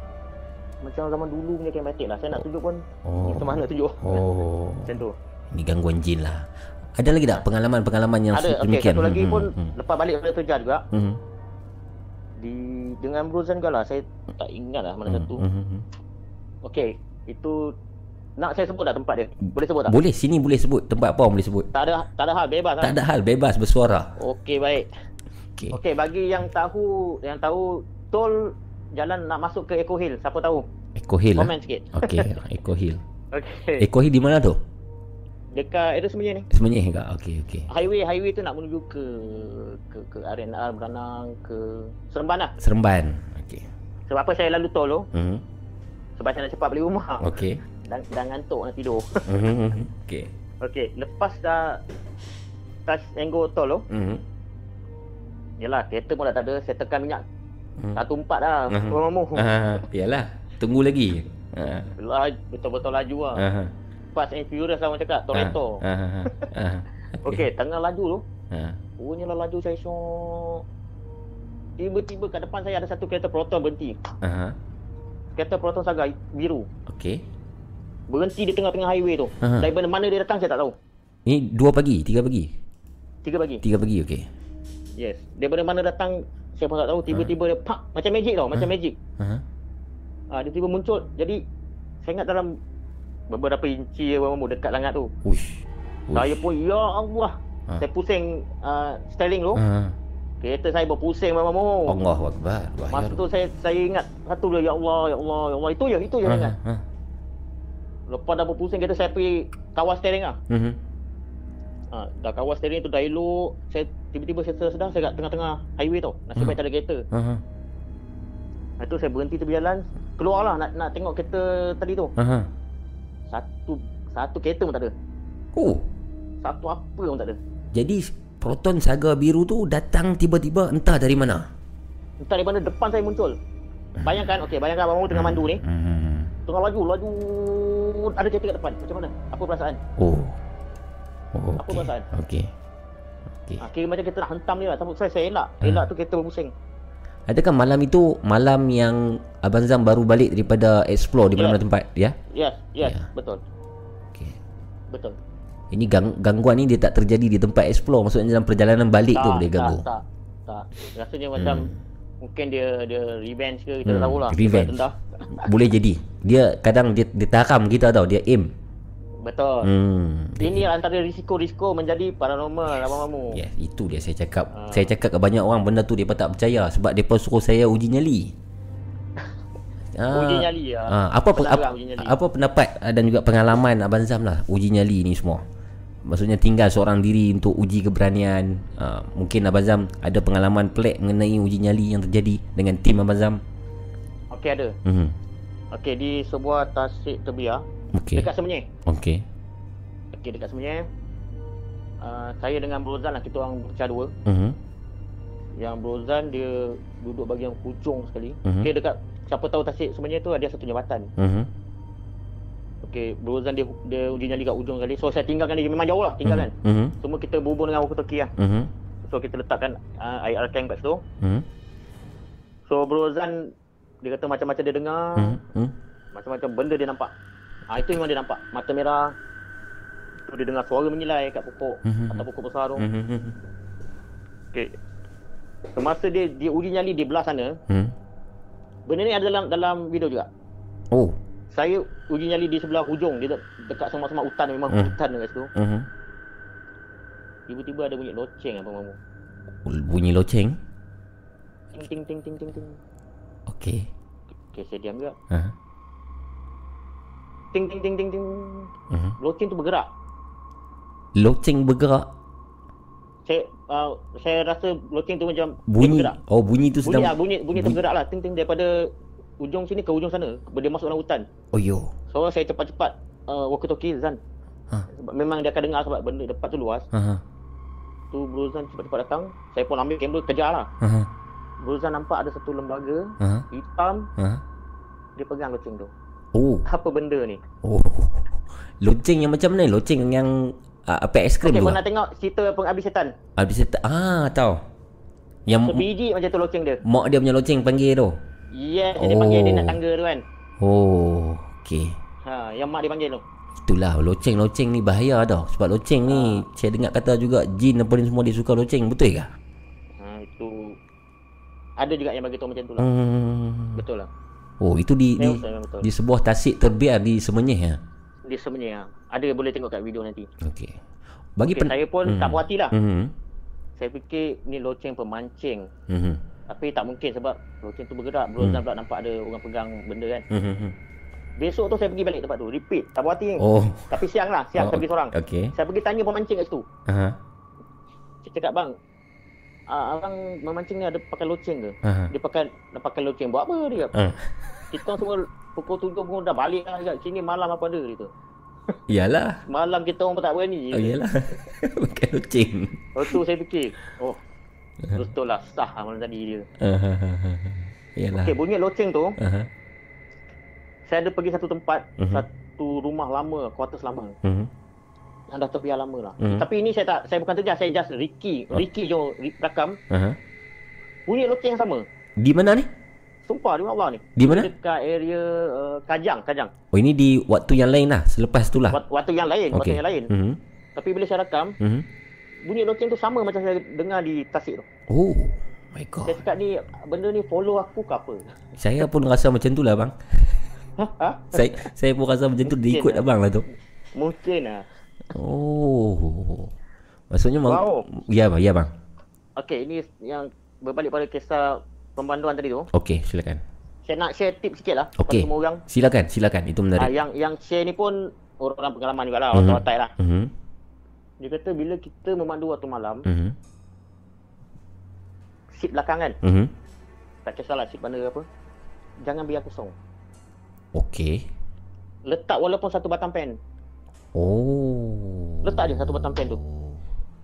Macam zaman dulu punya kain batik lah. Saya nak tunjuk pun Oh. macam mana tunjuk. Oh. Macam tu. Ini gangguan jin lah. Ada lagi tak pengalaman-pengalaman yang Ada demikian? satu lagi Hmm, pun hmm, lepas balik pada kerja juga hmm, di dengan Brozan juga lah. Saya tak ingat lah mana hmm, satu. hmm, hmm. Okey, itu nak saya sebut tak tempat dia? Boleh sebut tak? Boleh, sini boleh sebut. Tempat apa boleh sebut. Tak ada tak ada hal bebas Tak ada hal, bebas bersuara. Okey baik. Okey. Okey bagi yang tahu yang tahu tol jalan nak masuk ke Eco Hill, siapa tahu? Eco Hill lah. Komen sikit. Okey, Eco Hill. Okey. Eco Hill di mana tu? Dekat itu sebenarnya ni. Semenyih ke? Okey, okey. Highway highway tu nak menuju ke ke ke RNR Beranang ke Seremban lah. Seremban. Okey. Sebab apa saya lalu tol tu? Hmm. Sebab saya nak cepat balik rumah. Okey. Dan dah ngantuk nak tidur. Hmm. Okey. Okey, lepas dah touch angle tol tu, Hmm. yalah kereta pun dah tak ada, saya tekan minyak. Hmm. Satu empat dah. Mhm. Oh, mamu. Ah, iyalah. Tunggu lagi. Ha. Laj, betul-betul laju lah. Ah. Fast and Furious lah orang cakap, Toretto. Ah. ah, ah. Okey, tengah laju tu, Ah. Rupanya lah laju saya syok. Tiba-tiba kat depan saya ada satu kereta Proton berhenti. Ah. Kereta Proton Saga biru. Okey. Berhenti di tengah-tengah highway tu. Aha. Dari mana dia datang saya tak tahu. Ni dua pagi, tiga pagi. Tiga pagi. Tiga pagi okey. Yes. Daripada mana datang saya pun tak tahu tiba-tiba dia pak macam magic tau, macam Ah. magic. Ha. Ah dia tiba muncul. Jadi saya ingat dalam beberapa inci apa dekat sangat tu. Uish. Saya pun ya Allah. Ah. Saya pusing uh, styling tu. Ha. Kereta saya berpusing memang mau. Allahu akbar. Masa tu saya saya ingat satu dia ya Allah ya Allah ya Allah itu je itu je Ha. ingat. Ha. Lepas dah berpusing kereta saya pergi kawal steering ah. Mhm. Ha, dah kawal steering tu dah elok. Saya tiba-tiba saya sedar saya kat tengah-tengah highway tau. Nasib baik tak ada kereta. Ha. ha. Lepas tu saya berhenti tepi jalan. Keluarlah nak nak tengok kereta tadi tu. Ha. ha. Satu satu kereta pun tak ada. Oh. Satu apa pun tak ada. Jadi Proton Saga Biru tu datang tiba-tiba entah dari mana. Entah dari mana depan saya muncul. Bayangkan, okey, bayangkan abang tengah mandu ni. Hmm. Tengah laju, laju. Ada kereta kat depan. Macam mana? Apa perasaan? Oh. Oh, Apa okey. perasaan? Okey. Okey. Ha, kira macam kita nak hentam dia lah. Tapi saya, saya elak. Hmm. Elak tu kereta berpusing. Adakah malam itu malam yang Abang Zam baru balik daripada explore di mana-mana tempat? Ya. Yes, yes, Ya. betul. Okey. Betul. Ini gang, gangguan ni dia tak terjadi di tempat explore Maksudnya dalam perjalanan balik tu boleh ganggu Tak, tak, tak. Rasanya macam mungkin dia dia revenge ke kita Hmm, tak tahulah. revenge. Boleh jadi Dia kadang dia, dia taram kita tau Dia aim Betul. hmm. Ini antara risiko-risiko menjadi paranormal abang mamu. Yes, itu dia saya cakap Ah. Saya cakap ke banyak orang benda tu Mereka tak percaya Sebab mereka suruh saya uji nyali Ah, Uji nyali ya. ah, apa, pe- apa, uji nyali. apa pendapat ah, dan juga pengalaman Abang Zam lah Uji nyali ni semua Maksudnya tinggal seorang diri untuk uji keberanian ah, Mungkin Abang Zam ada pengalaman pelik mengenai uji nyali yang terjadi Dengan tim Abang Zam Okey ada. Mhm. Okey di sebuah tasik terbiar Okey dekat Semenyih. Okey Okey dekat Semenyih. Uh, saya dengan Brozan lah kita orang pecah dua. Mhm. Yang Brozan dia duduk bahagian hujung sekali. Mhm. Dia dekat siapa tahu tasik Semenyih tu ada satu jambatan. Mhm. Okey, Brozan dia dia uji nyali kat ujung sekali. So saya tinggalkan dia memang jauh lah tinggalkan. Mhm. Semua kita berhubung dengan walkie talkie lah. Mhm. So kita letakkan uh, IR cam kat situ. Mhm. So Brozan dia kata macam-macam dia dengar. Mhm. macam-macam benda dia nampak. Ah itu memang dia nampak. Mata merah. Tu dia dengar suara menyilai kat pokok, Mhm. atas pokok besar tu. Mhm. Okey. Semasa dia dia uji nyali di belah sana, Mhm. benda ni ada dalam dalam video juga. Oh. Saya uji nyali di sebelah hujung, dia de- dekat semak-semak hutan memang Hmm. hutan dekat situ. Mhm. Tiba-tiba ada bunyi loceng apa mamu. Bunyi loceng. Ting ting ting ting ting ting. Okey. Okey, saya diam juga. Ha. Ting ting ting ting ting. Mhm. Loceng tu bergerak. Loceng bergerak. Saya uh, saya rasa loceng tu macam Bunyi. bergerak. Oh, bunyi tu Bunyi sedang bunyi bunyi bunyi- tergerak lah. Ting ting daripada ujung sini ke ujung sana. Dia masuk dalam hutan. Oh yo. So saya cepat-cepat uh, walkie talkie Zan. Ha. Sebab memang dia akan dengar sebab benda depan tu luas. Ha. ha. Tu Bro Zan cepat-cepat datang. Saya pun ambil kamera kejar lah. Ha. ha. Bro Zan nampak ada satu lembaga Ha. hitam. Ha. Dia pegang loceng tu. Oh. Apa benda ni? Oh. Loceng yang macam mana? Loceng yang uh, apa aiskrim Okey, tu? pernah tengok cerita penghabis setan? Habis tak ah tahu. Yang Sebiji macam tu loceng dia. mak dia punya loceng panggil tu. Yes, dia panggil dia Oh. nak tangga tu kan. Oh, okey. Ha, yang mak dia panggil tu. Itulah loceng-loceng ni bahaya dah Sebab loceng ni Ah. Saya dengar kata juga Jin apa ni semua dia suka loceng Betul ke? Ha, itu ada juga yang bagi tahu macam tu lah. Hmm. Betul lah. Oh itu di di, betul. di sebuah tasik terbiar di Semenyih ya. Dia sebenarnya ada boleh tengok kat video nanti. Okey. Bagi Okay, saya pun tak puas hati lah. Hmm. Saya fikir ni loceng pemancing. Hmm. Tapi tak mungkin sebab loceng tu bergerak. Bro Zan pula nampak ada orang pegang benda kan. Hmm. Besok tu saya pergi balik tempat tu. Repeat. Tak puas hati ni. Oh. Tapi siang lah. Siang Oh, saya pergi seorang. Okey. Saya pergi tanya pemancing kat situ. Aha. Saya cakap bang. Uh, abang memancing ni ada pakai loceng ke? Aha. Dia pakai dia pakai loceng buat apa dia? Ah. Kita semua pukul tujuh pun dah balik lah kat sini malam apa ada gitu. Iyalah. Malam kita orang pun tak berani. Oh iyalah. Bukan loceng. Lepas tu saya fikir, oh betul lah sah malam tadi dia. Aha. Iyalah. Okey, bunyi loceng tu, Aha. saya ada pergi satu tempat, Mhm. satu rumah lama, quarters lama. Mhm. Yang dah terbiar lama lah. Mhm. Tapi ini saya tak, saya bukan terjas, saya just Ricky. Oh. Ricky je rakam. Aha. Bunyi loceng yang sama. Di mana ni? Sumpah, demi Allah ni. Di mana? Dekat area uh, Kajang, Kajang. Oh ini di waktu yang lain lah Selepas tu lah Wat- Waktu yang lain, waktu Okey. yang lain. Mhm. Tapi bila saya rakam, Mhm. bunyi loceng tu sama macam saya dengar di tasik tu. Oh my god. Saya cakap ni benda ni follow aku ke apa? Saya pun rasa macam tu lah bang. Ha? Saya saya pun rasa macam tu dia ikut abang lah tu. Mungkin lah. Oh. Maksudnya bang. Wow. Ya ya bang. Okey, ini yang berbalik pada kisah pemanduan tadi tu. Okey, silakan. Saya nak share tip sikit lah kepada semua orang. Silakan, silakan. Itu Ah, menarik. yang yang share ni pun orang-orang pengalaman jugalah, Mhm. orang otak lah. Mhm. Dia kata bila kita memandu waktu malam, Mhm. seat belakang kan, Mhm. tak kisahlah seat mana apa, jangan biar kosong. Okey. Letak walaupun satu batang pen. Oh. Letak je satu batang pen tu.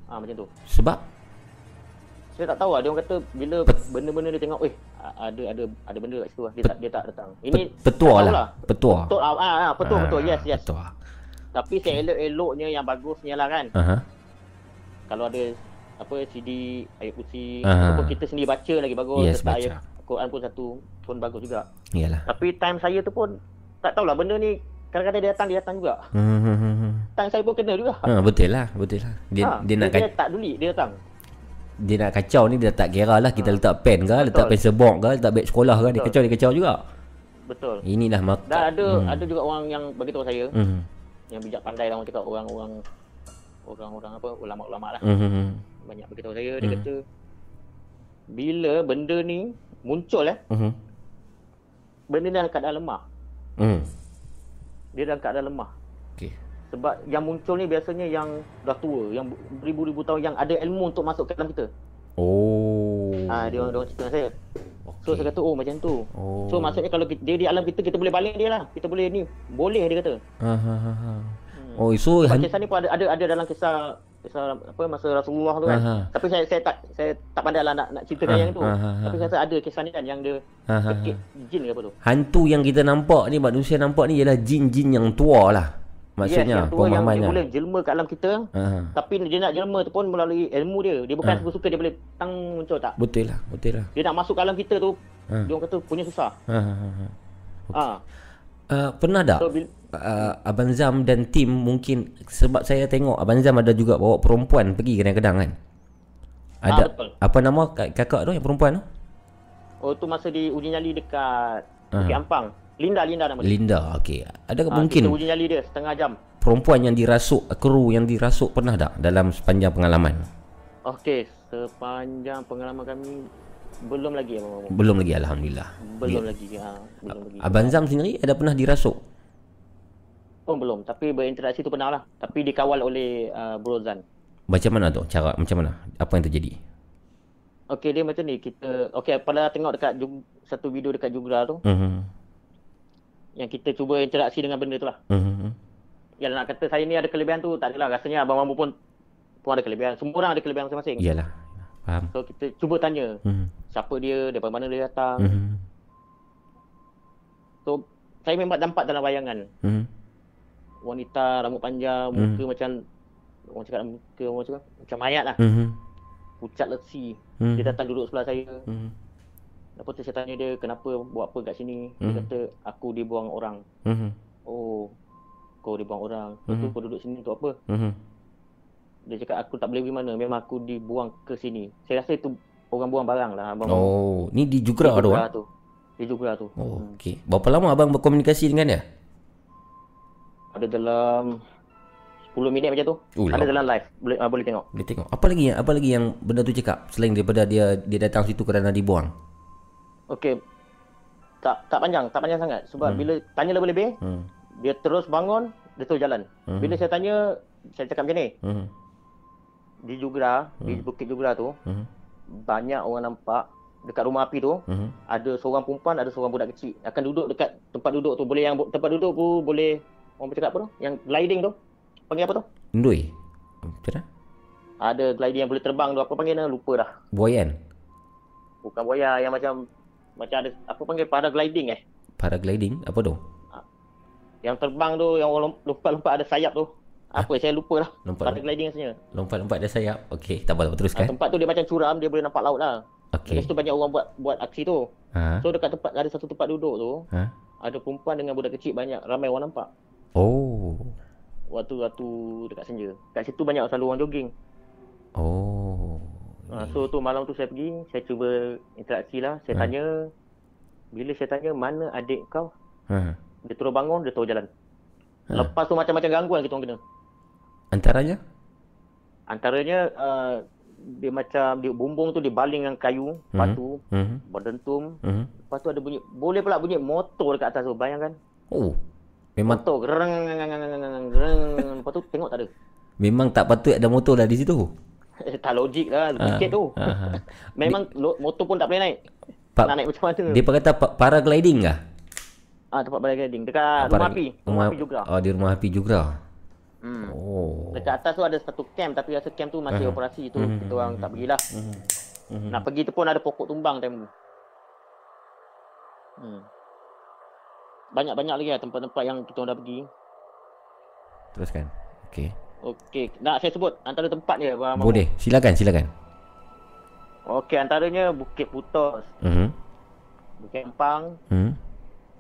Ah macam tu. Sebab Saya tak tahu lah, dia orang kata bila benda-benda dia tengok, eh ada ada ada benda kat situ lah. Dia tak dia tak datang. Ini pe- petua lah. Petua. Betul ah, ah, ah betul Ah, betul. Yes yes. Petua. Tapi saya elok-eloknya yang bagusnya lah kan. Aha. Kalau ada apa CD ayat kursi ataupun kita sendiri baca lagi bagus Yes, serta baca. ayat Quran pun satu pun bagus juga. Iyalah. Tapi time saya tu pun tak tahulah benda ni kadang-kadang dia datang dia datang juga. Hmm, hmm, hmm, hmm. Time saya pun kena juga. Ha, betul lah, betul lah. Dia Ha, dia nak dia, ka- tak duli dia datang. dia nak kacau ni dia tak kira lah kita letak pen ke, letak Betul. pensel box ke, letak beg sekolah ke, dia Betul. kacau dia kacau juga. Betul. Inilah maka. Dan ada ada juga orang yang bagi tahu saya Hmm. yang bijak pandai lah orang cakap orang-orang orang-orang apa ulama-ulama lah. Hmm. hmm, hmm. Banyak bagi tahu saya dia kata bila benda ni muncul eh Hmm. benda ni dalam keadaan lemah. Hmm. Dia dalam keadaan lemah. Okey. Sebab yang muncul ni biasanya yang dah tua, yang beribu-ribu tahun yang ada ilmu untuk masuk ke dalam kita. Oh. Ah dia orang dia orang cerita saya. So Okey. saya kata oh macam tu. Oh. So maksudnya kalau kita, dia di alam kita kita boleh baling dia lah. Kita boleh ni boleh dia kata. Ha ha ha. ha. Oh, so Sebab han- kisah ni pun ada ada ada dalam kisah kisah apa masa Rasulullah tu kan. Aha. Tapi saya saya tak saya tak pandai lah nak nak ceritakan Ah, yang tu. ah, ah, Tapi ah. saya rasa ada kisah ni kan yang dia Ha, ha, ha. kekik jin ke apa tu. hantu yang kita nampak ni manusia nampak ni ialah jin-jin yang tua lah. Maksudnya yes, yang tua yang dia pemahamannya. boleh jelma kat alam kita. Ha. ha. Tapi dia nak jelma tu pun melalui ilmu dia. Dia bukan suka-suka dia boleh tang muncul tak. Betul lah, betul lah. Dia nak masuk ke alam kita tu, Ha. dia orang kata punya susah. Ha ha ha. ha. Ah. Uh, pernah tak So, bil- uh, Abang Zam dan tim mungkin sebab saya tengok Abang Zam ada juga bawa perempuan pergi kadang-kadang kan. Ada Ah, betul. apa nama kak- kakak tu yang perempuan tu? Oh tu masa di uji nyali dekat Ah. Bukit Ampang. Linda Linda nama dia. Linda. Okey. Adakah Ah, mungkin Kita uji nyali dia setengah jam. perempuan yang dirasuk kru yang dirasuk pernah tak dalam sepanjang pengalaman? Okey, sepanjang pengalaman kami belum lagi abang. Belum lagi alhamdulillah. Belum lagi. Ha, belum lagi. Abang Zam sendiri ada pernah dirasuk? Pun belum, tapi berinteraksi tu pernah lah. Tapi dikawal oleh uh, Bro Zan. Macam mana tu? Cara macam mana? Apa yang terjadi? Okey, dia macam ni. Kita okey pada tengok dekat Jug, satu video dekat Jugra tu Mhm. yang kita cuba interaksi dengan benda tu lah. Mhm. Yang nak kata saya ni ada kelebihan tu tak adalah. Rasanya abang mampu pun pun ada kelebihan. Semua orang ada kelebihan masing-masing. Iyalah. Faham. So kita cuba tanya Mhm. siapa dia, daripada mana dia datang. Mhm. So saya memang nampak dalam bayangan. Mhm. Wanita rambut panjang, muka macam orang cakap muka orang cakap macam mayat lah. Mhm. Pucat lesi. Mhm. Dia datang duduk sebelah saya. Mhm. Lepas tu saya tanya dia kenapa buat apa kat sini. Dia Mhm. kata aku dibuang orang. Mhm. Oh, kau dibuang orang. Lepas tu Mhm. kau duduk sini untuk apa? Mhm. Dia cakap aku tak boleh pergi mana. Memang aku dibuang ke sini. Saya rasa itu orang buang barang lah. Abang Oh, ni di Jugra tu ah. tu. Di Jugra tu. Oh, okey. Berapa lama abang berkomunikasi dengan dia? Ada dalam 10 minit macam tu. Oh, ada dalam live. Boleh uh, boleh tengok. Boleh tengok. Apa lagi yang apa lagi yang benda tu cakap selain daripada dia dia datang situ kerana dibuang? Okey. Tak tak panjang, tak panjang sangat. Sebab bila tanya lebih-lebih, Hmm. dia terus bangun, dia terus jalan. Hmm. Bila saya tanya, saya cakap macam ni. Hmm. Di Jugra, di Bukit Jugra tu, Hmm. banyak orang nampak dekat rumah api tu Hmm. ada seorang perempuan, ada seorang budak kecil akan duduk dekat tempat duduk tu. Boleh yang tempat duduk tu boleh orang bercakap apa tu? Yang gliding tu. Panggil apa tu? Indui. Macam mana? Ada gliding yang boleh terbang tu. Apa panggil nama? Lupa dah. Buayan. Bukan buaya yang macam macam ada apa panggil paragliding eh. Paragliding apa tu? Yang terbang tu yang orang lom- lompat-lompat ada sayap tu. Apa saya lupa lah. Lompat. Paragliding rasanya. Lompat-lompat ada sayap. Okey, tak apa, tak apa Ah, teruskan. tempat tu dia macam curam, dia boleh nampak laut lah. Okey. Lepas tu banyak orang buat buat aksi tu. Ha. So dekat tempat ada satu tempat duduk tu, Ha. ada perempuan dengan budak kecil banyak ramai orang nampak. Oh. Waktu-waktu dekat senja. Kat situ banyak selalu orang jogging. Oh. Ha, so tu malam tu saya pergi, saya cuba interaksi lah. Saya Hmm. tanya, bila saya tanya mana adik kau, Ha. dia terus bangun, dia terus jalan. Ha. Lepas tu macam-macam gangguan kita orang kena. Antaranya? Antaranya, uh, dia macam, dia bumbung tu dibaling dengan kayu, Mhm. batu, Mhm. berdentum. Mhm. Lepas tu ada bunyi, boleh pula bunyi motor dekat atas tu, bayangkan. Oh. Memang Motor, gereng, gereng. Lepas tu tengok tak ada. memang tak patut ada motor dah di situ. tak logik lah, sikit tu. Ah, ah. Memang lo- motor pun tak boleh naik. Pa- Nak naik macam mana? Dia kata pa- paragliding kah? Ah tempat paragliding dekat rumah api. Rumah api juga. Oh, di rumah api juga. Hmm. Oh. Dekat atas tu ada satu camp tapi rasa camp tu masih operasi tu. Kita orang tak pergilah. Nak pergi tu pun ada pokok tumbang time tu. Hmm. Banyak-banyak lagi lah tempat-tempat yang kita dah pergi. Teruskan. Okey. Okey, nak saya sebut antara tempat dia. Abang Mahmud. Boleh. Silakan, silakan. Okey, antaranya Bukit Putos, Mhm. Bukit Empang, Mhm.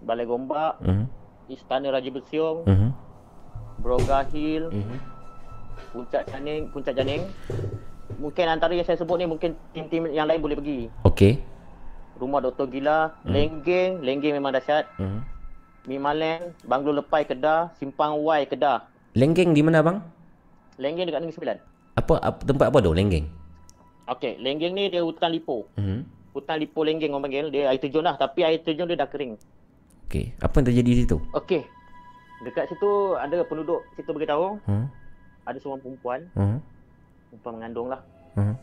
Balai Gombak, Mhm. Istana Raja Bersiong, Mhm. Broga Hill, Mhm. Puncak Janing, Puncak Janing. Mungkin antara yang saya sebut ni mungkin tim-tim yang lain boleh pergi. Okey. Rumah Dr. Gila, Lenggeng, Lenggeng memang dahsyat. Mhm. Mimaland, Banglo Lepai Kedah, Simpang Y Kedah. Lenggeng di mana bang? Lenggeng dekat Negeri Sembilan. Apa, apa tempat apa tu Lenggeng? Okey, Lenggeng ni dia hutan lipo. Mhm. Hutan lipo Lenggeng orang panggil. Dia air terjun lah. Tapi air terjun dia dah kering. Okey. Apa yang terjadi di situ? Okey. Dekat situ ada penduduk situ beritahu. Hmm. Ada seorang perempuan. Hmm. Perempuan mengandung lah. Hmm.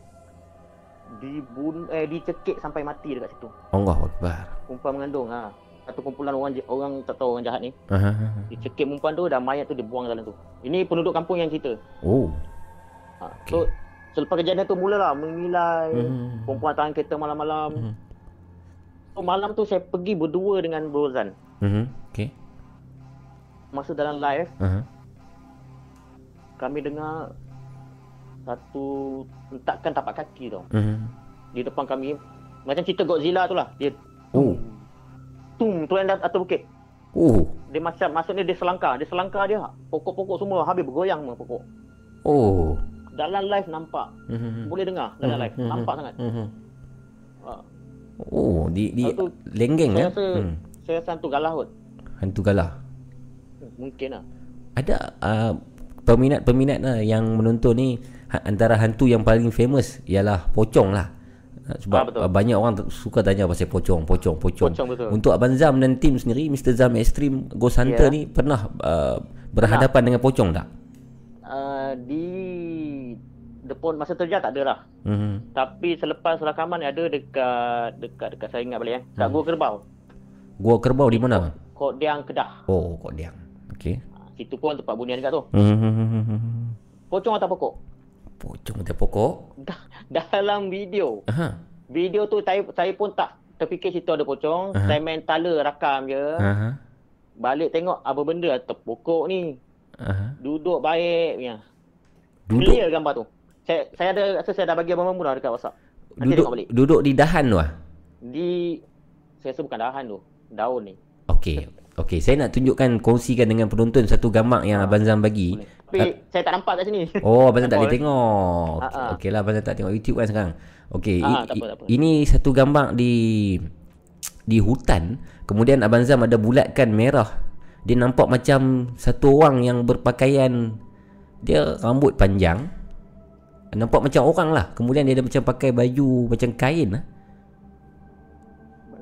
Dibun eh dicekik sampai mati dekat situ. Allah Akbar. Perempuan mengandung ha. Satu kumpulan orang orang tak tahu orang jahat ni. Aha. Dicekik perempuan tu dan mayat tu dibuang dalam tu. Ini penduduk kampung yang cerita. Oh. Ha. So selepas kejadian tu mulalah mengilai. Hmm. Perempuan tahan kereta malam-malam. Hmm. So malam tu saya pergi berdua dengan Brozan. Mhm. Okey. Masa dalam live Aha. kami dengar satu hentakan tapak kaki tau. Mhm. Di depan kami macam cerita Godzilla tu lah. Dia Oh. Tung turun atas atas bukit. Oh. Dia macam maksudnya dia selangkah. Dia selangkah dia. Pokok-pokok semua habis bergoyang semua pokok. Oh. Dalam live nampak. Mhm. Boleh dengar dalam live. Mhm. Nampak sangat. Mhm. Ha. Oh, di di tu, Lenggeng Saya eh? rasa Hmm. saya rasa hantu galah kot. Hantu galah. Hmm, Mungkin lah. Ada uh, peminat-peminat lah yang menonton ni ha- antara hantu yang paling famous ialah pocong lah. Sebab betul. uh, banyak orang suka tanya pasal pocong, pocong, pocong. Pocong, betul. Untuk Abang Zam dan tim sendiri, Mr. Zam Extreme Ghost Hunter Ya. ni pernah uh, berhadapan dengan pocong tak? Uh, di depan masa terjah tak ada lah. Mhm. Tapi selepas rakaman ada dekat dekat dekat saya ingat balik eh. Hmm. Kat Gua Kerbau. Gua Kerbau di mana? Kok Diang Kedah. Oh, Kok Diang. Okey. Ha, Situ pun tempat bunian dekat tu. Mhm. Pocong atau pokok? Pocong atas pokok. Dah- Dalam video. Aha. Video tu saya saya pun tak terfikir situ ada pocong. Aha. Saya main tala rakam je. Aha. Balik tengok apa benda atas pokok ni. Aha. Duduk baik punya. Duduk Clear gambar tu. Saya saya ada rasa saya dah bagi abang Mamun dah dekat WhatsApp. Nanti duduk tengok balik. duduk di dahan tu ah. Di saya rasa bukan dahan tu. Daun ni. Okey. Okey, saya nak tunjukkan kongsikan dengan penonton satu gambar yang Abang Zam bagi. Tapi saya tak nampak kat sini. Oh, Abang Zam tak boleh tengok. Ah, ah. Okey lah, Abang Zam tak tengok YouTube kan sekarang. Okey, i- tak apa. ini satu gambar di di hutan. Kemudian Abang Zam ada bulatkan merah. Dia nampak macam satu orang yang berpakaian dia rambut panjang. Nampak macam orang lah. Kemudian dia ada macam pakai baju macam kain lah.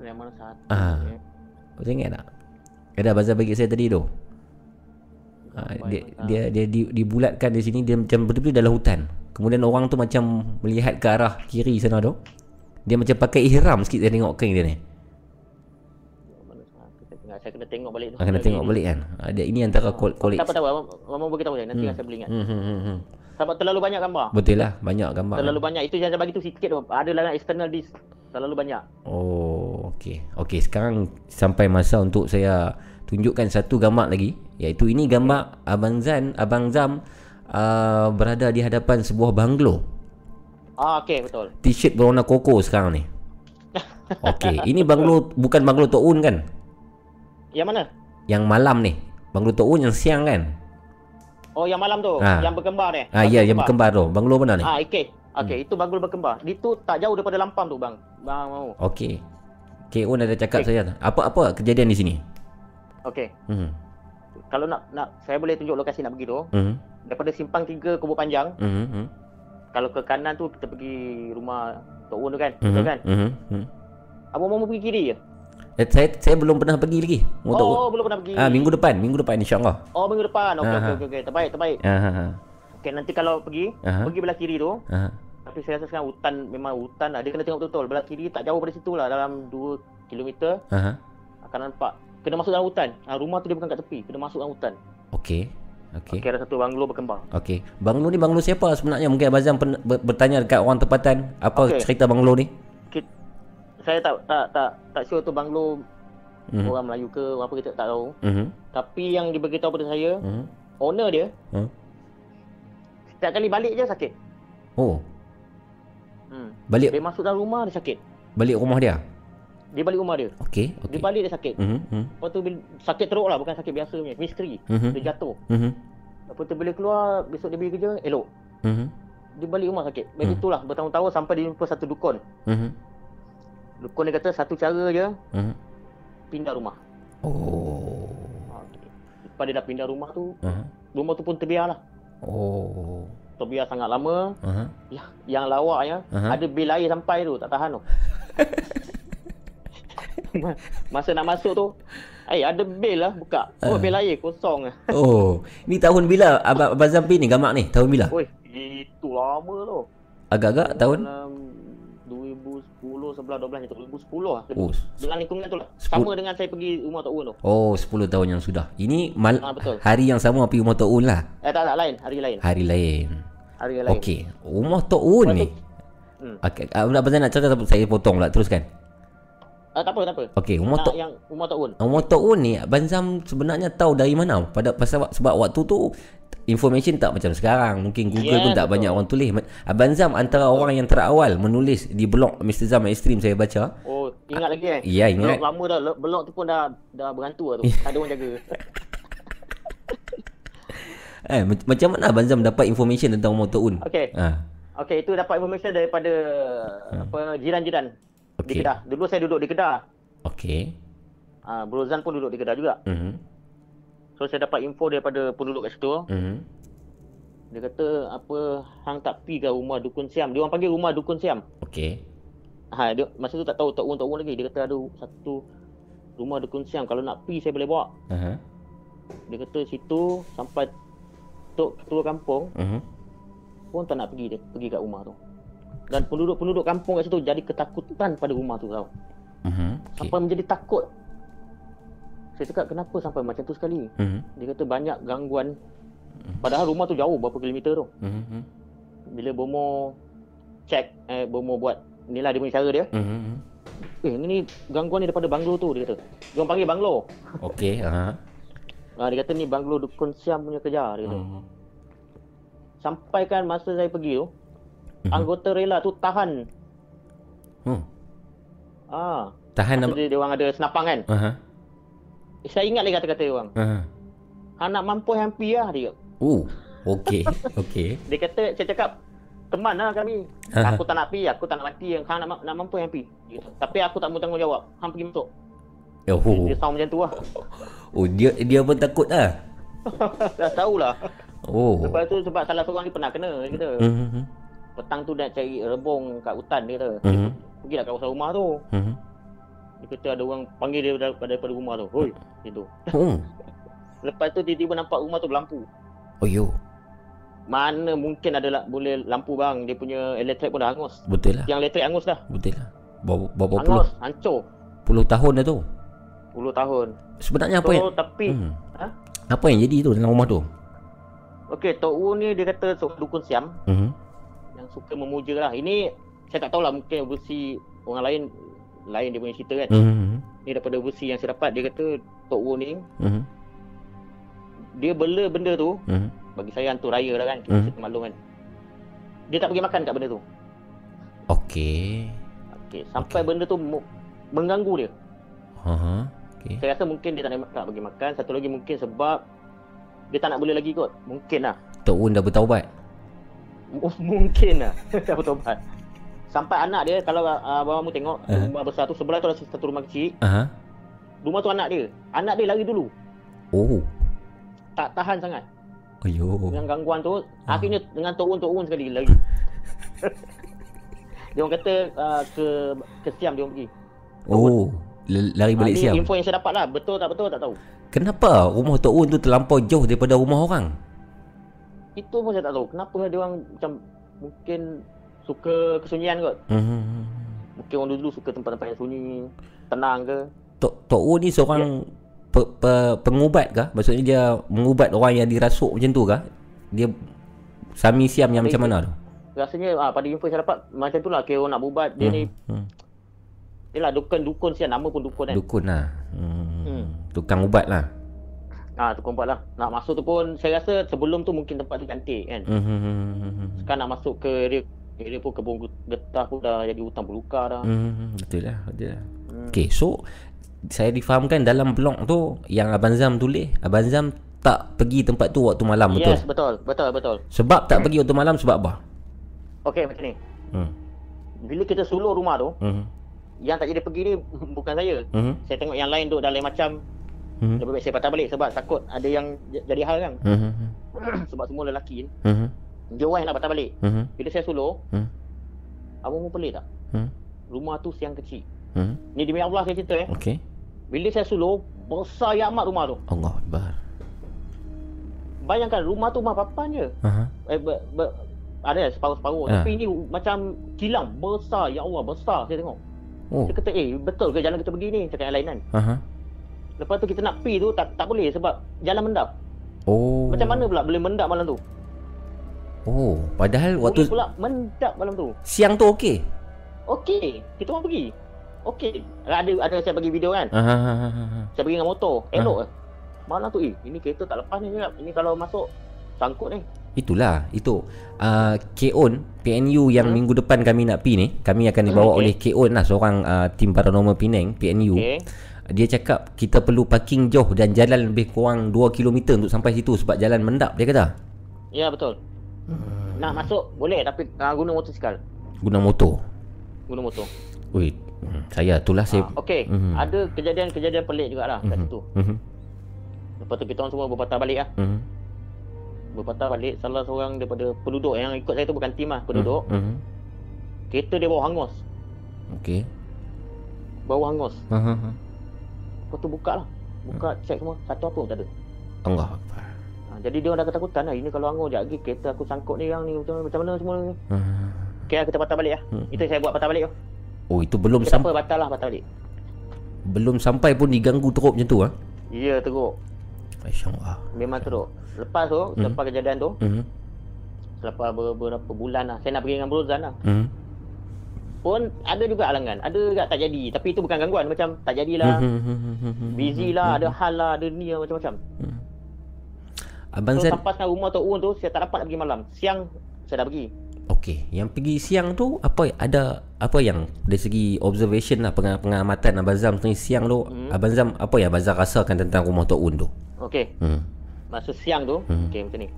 Yang mana satu? Ah. Kau ingat tak? Ada Abang Zam bagi saya tadi tu. Ha, dia, dia dia di, dibulatkan di sini dia macam betul-betul dalam hutan. Kemudian orang tu macam melihat ke arah kiri sana tu. Dia macam pakai ihram sikit saya tengok kain dia ni. Saya kena tengok balik tu. Ha, kena tengok balik kan. Ha, dia, ini antara kol- kolek. Tak apa tak apa. Abang beritahu saya. Nanti saya boleh ingat. Hmm, hmm, hmm, hmm. Sebab terlalu banyak gambar. Betul lah, banyak gambar. Terlalu banyak. Itu yang saya bagi tu sikit tu. Ada dalam external disk. Terlalu banyak. Oh, okey. Okey, sekarang sampai masa untuk saya tunjukkan satu gambar lagi, iaitu ini gambar Abang Zan, Abang Zam uh, berada di hadapan sebuah banglo. Ah, okey betul. T-shirt berwarna koko sekarang ni. Okey, ini banglo bukan banglo Tok Un kan? Yang mana? Yang malam ni. Banglo Tok Un yang siang kan? Oh, yang malam tu. Ah. Yang berkembar ni. Ah ya, yang berkembar tu. Banglo mana ni? Ah, AK. Okey, itu banglo berkembar. Itu tak jauh daripada Lampam tu bang. Bang mau. Okey. KO dah cakap Okey. saya. Apa apa kejadian di sini? Okey. Mhm. Kalau nak nak saya boleh tunjuk lokasi nak pergi tu. Mhm. Daripada simpang 3 Kubur Panjang, Mhm. mhm. kalau ke kanan tu kita pergi rumah Tok Wan tu kan. Mhm. Betul kan? Mhm. mhm. Abang mau pergi kiri je. Eh, saya saya belum pernah pergi lagi. Motor Oh, belum pernah pergi. Ah, minggu depan, minggu depan insya-Allah. Oh, minggu depan. Okey, Ah, okey, ah. okey, okey. Terbaik, terbaik. Ah, ah, Okey, nanti kalau pergi, Aha. pergi belah kiri tu. Ah. Tapi saya rasa sekarang hutan memang hutan lah. Dia kena tengok betul-betul. Belah kiri tak jauh dari situ lah. Dalam 2 kilometer Ah. akan nampak. Kena masuk dalam hutan. Ha, rumah tu dia bukan kat tepi. Kena masuk dalam hutan. Okey. Okey. Okey, ada satu banglo berkembang. Okey. Banglo ni banglo siapa sebenarnya? Mungkin Abazam pen, ber, bertanya dekat orang tempatan apa Okey. cerita banglo ni? Kit, saya tak tak tak tak sure tu banglo Mhm. orang Melayu ke orang apa kita tak tahu. Mhm. Tapi yang diberitahu pada saya, Mhm. owner dia Hmm. Setiap kali balik je sakit. Oh, Hmm. balik Dia masuk dalam rumah dia sakit. balik rumah dia. Dia balik rumah dia. Okey, Dia okey. balik dia sakit. Mhm. Mhm. Lepas tu bila, sakit teruk lah bukan sakit biasa punya. Misteri. Mhm. Dia jatuh. Mhm. Lepas tu bila keluar besok dia pergi kerja elok. Mhm. Dia balik rumah sakit. Hmm. Begitulah bertahun-tahun sampai dia jumpa satu dukun. Mhm. Dukun dia kata satu cara je Mhm. pindah rumah. Oh. Ha, okay. Lepas dia dah pindah rumah tu, Aha. rumah tu pun terbiar lah. Oh. Terbiar sangat lama. Aha. Ya, yang lawaknya Aha. ada bil air sampai tu, tak tahan tu. Masa nak masuk tu, eh ada bil lah buka. Oh, Ah. bil air kosong lah. Oh, ni tahun bila Abang Abazam pergi ni gamak ni? Tahun bila? Oi, itu lama tu. Agak-agak tahun? Dalam 2010, 11, 12 ni tu. 2010 lah. Oh, Dengan lingkungan tu lah. Sepul- Sama dengan saya pergi rumah Tok Un tu. Oh, 10 tahun yang sudah. Ini mal Ah, betul. hari yang sama pergi rumah Tok Un lah. Eh tak tak lain, hari lain. Hari lain. Hari lain. Okey, rumah Tok Un ni. Hmm. Okey, Abang Abang nak cerita tak apa? saya potong pula teruskan. Ah, tak apa, tak apa. Okey, rumah Nak Tok yang rumah Tok Un. Rumah Tok Un ni Abang Zam sebenarnya tahu dari mana? Pada pasal sebab waktu tu information tak macam sekarang. Mungkin Google Ya, pun tak betul. banyak orang tulis. Abang Zam antara orang yang terawal menulis di blog Mr Zam Extreme saya baca. Oh, ingat lagi eh? Ya, ingat. Blok lama dah. Lo- Blok tu pun dah dah berhantu lah tu. Tak ada orang jaga. Eh, mac- macam mana Abang Zam dapat information tentang Tok Un? Okey. Ha. Okey, itu dapat information daripada apa jiran-jiran di Okey. Kedah. Dulu saya duduk di Kedah. Okey. Ah, Bro Zan pun duduk di Kedah juga. Mhm. So saya dapat info daripada penduduk kat situ. Mhm. Dia kata apa hang tak pi ke rumah dukun Siam. Dia orang panggil rumah dukun Siam. Okey. Ha, dia masa tu tak tahu Tok Un lagi. Dia kata ada satu rumah dukun Siam. Kalau nak pi saya boleh bawa. Aha. Dia kata situ sampai Tok ketua kampung Mhm. pun tak nak pergi dia, pergi kat rumah tu. Dan penduduk-penduduk kampung kat situ jadi ketakutan pada rumah tu tau. Mhm. Okey. Sampai menjadi takut. Saya cakap kenapa sampai macam tu sekali? Mhm. Dia kata banyak gangguan. Padahal rumah tu jauh berapa kilometer tu. Mhm. Bila Bomo check, eh Bomo buat inilah dia punya cara dia. Mhm. Eh ni gangguan ni daripada banglo tu dia kata. Dia orang panggil banglo. Okey. Ha, dia kata ni banglo dukun Siam punya kerja dia kata. Mhm. Sampai kan masa saya pergi tu, Mhm. anggota rela tu tahan. Hmm. Ah, Tahan apa? dia, dia orang ada senapang kan. Aha. Eh, saya ingat lagi kata-kata dia orang. Aha. Hang nak mampu hampi lah dia. Oh. Okey. Okey. Dia kata, saya cakap, teman lah kami. Aha. Aku tak nak pi, aku tak nak mati. Hang nak, nak mampu hampi. Dia Tapi aku tak mau tanggungjawab. Hang pergi masuk. Oh. Dia sound macam tu lah. Oh dia dia pun takut lah. Dah tahulah. Oh. Lepas tu sebab salah seorang ni pernah kena. Dia kata, Mhm. petang tu dia nak cari rebung kat hutan dia kata. Mhm. Pergilah kat kawasan rumah tu. Mhm. Dia kata ada orang panggil dia daripada, daripada rumah tu. Hoi, gitu. Oh. Lepas tu tiba-tiba nampak rumah tu berlampu. Oh yo. Mana mungkin ada boleh lampu bang. Dia punya elektrik pun dah hangus. Betul lah. Yang elektrik hangus dah. Betul lah. Berapa puluh, Hangus, hancur. puluh tahun dah tu. 10 tahun. Sebenarnya apa so, yang tapi hmm. ha? Apa yang jadi tu dalam rumah tu? Okey, Tok Wu ni dia kata seorang dukun Siam Mhm. yang suka memuja lah. Ini saya tak tahulah mungkin versi orang lain lain dia punya cerita kan. Mhm. Ni daripada versi yang saya dapat dia kata Tok Wu ni Mhm. dia bela benda tu Mhm. bagi saya hantu raya lah kan. Kita Hmm. mesti maklum kan. Dia tak pergi makan kat benda tu. Okey. Okey, sampai benda tu mu- mengganggu dia. Ha Okey. Saya rasa mungkin dia tak nak tak bagi makan. Satu lagi mungkin sebab dia tak nak boleh lagi kot. Mungkin lah. Tok Un dah bertaubat. M- Mungkin lah Dah bertobat Sampai anak dia Kalau uh, abang kamu tengok Eh. Rumah besar tu Sebelah tu ada satu rumah kecil Aha. Rumah tu anak dia Anak dia lari dulu Oh. Tak tahan sangat Ayo. Dengan gangguan tu Ah. Akhirnya dengan turun-turun sekali lari Dia orang kata uh, Ke ke Siam dia orang pergi Oh. L- lari balik Ah, ni siam. info yang saya dapat lah Betul tak betul tak tahu Kenapa rumah Tok Un tu terlampau jauh daripada rumah orang? Itu pun saya tak tahu Kenapa dia orang macam Mungkin Suka kesunyian kot Hmm. Mungkin orang dulu suka tempat-tempat yang sunyi Tenang ke Tok Tok Un ni seorang pe, pe, pengubat kah? Maksudnya dia mengubat orang yang dirasuk macam tu kah? Dia Sami Siam yang macam mana tu? Rasanya ah, pada info saya dapat Macam tu lah Kira orang nak berubat Dia ni Hmm. Dia lah dukun-dukun sian Nama pun dukun kan Dukun lah. Hmm. Hmm. Tukang ubat lah. Ah, tu kompak lah Nak masuk tu pun Saya rasa sebelum tu mungkin tempat tu cantik kan Hmm. Sekarang nak masuk ke area Area pun kebun getah pun dah jadi hutan belukar dah Hmm. Betul lah. Betul lah. Hmm. Okay, so saya difahamkan dalam blog tu yang Abang Zam tulis, Abang Zam tak pergi tempat tu waktu malam betul? Yes betul Betul betul Sebab tak pergi waktu malam sebab apa? Okey macam ni Hmm. Bila kita suluh rumah tu Hmm. Yang tak jadi pergi ni Bukan saya Hmm. Saya tengok yang lain duk dalam macam Hmm. Lebih baik saya patah balik Sebab takut ada yang jadi hal kan Hmm. Sebab semua lelaki ni Hmm. Dia orang yang nak patah balik Hmm. Bila saya suluh Hmm. Abang pun pelik tak Hmm. Rumah tu siang kecil Hmm. Ni demi Allah saya cerita eh Okey. Bila saya suluh Besar yang amat rumah tu Allah Akbar. Bayangkan rumah tu rumah papan je Aha. eh, ber, ber, Ada separuh-separuh Ah. Tapi ni macam kilang Besar Ya Allah besar saya tengok Oh. Saya kata eh betul ke jalan kita pergi ni Cakap yang lain kan Aha. Lepas tu kita nak pi tu tak tak boleh sebab jalan mendap. Oh. Macam mana pula boleh mendap malam tu? Oh, padahal waktu Boleh pula mendap malam tu. siang tu okey. Okey, kita orang pergi. Okey. Ada ada saya bagi video kan. Aha. aha, aha. Saya pergi dengan motor. Ah. Elok eh. Malam tu eh, ini kereta tak lepas ni cakap. Ini kalau masuk sangkut ni. Itulah, itu. Uh, K-On, PNU yang Hmm. minggu depan kami nak pi ni, kami akan dibawa Okey. oleh K-On lah, seorang uh, tim paranormal Penang, PNU. Okey. Dia cakap kita perlu parking jauh dan jalan lebih kurang 2 km untuk sampai situ sebab jalan mendap dia kata. Ya betul. Hmm. Nak masuk boleh tapi uh, guna motosikal. Guna motor. Guna motor. Wait, hmm, saya itulah saya. Ha, Okey, Mhm. ada kejadian-kejadian pelik jugalah kat Mhm. situ. Mhm. Lepas tu kita orang semua berpatah balik lah. Mhm. Berpatah balik salah seorang daripada penduduk yang ikut saya tu bukan tim lah, penduduk. Mhm. Kereta dia bawa hangus. Okey. Bawa hangus. Aha. aha. Lepas tu buka lah Buka check semua Satu apa pun tak ada Allah Akbar. Ha, Jadi dia orang dah ketakutan lah Ini kalau anggur sekejap lagi Kereta aku sangkut ni yang ni Macam, macam mana semua ni Ah. Lah kita patah balik lah Hmm. Itu saya buat patah balik tu Oh, itu belum sampai batal lah patah balik belum sampai pun diganggu teruk macam tu ah. Ya teruk Masya-Allah. Memang teruk Lepas tu Hmm. Lepas kejadian tu Mhm. Selepas beberapa bulan lah Saya nak pergi dengan Brozan lah Mhm. Pun ada juga halangan Ada juga tak jadi Tapi itu bukan gangguan Macam tak jadilah Mhm. Busy lah Ada hal lah Ada ni lah macam-macam Abang So Zan sampai sekarang rumah Tok Un tu Saya tak dapat pergi malam Siang Saya dah pergi Okey, yang pergi siang tu apa ada apa yang dari segi observation lah pengam- pengamatan Abang Zam tu siang tu Hmm. Abang Zam apa yang Abang Zam rasakan tentang rumah Tok Un tu? Okay Hmm. Masa siang tu Hmm. Okay macam ni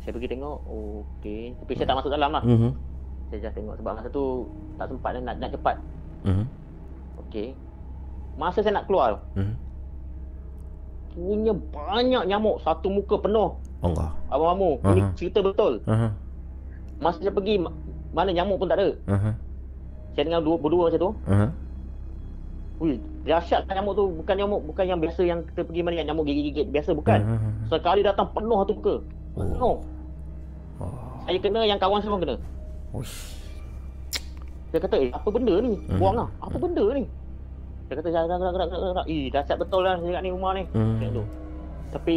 Saya pergi tengok Okay Tapi saya tak masuk dalam lah Mhm. Saya just tengok Sebab masa tu Tak sempat nak, nak cepat Mhm. Okay Masa saya nak keluar Mhm. Punya banyak nyamuk Satu muka penuh Allah. Abang Mamu Ini Aha. cerita betul Aha. Masa saya pergi ma- Mana nyamuk pun tak ada Aha. Saya dengan dua, berdua macam tu Aha. Wih Dahsyat kan nyamuk tu Bukan nyamuk Bukan yang biasa Yang kita pergi mana Yang nyamuk gigit-gigit Biasa bukan Aha. Sekali datang penuh satu muka Oh. Penuh Oh. Saya kena Yang kawan saya pun kena Uish. Dia kata eh apa benda ni Hmm. Buang lah Apa benda ni Dia kata gerak gerak gerak gerak gerak Eh dahsyat betul lah Saya kat ni rumah ni Hmm. Macam tu Tapi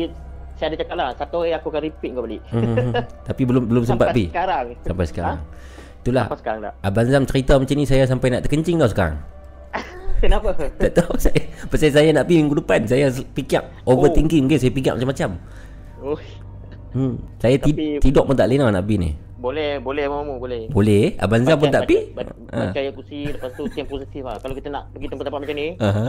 Saya ada cakap lah Satu hari aku akan repeat kau balik Mhm. Tapi belum belum sempat Sampai pi. sekarang Sampai sekarang. Itulah. Sampai sekarang tak Abang Zam cerita macam ni saya sampai nak terkencing tau sekarang. Kenapa Tak tahu saya Pasal saya nak pergi minggu depan Saya fikir Overthinking mungkin Saya fikir macam-macam oh, hmm. Saya Tapi- tidur pun tak lena nak pergi ni Boleh Boleh mamu boleh Boleh Abang Zam pun tak pergi baca, Ha. ayat kursi Lepas tu tim positif lah Kalau kita nak pergi tempat-tempat macam ni Aha.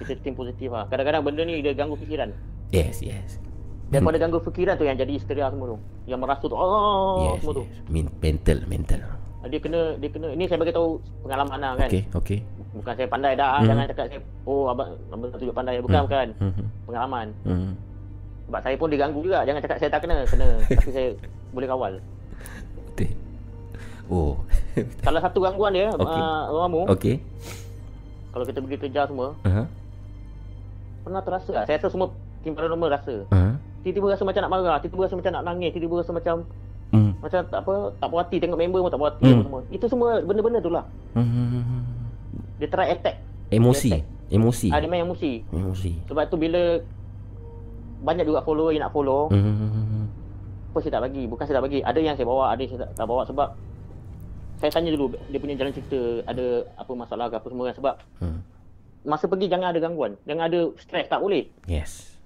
Kita tim positif lah Kadang-kadang benda ni Dia ganggu fikiran Yes yes Daripada gangguan fikiran tu yang jadi histeria semua tu. Yang merasa tu oh yes, semua tu. yes. Men- mental, mental. Dia kena dia kena ini saya bagi tahu pengalaman lah kan. Okey, okey. Bukan saya pandai dah Hmm. jangan cakap saya oh abang abang tunjuk pandai bukan Hmm. bukan. Mhm. Pengalaman. Mhm. Sebab saya pun diganggu juga jangan cakap saya tak kena kena tapi saya boleh kawal. Betul. Oh. Salah satu gangguan dia okay. uh, orang mu okey. kalau kita pergi kerja semua Aha. pernah terasa lah. Saya rasa semua tim paranormal rasa. Aha. Tiba-tiba rasa macam nak marah, tiba-tiba rasa macam nak nangis, tiba-tiba rasa macam Hmm. macam tak apa tak puas hati tengok member pun tak puas hati Hmm. semua. Itu semua benda-benda tu lah. Mhm. Dia try attack. Emosi. Dia Emosi. Ah, dia main emosi. Emosi. Sebab tu bila banyak juga follower yang nak follow, Mhm. Apa saya tak bagi. Bukan saya tak bagi. Ada yang saya bawa, ada yang saya tak, tak bawa sebab saya tanya dulu dia punya jalan cerita ada apa masalah ke apa semua kan. sebab Hmm. masa pergi jangan ada gangguan. Jangan ada stres tak boleh. Yes.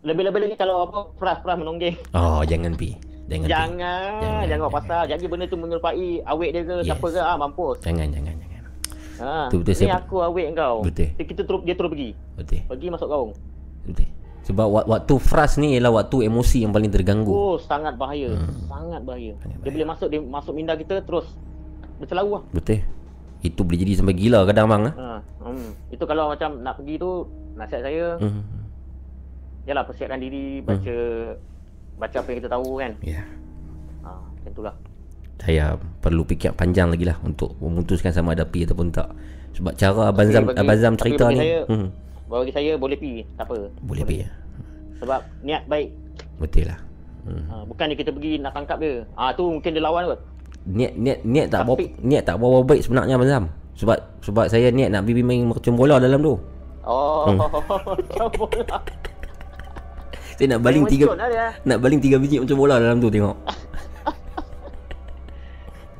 Lebih-lebih lagi kalau apa peras-peras menonggeng. Oh, jangan pi. Jangan. Jangan, Jangan, jangan pasal. Jadi benda tu menyerupai awet dia ke, Yes. siapa ke, ah mampus. Jangan, jangan, jangan. Ha, Betul-betul ni saya- aku awet kau. Betul. Kita terus dia terus pergi. Betul. Pergi masuk gaung. Betul. Sebab wak- waktu frust ni ialah waktu emosi yang paling terganggu. Oh, sangat bahaya. Hmm. Sangat bahaya. Sangat Dia bahaya. boleh masuk dia masuk minda kita terus bercelaru lah. Betul. Itu boleh jadi sampai gila kadang bang. Ha. Hmm. Itu kalau macam nak pergi tu nasihat saya, Hmm. yalah persiapkan diri baca baca apa yang kita tahu kan. Ya. Ha, macam itulah. Saya perlu fikir panjang lagi lah untuk memutuskan sama ada pi ataupun tak. Sebab cara Abang Zam, bagi- Abang Zam cerita ni. saya- hmm, Bagi saya boleh pergi, tak apa. boleh pi ya. Sebab niat baik. Betul lah. Hmm. Ha, bukan dia kita pergi nak tangkap dia. Ah tu mungkin dia lawan kot. Niat niat niat tak bawa niat tak bawa baik sebenarnya Zam. Sebab sebab saya niat nak bibi main macam bola dalam tu. Oh, Hmm. macam bola. Saya nak baling tiga lah nak baling tiga biji macam bola dalam tu tengok.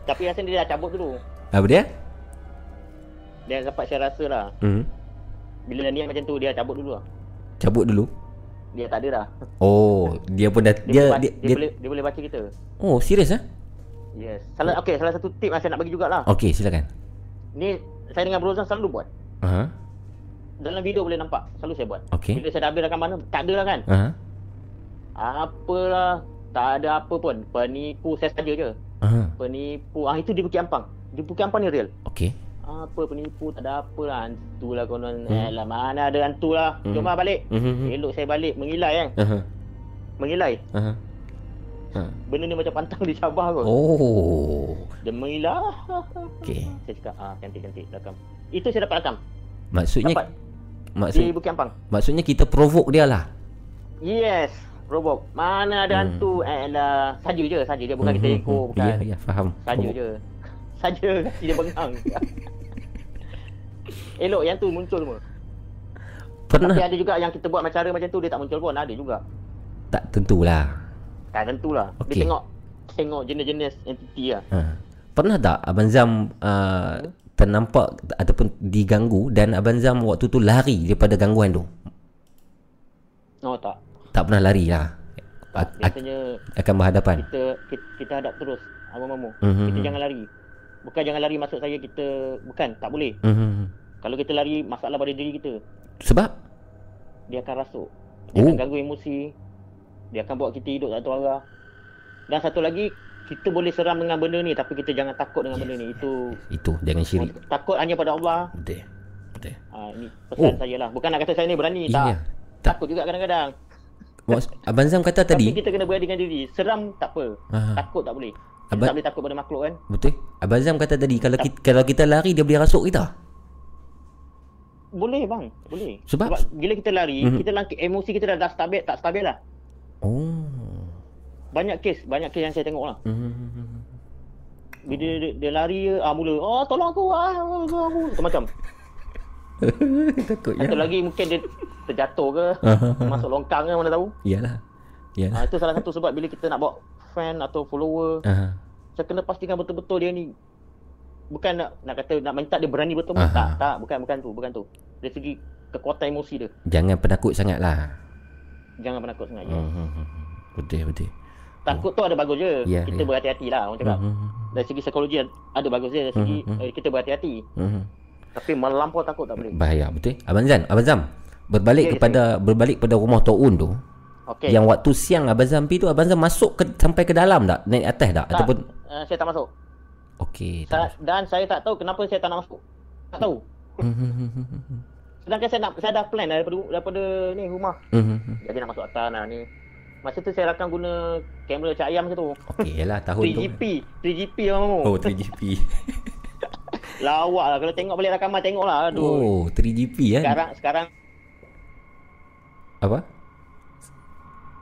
Tapi rasa dia dah cabut dulu. Apa dia? Dia dapat saya rasa lah. Hmm. Bila niat macam tu dia cabut dulu lah. Cabut dulu. Dia tak ada dah. Oh, dia pun dah Dia, dia dia, dia, dia, boleh dia boleh baca kita. Oh, serius ah? Yes. Salah okey, salah satu tip yang saya nak bagi jugalah. Okey, silakan. Ni saya dengan Bro Zan selalu buat. Aha. Dalam video boleh nampak. Selalu saya buat. Okey. Bila saya dah habis rakaman tu, tak ada lah kan. Aha. Apalah. Tak ada apa pun. Penipu saya saja je. Aha. Penipu. Ah itu di Bukit Ampang. Di Bukit Ampang ni real. Okey. Apa penipu tak ada apa lah hantu lah konon. Hmm. Hmm. Alah mana ada hantu lah. Hmm. Jom lah balik. Mhm. Elok saya balik mengilai kan. Aha. Mengilai. Aha. Ha. Benda ni macam pantang di Sabah kot. Oh. Dia mengilai. Okey. Saya cakap ah cantik-cantik rakam. Itu saya dapat rakam. Maksudnya Dapat maksud di Bukit Ampang. maksudnya kita provoke dia lah. Yes. Robok. Mana ada Hmm. hantu. Eh lah. Saja je. Saja je. Bukan kita Mhm, ikut. mhm. Bukan. Ya, ya, faham. Saja Provoke. je. Saja dia bengang. Elok yang tu muncul semua. Pernah Tapi ada juga yang kita buat macam cara macam tu dia tak muncul pun. Ada juga. tak tentulah. Tak tentulah. Okey. Dia tengok tengok jenis-jenis entiti lah. Ha. Pernah tak Abang Zam uh, ternampak ataupun diganggu dan Abang Zam waktu tu lari daripada gangguan tu? Oh tak. Tak pernah lari lah. tak. Biasanya akan berhadapan. kita, kita kita hadap terus. Abang Mamu. Mhm. Kita jangan lari. Bukan jangan lari maksud saya kita bukan tak boleh. Mhm. Kalau kita lari masalah pada diri kita. Sebab Dia akan rasuk. Dia Oh. akan ganggu emosi. Dia akan buat kita hidup tak tahu arah. Dan satu lagi kita boleh seram dengan benda ni tapi kita jangan takut dengan benda ni. Itu itu jangan syirik. takut hanya pada Allah. Betul. Betul. Ha, ini pesan Oh. saya lah. Bukan nak kata saya ni berani Ya. tak. Tak. Takut juga kadang-kadang. Abang Zam kata Tapi tadi kita kena berani dengan diri. Seram tak apa. Ah. Takut tak boleh. Abang- tak boleh takut pada makhluk kan. Betul. Abang Zam kata tadi kalau kita, kalau kita lari dia boleh rasuk kita. Boleh bang, boleh. Sebab? Sebab bila kita lari, Mhm. kita lang- emosi kita dah, dah stabil, tak stabil lah. Oh. Banyak kes, banyak kes yang saya tengok lah. Hmm. Bila dia, dia lari, ah mula, oh tolong aku, ah, tolong aku. Macam-macam. Takut ya. lagi mungkin dia terjatuh ke, masuk longkang ke, mana tahu. Iyalah. Iyalah. Ah, itu salah satu sebab bila kita nak bawa fan atau follower, Aha. saya kena pastikan betul-betul dia ni bukan nak nak kata nak minta dia berani betul Aha. tak tak bukan bukan tu bukan tu dari segi kekuatan emosi dia Jangan penakut sangat lah. jangan penakut sangat. Hmm. Betul betul. takut tu ada bagus je Ya, kita ya. berhati-hati lah orang cakap Hmm. dari segi psikologi ada bagus je dari segi eh, kita berhati-hati Hmm. tapi melampau takut tak boleh Bahaya betul. Abang Zan, Abang Zam. Berbalik Ya, ya, kepada berbalik pada rumah Taun tu. Okey. Yang waktu siang Abang Zam pergi tu Abang Zam masuk ke, sampai ke dalam tak? Naik atas tak? tak, Ataupun uh, saya tak masuk. Okey. Sa- dan saya tak tahu kenapa saya tak nak masuk. Tak tahu. Sedangkan saya nak saya dah plan daripada daripada ni rumah. Jadi nak masuk atas lah ni. Masa tu saya akan guna kamera cak ayam macam tu. Okey lah tahun tu. 3GP, 3GP kamu. Oh 3GP. Lawak lah kalau tengok balik rakaman tengok lah. Aduh. Oh 3GP kan? Sekarang sekarang Apa?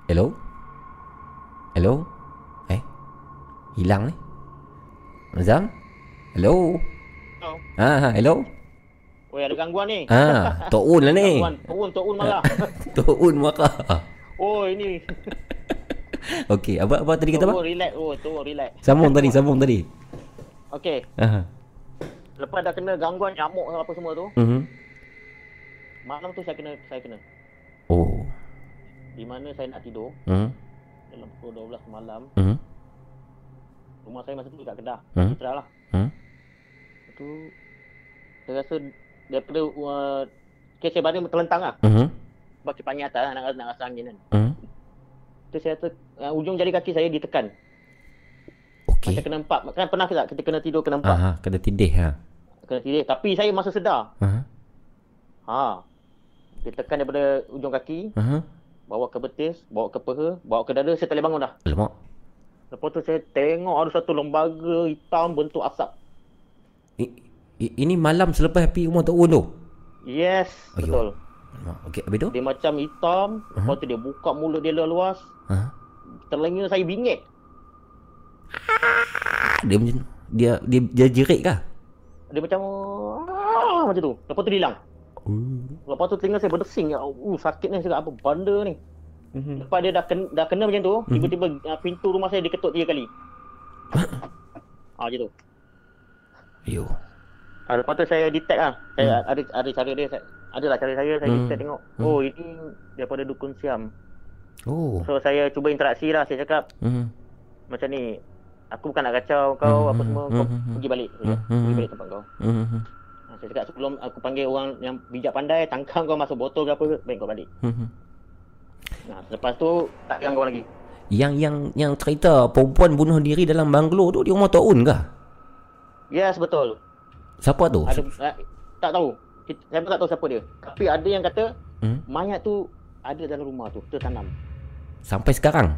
Hello? Hello? Eh? Hilang ni? Azam? Hello? oh, Ah, hello? Oi ada gangguan ni. Ah, Tok Un lah ni. Gangguan, Tok Un, Tok Un malah. Tok Un marah. oh ini. Okey, apa apa tadi kata apa? Un relax. Oh, Un relax. Sambung tadi, sambung tadi. Okey. Ah. Lepas dah kena gangguan nyamuk apa semua tu, Mhm. malam tu saya kena saya kena. Oh. Di mana saya nak tidur Mhm. dalam pukul 12 malam. Mhm. Rumah saya masa tu dekat Kedah. Hmm. Citra lah. Hmm. Tu saya rasa daripada uh, kes saya badan terlentang lah. Mhm. Sebab kepangnya atas lah, nak, nak rasa angin kan. Mhm. Tu saya rasa uh, ujung jari kaki saya ditekan. Macam Okey. kena empat. Kan pernah ke tak kita kena tidur kena empat? Aha, kena tindih ha. Kena tidur. Tapi saya masih sedar. Aha. Ha. Ditekan daripada ujung kaki, Aha. bawa ke betis, bawa ke peha, bawa ke dada, saya tak boleh bangun dah. Alamak. Lepas tu saya tengok ada satu lembaga hitam bentuk asap. I, i, ini malam selepas pergi rumah Tok Un tu. Yes, Ayuh. betul. Okey, habis tu? Dia macam hitam, lepas tu dia buka mulut dia luas. Ha. Telinga saya bingit. Dia macam dia dia dia jerit kah? Dia macam ah, macam tu. Lepas tu dia hilang. Oh. Lepas tu telinga saya berdesing. Ya, uh, sakit ni saya cakap, apa benda ni. Mhm. Lepas dia dah kena, dah kena macam tu, tiba-tiba uh, pintu rumah saya diketuk tiga kali. ah, macam tu. Yo. Ah, lepas tu saya detect lah. Saya ada ada cara dia. Saya, adalah cara saya. Saya Hmm. detect tengok. Oh, ini daripada dukun Siam. Oh. So, saya cuba interaksi lah. Saya cakap, Mhm. macam ni. Aku bukan nak kacau kau apa semua. Kau Hmm. pergi balik. Saya cakap, Hmm. Pergi balik tempat kau. Mhm. Ah, Saya cakap sebelum aku panggil orang yang bijak pandai, tangkang kau masuk botol ke apa, baik kau balik. Mhm. Nah, lepas tu, tak ganggu lagi. Yang yang yang cerita perempuan bunuh diri dalam banglo tu dia rumah Tok Un kah? Yes, betul. Siapa tu? Ada, uh, tak tahu. Saya pun tak tahu siapa dia. Tapi ada yang kata, Hmm? mayat tu ada dalam rumah tu, tertanam. Sampai sekarang.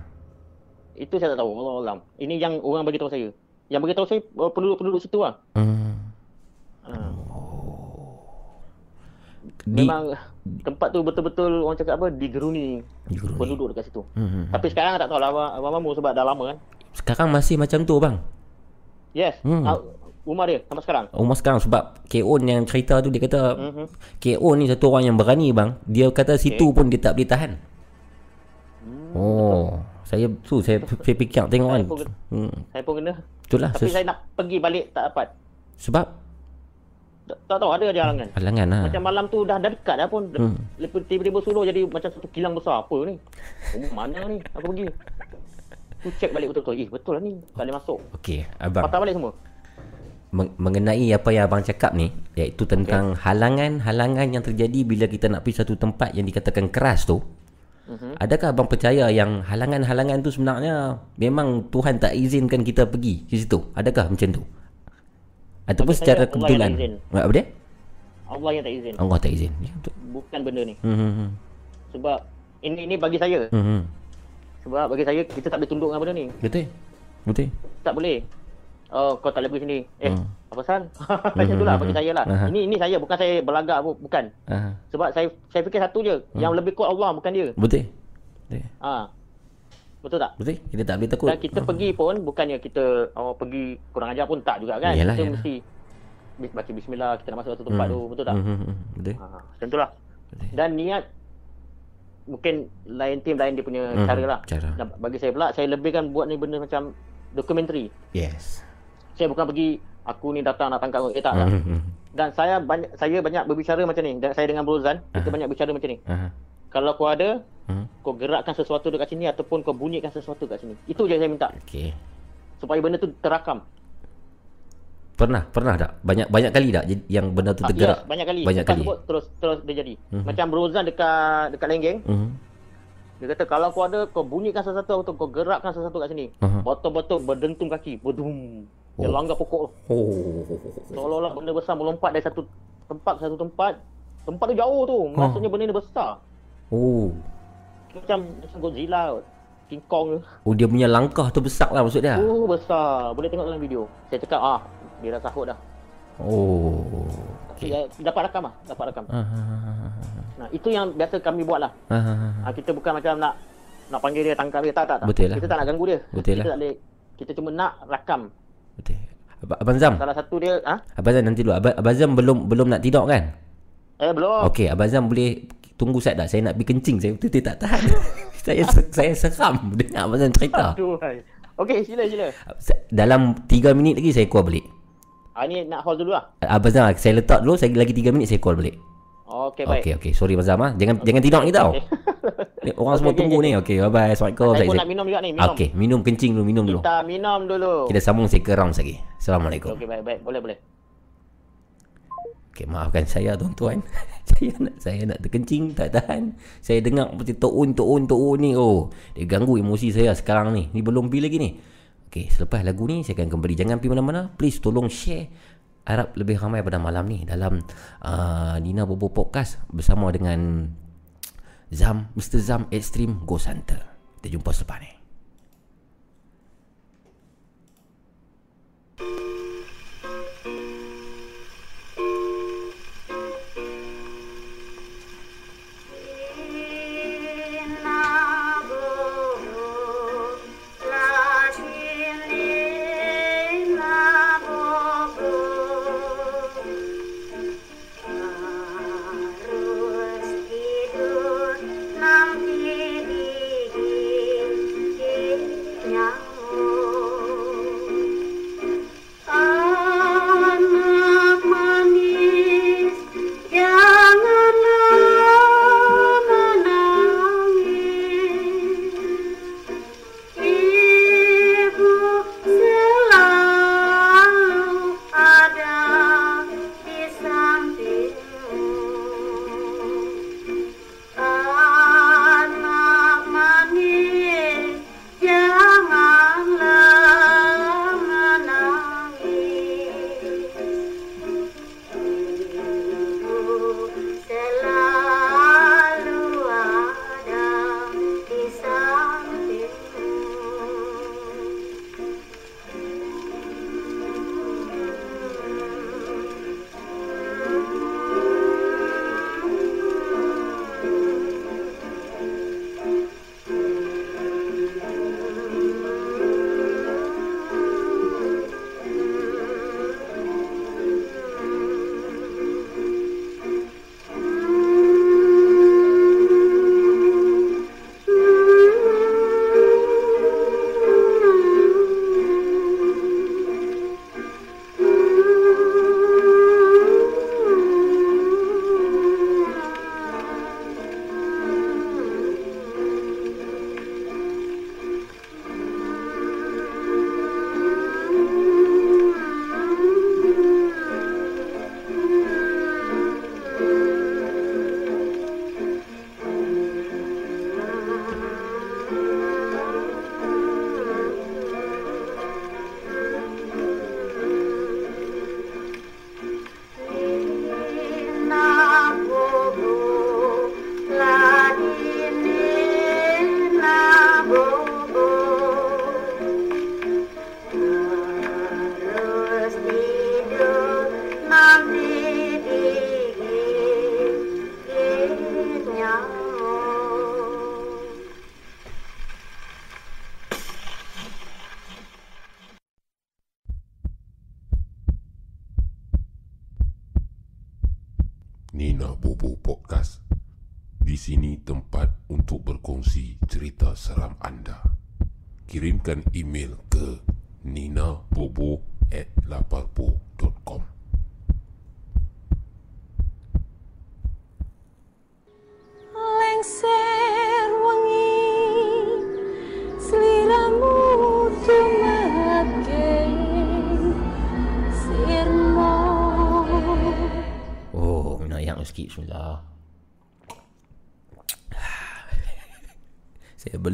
Itu saya tak tahu. Allah Alam. Ini yang orang bagi tahu saya. Yang bagi tahu saya uh, penduduk-penduduk situ lah. Hmm. Ha. Di Memang tempat tu betul-betul orang cakap apa digeruni di Guruni. penduduk dekat situ. Hmm. Tapi sekarang tak tahu lah abang, Mamu sebab dah lama kan. Sekarang masih macam tu bang. Yes. Hmm. Ah, rumah dia sampai sekarang. Rumah sekarang sebab K.O. yang cerita tu dia kata Mhm. K.O. ni satu orang yang berani bang. Dia kata situ pun dia tak boleh tahan. Oh, saya tu saya, saya fikir tengok kan. Saya pun, Hmm. saya pun kena. Itulah Tapi ses- saya nak pergi balik tak dapat. sebab Tak, tak tahu ada halangan. halangan lah. Macam malam tu dah dah dekat dah pun. Hmm. Tiba-tiba suluh jadi macam satu kilang besar. Apa ni? Rumah mana ni? Aku pergi. Tu check balik betul-betul. Eh betul lah ni. Tak boleh masuk. Okey, abang. Patah balik semua. Meng- mengenai apa yang abang cakap ni iaitu tentang halangan-halangan yang terjadi bila kita nak pergi satu tempat yang dikatakan keras tu Mhm. adakah abang percaya yang halangan-halangan tu sebenarnya memang Tuhan tak izinkan kita pergi ke situ adakah macam tu ataupun Bagi secara kebetulan yang tak izin. apa dia Allah yang tak izin. Allah tak izin ya betul Bukan benda ni. hmm hmm Sebab ini ini bagi saya. hmm, hmm. Sebab bagi saya kita tak boleh tunduk dengan benda ni. betul betul Tak boleh. Oh kau tak boleh pergi sini. Eh Hmm. apa pasal? Macam tu lah bagi saya lah. Aha. Ini ini saya bukan saya berlagak bu- bukan. ah Sebab saya saya fikir satu je. Yang lebih kuat Allah bukan dia. betul betul Ha. Betul tak? betul kita tak boleh takut Dan kita pergi pun bukannya kita oh, pergi kurang ajar pun tak juga kan. Yalah, kita yalah. mesti baca bismillah kita nak masuk satu tempat tu betul tak? hmm, hmm, hmm. betul Ha, macam tu lah. Betul. Dan niat mungkin lain tim lain dia punya Mhm, cara lah. cara. Dan bagi saya pula saya lebihkan buat ni benda macam dokumentari. yes Saya bukan pergi aku ni datang nak tangkap kau. Eh tak tak. hmm, hmm. Dan saya banyak saya banyak berbicara macam ni. Dan saya dengan Brozan kita banyak bicara macam ni. ah Kalau kau ada hmm. kau gerakkan sesuatu dekat sini ataupun kau bunyikan sesuatu dekat sini. Itu je saya minta okey supaya benda tu terakam. Pernah, pernah tak? Banyak banyak kali tak yang benda tu Ah, tergerak? Yes, banyak kali. Banyak Lepas kali. sebut, terus terus dia jadi. Mhm. Macam Brozan dekat dekat Lenggeng, Mhm. Dia kata kalau kau ada kau bunyikan satu-satu atau kau gerakkan satu-satu kat sini. Aha. Betul-betul berdentum kaki. Dia Oh. langgar pokok. Oh. Seolah-olah benda besar melompat dari satu tempat ke satu tempat. Tempat tu jauh tu. Maksudnya benda ni besar. Oh. Macam macam Godzilla kot. King Kong tu. Oh dia punya langkah tu besar lah maksud dia. Oh besar. Boleh tengok dalam video. Saya cakap ah dia dah sahut dah. Oh. Okay. Ya, dapat rakam ah, dapat rakam. Ah, ah, ah, ah, Nah, itu yang biasa kami buat lah. ah, ah, ah. Ha, kita bukan macam nak nak panggil dia tangkap dia tak tak tak. Betul lah. Kita tak nak ganggu dia. Betul kita lah. tak boleh kita cuma nak rakam. Betul. Ab- Abang Zam. Salah satu dia ah Abang Zam nanti dulu. Abang, Abang Zam belum belum nak tidur kan? Eh belum. Okey, Abang Zam boleh tunggu saya tak? Saya nak pergi kencing. Saya betul-betul tak tahan. saya saya seram dengar Abang Zam cerita. Aduh. Okey, sila sila. Dalam 3 minit lagi saya call balik. Ah ni nak hold dulu lah. Abang Zam, saya letak dulu. Saya lagi 3 minit saya call balik. Okey baik. Okey, okey. Sorry Abang Zam. ah. Jangan jangan tidur ni tau. Okey. Ni Orang semua Okey, tunggu okey, ni. Okey, bye-bye. Assalamualaikum. Saya Saya- pun nak minum juga ni, minum. Okey, minum kencing dulu, minum dulu. Kita minum dulu. Kita sambung saya ke rounds lagi. Assalamualaikum. Okey baik baik. Boleh boleh. Okey, maafkan saya tuan-tuan. saya nak saya nak terkencing tak tahan. Saya dengar macam toon toon toon ni. Oh, dia ganggu emosi saya sekarang ni. Ni belum pi lagi ni. Okey, selepas lagu ni saya akan kembali. Jangan pergi mana-mana. Please tolong share harap lebih ramai pada malam ni dalam uh, Nina Bobo Podcast bersama dengan Zam, Mr. Zam Extreme Ghost Hunter. Kita jumpa selepas ni.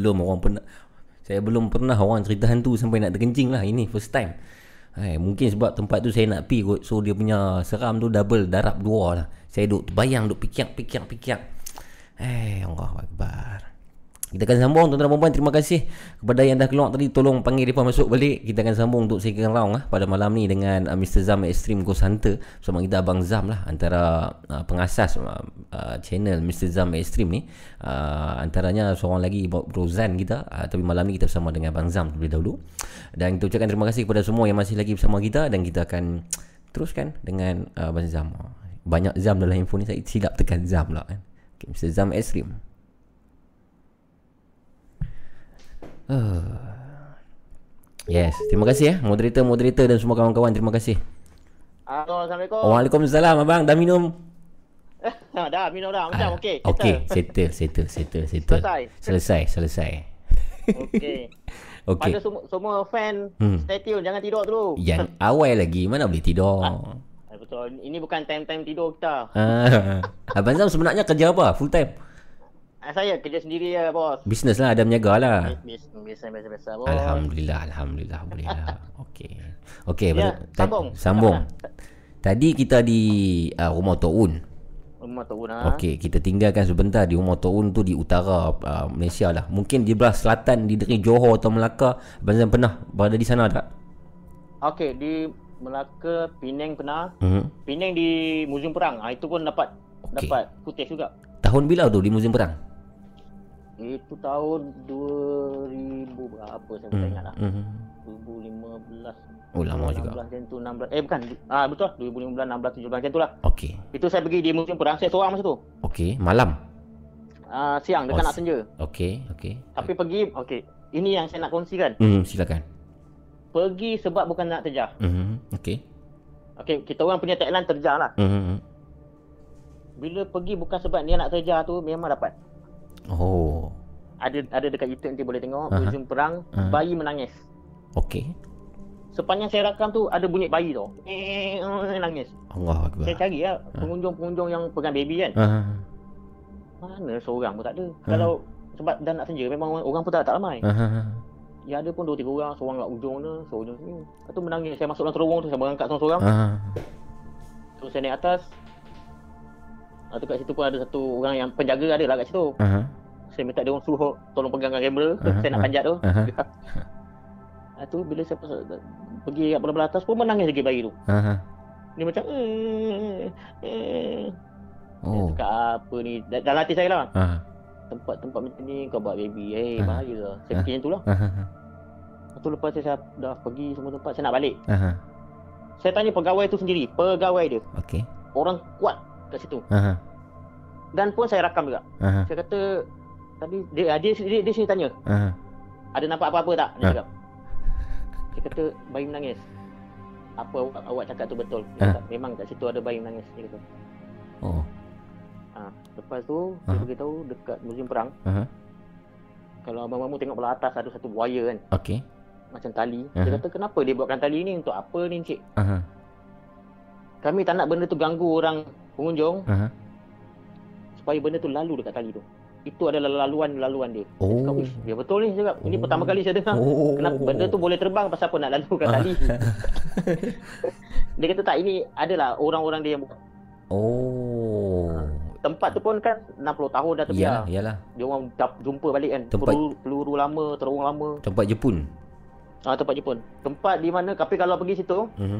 Belum orang pernah saya belum pernah orang cerita hantu sampai nak terkencing lah. Ini first time. Hai, mungkin sebab tempat tu saya nak pi kot. So dia punya seram tu double darab dua lah. Saya duk bayang duk pikir pikir pikir. Kita akan sambung tuan-tuan dan puan Terima kasih kepada yang dah keluar tadi Tolong panggil mereka masuk balik Kita akan sambung untuk second round lah Pada malam ni dengan uh, Mr. Zam Extreme Ghost Hunter Bersama kita Abang Zam lah Antara uh, pengasas uh, uh, channel Mr. Zam Extreme ni uh, Antaranya seorang lagi Bro Zan kita uh, Tapi malam ni kita bersama dengan Abang Zam terlebih dahulu Dan kita ucapkan terima kasih kepada semua yang masih lagi bersama kita Dan kita akan teruskan dengan uh, Abang Zam Banyak Zam dalam handphone ni Saya silap tekan Zam lah kan okay, Mr. Zam Extreme Yes, terima kasih ya moderator-moderator dan semua kawan-kawan. Terima kasih. Assalamualaikum. Waalaikumsalam abang, dah minum? Dah minum dah. Macam okey. Ah, Okey, settle. settle, settle, settle, settle. Selesai. Selesai, selesai. Okey. Okey. Pada semua, semua fan, Hmm. stay tune. Jangan tidur dulu. Yang awal lagi mana boleh tidur. Ah, Betul. Ini bukan time-time tidur kita. Ah. Abang Zam sebenarnya kerja apa? Full time? Ah, Saya kerja sendiri ya, bos. Business lah, ada menjaga lah. Biasa, biasa, biasa, bos. Alhamdulillah, Alhamdulillah boleh lah. Okey. Okey, Ya. Ta- sambung. Sambung. Tadi kita di uh, rumah Tok Un. Rumah tu nah. Okey, kita tinggalkan sebentar di rumah Tok Un tu di utara uh, Malaysia lah. Mungkin di belah selatan di negeri Johor atau Melaka. Abang pernah berada di sana tak? Okey, di Melaka, Penang pernah. Mhm. Penang di Museum Perang. Ah itu pun dapat Okey. dapat footage juga. Tahun bila tu di Museum Perang? Itu tahun 2000 berapa saya tak ingat lah. Mhm. 2015. Oh, lama juga. 16 macam tu 16. Eh bukan. Ah betul 2015 16 17 macam tu lah. Okey. Itu saya pergi di Museum Perang saya seorang masa tu. Okey, malam. Ah siang dekat Oh, nak senja. Okey, okey. Tapi pergi okey. Ini yang saya nak kongsikan. Hmm, silakan. Pergi sebab bukan nak terjah. Mhm. Okey. Okey, kita orang punya tagline terjah lah. Mhm. Bila pergi bukan sebab dia nak terjah tu memang dapat. Oh. Ada ada dekat YouTube nanti boleh tengok Aha. Museum Perang Aha. bayi menangis. Okey. Sepanjang saya rakam tu ada bunyi bayi tu. Eh, nangis. Allah Akbar. Saya cari lah pengunjung-pengunjung yang pegang baby kan. Ah. Mana seorang pun tak ada. Ha. Kalau sebab dah nak senja memang orang, orang pun tak tak ramai. Ah. Ya ada pun dua tiga orang, seorang kat ujung tu, seorang ujung sini. Lepas tu menangis. Saya masuk dalam terowong tu, saya berangkat seorang-seorang. Ah. So saya naik atas. Ah, tu kat situ pun ada satu orang yang penjaga ada lah kat situ. Ah. Saya minta dia orang suruh tolong pegangkan kamera. Aha, saya nak aha, panjat tu. aha. Ah, tu bila saya pergi kat belah-belah atas pun menangis lagi bayi tu. Ah. Dia macam eh, eh. Saya Oh. cakap apa ni Da- Dalam hati saya lah Ah. Tempat-tempat macam ni kau buat baby Eh Ah. bahaya lah Saya Ah. fikir macam tu lah Ah. Lepas tu lepas tu saya dah pergi semua tempat Saya nak balik Ah. Saya tanya pegawai tu sendiri Pegawai dia Okey. Orang kuat kat situ Ah. Dan pun saya rakam juga Ah. Saya kata Tadi dia dia, dia, dia sini tanya Ah. Ada nampak apa-apa tak Dia Ah. cakap Saya kata bayi menangis Apa awak, awak cakap tu betul Ah. Dia kata, Memang kat situ ada bayi menangis Dia kata Oh. ha. Lepas tu Ah. Saya beritahu dekat Museum Perang Ah. Kalau abang-abang tengok belah atas ada satu wire kan Okey. macam tali. Aha. Dia kata kenapa dia buatkan tali ni untuk apa ni encik? Ah. Kami tak nak benda tu ganggu orang pengunjung Ah. supaya benda tu lalu dekat tali tu. Itu adalah laluan-laluan dia. Oh. cakap, "Uish, dia betul ni saya cakap. Ini Oh. pertama kali saya dengar. Oh. Kenapa benda tu boleh terbang pasal apa nak lalu kat tali? dia kata tak ini adalah orang-orang dia yang buat. Oh. Tempat tu pun kan 60 tahun dah terbiar. Yalah, yalah. Dia orang jumpa balik kan. Tempat- Peluru, peluru lama, terowong lama. Tempat Jepun. Ah, tempat Jepun. Tempat di mana tapi kalau pergi situ Mhm.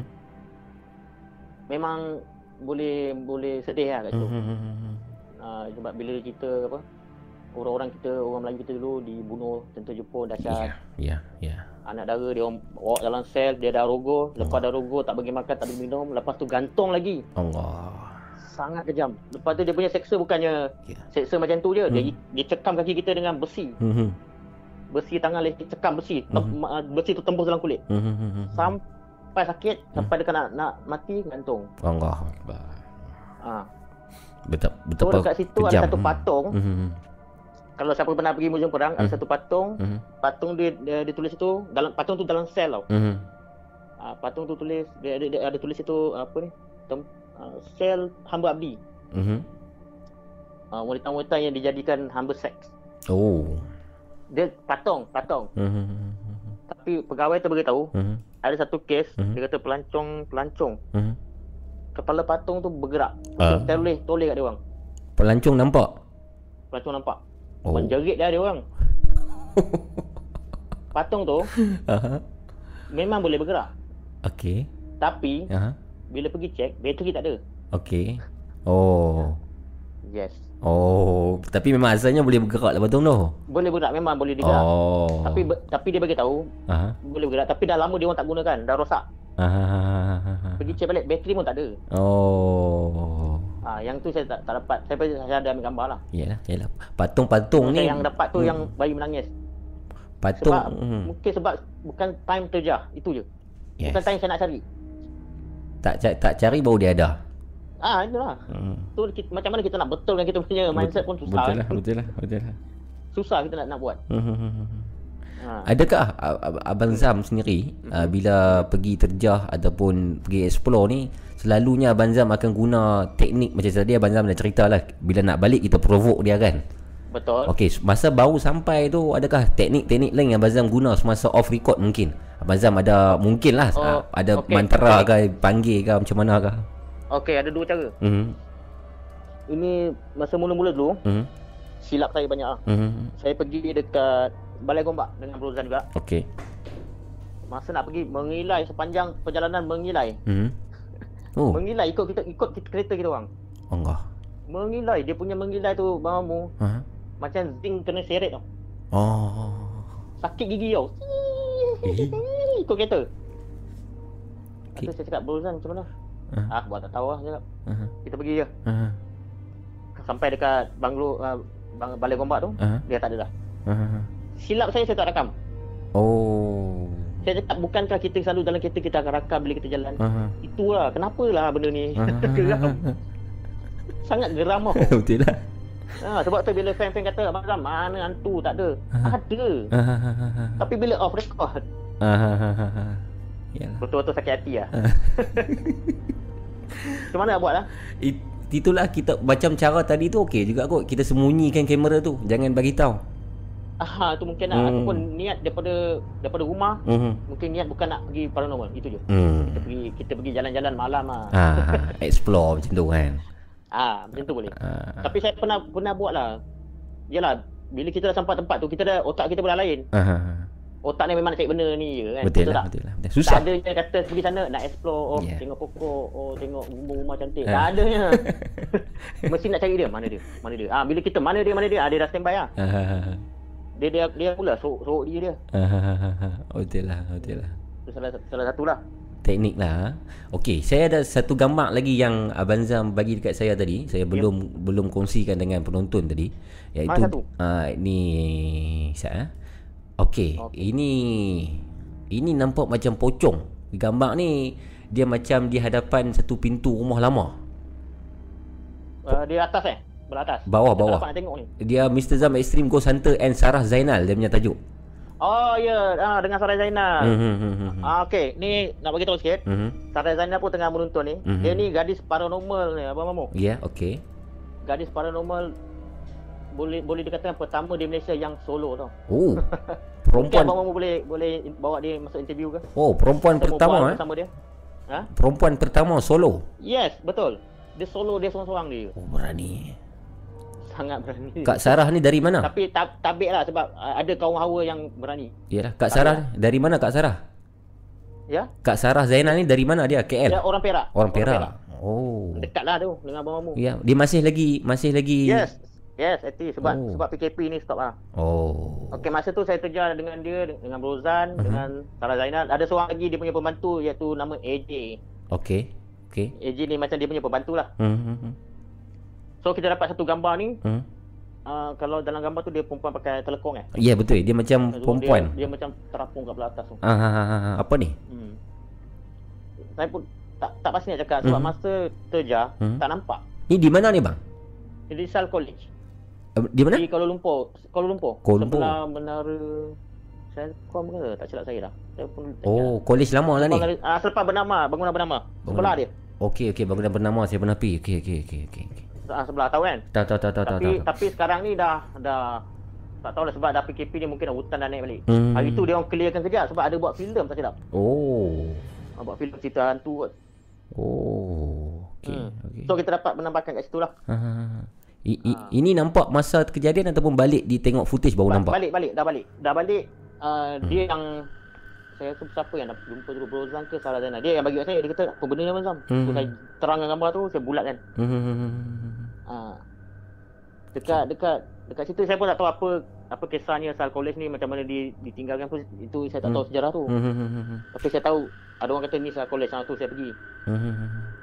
memang boleh boleh sedih lah kat situ. Mhm. Uh, sebab bila kita apa orang-orang kita orang Melayu kita dulu dibunuh tentera Jepun Ya, dahsyat. ya, ya. Anak dara dia orang bawa dalam sel, dia dah rogo, lepas dah rogo tak bagi makan, tak bagi minum, lepas tu gantung lagi. Allah. Sangat kejam. Lepas tu dia punya seksa bukannya Ya. seksa macam tu je. Dia Hmm. dia cekam kaki kita dengan besi. Mhm. Besi tangan leher cekam besi. Hmm. Tem- ma- Besi tu tembus dalam kulit. Mhm. Sampai sakit, sampai dekat nak, nak mati gantung. Allah Akbar. Ha. Betul So betapa dekat situ kejam. ada satu patung. Mhm. Kalau siapa pernah pergi museum perang, ada Hmm. satu patung Mhm. patung dia, dia, dia tulis itu dalam patung tu dalam sel tau. Mhm. Uh, patung tu tulis dia, dia, dia ada tulis itu apa ni? Tem, uh, sel hamba abdi. Mhm. Uh, wanita-wanita yang dijadikan hamba seks. Oh. Dia patung, patung. Mhm. Tapi pegawai tu beritahu Mhm. Ada satu kes Mhm. dia kata pelancong pelancong Mhm. kepala patung tu bergerak. Ah. Uh. Toleh toleh kat dia orang. Pelancong nampak? Pelancong nampak. Oh. Menjerit dia dia orang. patung tu Aha. memang boleh bergerak. Okey. Tapi Aha. bila pergi check bateri tak ada. Okey. Oh. Yes. Oh, tapi memang asalnya boleh bergerak lah patung tu. Boleh bergerak memang boleh digerak. Oh. Tapi tapi dia bagi tahu Aha. boleh bergerak tapi dah lama dia orang tak gunakan, dah rosak. Aha. Pergi check balik bateri pun tak ada. Oh. Ah yang tu saya tak, tak dapat. Saya saya ada ambil gambar lah. Yalah, yalah. Patung-patung ni Yang dapat tu yang bayi menangis. patung Sebab hmm. mungkin sebab bukan time terjah, itu je. yes. Bukan time saya nak cari. tak tak cari baru dia ada. Ah itulah. Hmm. Tu kita, macam mana kita nak betulkan kita punya mindset pun susah. Betul kan? lah, betul lah, betul lah. Susah kita nak nak buat. Hmm. Ha. Adakah Abang Zam sendiri uh, bila pergi terjah ataupun pergi explore ni selalunya Abang Zam akan guna teknik macam tadi Abang Zam dah cerita lah bila nak balik kita provoke dia kan. Betul. Okey, masa baru sampai tu adakah teknik-teknik lain yang Abang Zam guna semasa off record mungkin? Abang Zam ada mungkin lah Oh, ada okey, mantra okey. ke panggil ke macam mana ke? Okey, ada dua cara. Mhm. Ini masa mula-mula dulu, Mhm. silap saya banyak lah. Mhm. Saya pergi dekat Balai Gombak dengan Brozan juga. Okey. Masa nak pergi mengilai sepanjang perjalanan mengilai. Mhm. Oh, Mengilai ikut kita ikut kita, kereta kita orang. enggak. Mengilai, dia punya mengilai tu bahamu Ha? macam zinc kena seret tau. Oh. Sakit gigi tau. Eh. Ikut kereta. Okay. saya cakap Brozan macam mana? Ah. Ah, buat tak tahu lah cakap. Aha. Kita pergi je. Aha. Sampai dekat banglo uh, bang, Balai Gombak tu, Aha. dia tak ada dah. Aha. Silap saya saya tak rakam. Oh. Saya cakap bukankah kita selalu dalam kereta kita akan rakam bila kita jalan. Aha. Itulah kenapalah benda ni. Aha. geram. Sangat geram tau. Betul lah. Ha, sebab tu bila fan-fan kata Abang Zam mana hantu tak ada. Aha. Ada. Aha. Tapi bila off record Aha. Yalah. betul-betul sakit hati lah. Macam mana nak buat lah? It, itulah kita macam cara tadi tu okey juga kot. Kita sembunyikan kamera tu. Jangan bagi tahu. Ah, tu mungkin lah. Hmm. Ataupun niat daripada daripada rumah Mhm. mungkin niat bukan nak pergi paranormal. Itu je. Hmm. Kita pergi kita pergi jalan-jalan malam lah. Ah, explore macam tu kan. Ah, macam tu boleh. Ah. Tapi saya pernah pernah buat lah. Yalah, bila kita dah sampai tempat tu, kita dah otak kita dah lain. Aha. Otak ni memang nak cari benda ni je kan. Betul lah, tak? betul lah. Betul. Tak Susah. ada je kata pergi sana nak explore, oh Yeah. tengok pokok, oh tengok rumah-rumah cantik. Ah. Tak adanya. Mesti nak cari dia, mana dia? Mana dia? Ah bila kita mana dia, mana dia? Ah dia dah standby ah. Ah. Dia dia dia pula sorok sorok dia dia. Ah. Betul lah, betul lah. Itu salah salah satu lah. Teknik lah. Okey, saya ada satu gambar lagi yang Abang Zam bagi dekat saya tadi. Saya belum belum kongsikan dengan penonton tadi. Iaitu Mana satu? ah ni saya. Okey, Okey. ini ini nampak macam pocong. Gambar ni dia macam di hadapan satu pintu rumah lama. Uh, dia atas eh? Belah atas. Bawah, bawah. tengok ni. Dia Mr Zam Extreme Ghost Hunter and Sarah Zainal dia punya tajuk. Oh ya, ah dengan Sarah Zainal. Hmm hmm. Ah okey, ni nak bagi tahu sikit. Mhm. Sarah Zainal pun tengah menonton ni. Mhm. Dia ni gadis paranormal ni, Abang Mamu. Ya, okey. Gadis paranormal boleh boleh dikatakan pertama di Malaysia yang solo tau. Oh. Mungkin Perempuan Abang Mamu boleh boleh bawa dia masuk interview ke? Oh, perempuan Kita pertama eh. bersama dia. Ha? Perempuan pertama solo. Yes, betul. Dia solo dia seorang-seorang dia. Oh, berani. Sangat berani. Kak Sarah ni dari mana? Tapi tab, tabik lah sebab ada kaum hawa yang berani. Yalah, Kak Sarah dari mana Kak Sarah? Ya? Kak Sarah Zainal ni dari mana dia? KL. Dia orang Perak. Orang Perak. Oh. Dekat lah tu dengan Abang Mamu. Ya, dia masih lagi masih lagi Yes. Yes, Eti sebab Oh. sebab PKP ni stop lah. Oh. Okey, masa tu saya terjar dengan dia dengan Rozan, Mhm. dengan Sarah Zainal. Ada seorang lagi dia punya pembantu iaitu nama AJ. Okey. Okey. AJ ni macam dia punya pembantu lah. Hmm. So kita dapat satu gambar ni. Hmm. Uh, kalau dalam gambar tu dia perempuan pakai telekong eh. Ya betul, dia macam Dia- perempuan. Dia, dia macam terapung kat belah atas tu. Ah, ah, ah, ah, apa ni? Hmm. Saya pun tak tak pasti nak cakap sebab Mhm. masa terjar Mhm. tak nampak. Ni di mana ni bang? Di Rizal College. Di mana? Di Kuala Lumpur. Kuala Lumpur. Kuala Lumpur. Sebelah menara Selcom ke tak silap saya lah. Saya pun tak Oh, kolej lama lah ni. Bangunan, ah, selepas bernama, bangunan bernama. Sebelah dia. Okey okey bangunan bernama saya pernah pergi. Okey okey okey okey. Ah, sebelah tahu kan? Tahu tahu tahu tahu tapi tahu. tapi sekarang ni dah dah Tak tahu lah sebab dah PKP ni mungkin dah hutan dah naik balik. Hmm. Hari tu dia orang clearkan kejap sebab ada buat filem tak silap. Oh. Ah, Buat filem cerita hantu kot. Oh. Okey. Hmm. Okey. So kita dapat menambahkan kat situ lah. Ha, ha, ha. I, i, ini nampak masa kejadian ataupun balik di tengok footage baru Ba- nampak? Balik balik dah balik. Dah balik uh, hmm. dia yang saya rasa siapa yang dah jumpa dulu Brozan ke Sarah Zainal. Dia yang bagi kat saya dia kata apa benda ni Abang Zam. Hmm. So saya terangkan gambar tu saya bulatkan. Hmm. Ha. Dekat dekat dekat situ saya pun tak tahu apa apa kisahnya Sal College ni macam mana di, ditinggalkan pun itu saya tak tahu sejarah tu. Hmm. Tapi saya tahu ada orang kata ni Sal College sana tu saya pergi. Se-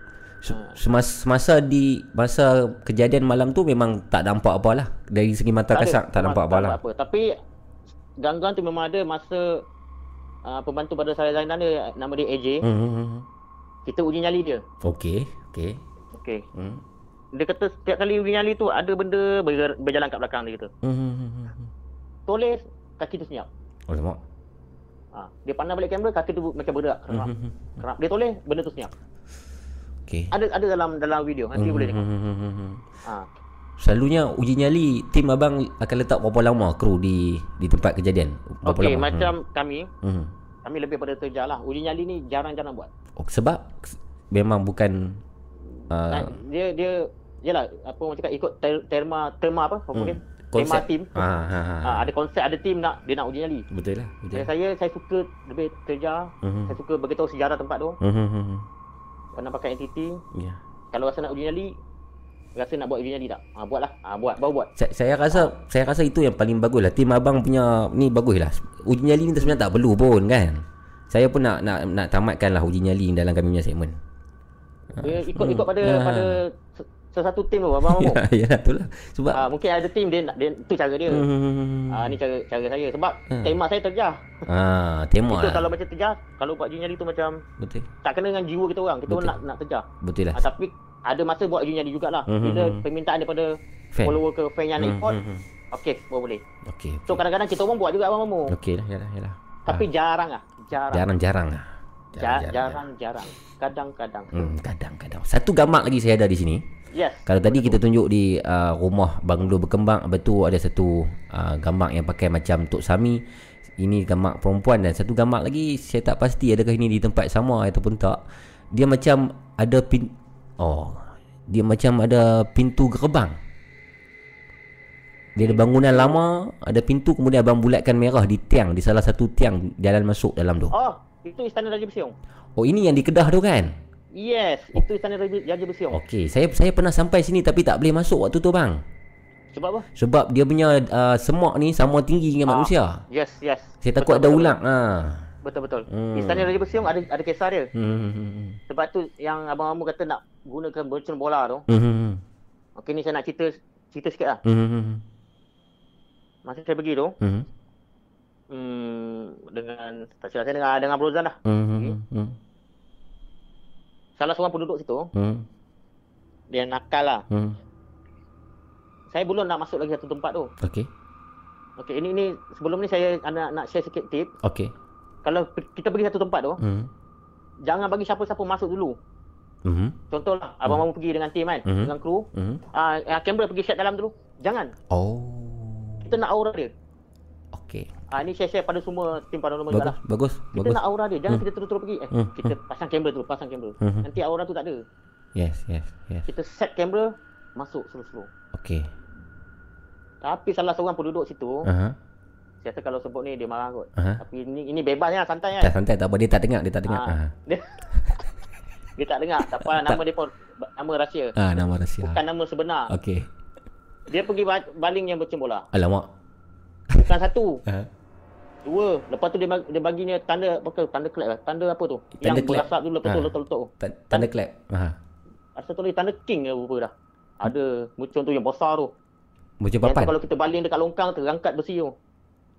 Semasa, semasa di masa kejadian malam tu memang tak nampak apa lah dari segi mata ada. kasar tak Memang nampak apa lah. apa. Tapi gangguan tu memang ada masa uh, pembantu pada Sarah Zainal dia nama dia AJ. Hmm. Kita uji nyali dia. Okey, okey. Okey. Hmm. Dia kata setiap kali uji nyali tu ada benda ber, berjalan kat belakang dia kata. Hmm. Toleh kaki tu senyap. Oh, nampak. Ha, dia pandang balik kamera kaki tu macam bergerak. Kerap. Hmm. Kerap. Dia toleh benda tu senyap. Okey. Ada ada dalam dalam video nanti boleh tengok. Hmm. Ha. Selalunya uji nyali tim abang akan letak berapa lama kru di di tempat kejadian? Berapa Okey, lama? macam kami Hmm. kami lebih pada terjah lah. Uji nyali ni jarang-jarang buat. Oh, sebab memang bukan uh, dia dia Yalah, apa orang cakap ikut ter, terma terma apa? Apa dia? Tema tim. Ha, ha, ha. Ha, ada konsep, ada tim nak dia nak uji nyali. Betul lah. Betul. Saya saya suka lebih terjah. Mhm. Saya suka beritahu sejarah tempat tu. Hmm, hmm, hmm. Penampakan entiti. Ya. Kalau rasa nak uji nyali, rasa nak buat uji nyali tak? Ha, buatlah. Ha, buat, baru buat. Saya, saya rasa saya rasa itu yang paling bagus lah. Tim abang punya ni bagus lah. Uji nyali ni sebenarnya tak perlu pun kan. Saya pun nak nak nak tamatkan lah uji nyali dalam kami punya segmen. Dia ikut ikut pada Ah. pada sesuatu tim tu abang Ya, abang. ya lah tu lah. Sebab Ha, mungkin ada tim dia nak dia tu cara dia. hmm. Ah ni cara cara saya sebab Hmm. tema saya terjah. Ah, tema Itu lah. kalau macam terjah, kalau buat uji nyali tu macam Betul. tak kena dengan jiwa kita orang. Kita Betul. nak nak terjah. Betul lah. Ah, tapi ada masa buat uji nyali jugalah. Mhm. Bila permintaan daripada Fan. follower ke fan yang nak Hmm, ikut, hmm, hmm. okey, baru boleh. Okey. So kadang-kadang kita orang buat juga abang Mamu. Okey lah, yalah, yalah. Tapi jarang ah, jarang. Jarang-jarang lah. Ja- Jarang-jarang. Kadang-kadang. Hmm, kadang-kadang. Satu gambar lagi saya ada di sini. Yes. Kalau tadi kita tunjuk di uh, rumah banglo berkembang, tu ada satu uh, gambar yang pakai macam Tok Sami. Ini gambar perempuan dan satu gambar lagi saya tak pasti adakah ini di tempat sama ataupun tak. Dia macam ada pin Oh, dia macam ada pintu gerbang. Dia ada bangunan lama, ada pintu kemudian abang bulatkan merah di tiang, di salah satu tiang jalan masuk dalam tu. Oh, itu Istana Raja Besiong. Oh, ini yang di Kedah tu kan? Yes, itu Istana Raja Besiong. Okey, saya saya pernah sampai sini tapi tak boleh masuk waktu tu bang. Sebab apa? Sebab dia punya uh, semak ni sama tinggi dengan Ah. manusia. Yes, yes. Saya takut ada Betul, betul, ulang. Ha. Betul betul. Hmm. Istana Raja Besiong ada ada kisah dia. Hmm. Sebab tu yang abang Amu kata nak gunakan bercun bola tu. Hmm. Okey ni saya nak cerita cerita sikit lah. Hmm. Masa saya pergi tu, Hmm. hmm, dengan tak silap saya dengan dengan Brozan lah. Hmm. Hmm. Salah seorang penduduk situ, Hmm. dia nakal lah. Hmm. Saya belum nak masuk lagi satu tempat tu. Okey. Okey, ini ini sebelum ni saya nak nak share sikit tip. Okey. Kalau kita pergi satu tempat tu, Hmm. jangan bagi siapa-siapa masuk dulu. Hmm. Contohlah, abang mamu pergi dengan tim kan, Mhm. dengan kru. Hmm. Ah, uh, kamera pergi shot dalam dulu. Jangan. Oh. Kita nak aura dia. Okey. Ah, ini share-share pada semua tim paranormal Bagus, lah. bagus, Kita bagus. nak aura dia. Jangan Hmm. kita terus-terus pergi. Eh, Hmm, kita pasang kamera dulu, pasang kamera. Mhm. Nanti aura tu tak ada. Yes, yes, yes. Kita set kamera, masuk slow-slow. Okey. Tapi salah seorang penduduk situ, Aha. saya kata kalau sebut ni dia marah kot. Aha. Tapi ini ini bebas ya, santai Tak kan. santai tak apa dia tak dengar, dia tak dengar. Ha. dia, dia tak dengar. Tak apa nama dia pun nama rahsia. Ah, nama rahsia. Bukan nama sebenar. Okey. Dia pergi ba- baling yang bercun bola. Alamak. Bukan satu, Ha. Dua. Lepas tu dia bagi, dia baginya tanda apa? Tanda clap lah. Tanda apa tu? Tanda yang clap. dulu lepas tu Ah. letak-letak tu. Ta- Tanda clap. Ha. Asal tulis tanda king ke rupa dah. Ada muncul tu yang besar tu. Yang tu papan. kalau kita baling dekat longkang terangkat besi tu.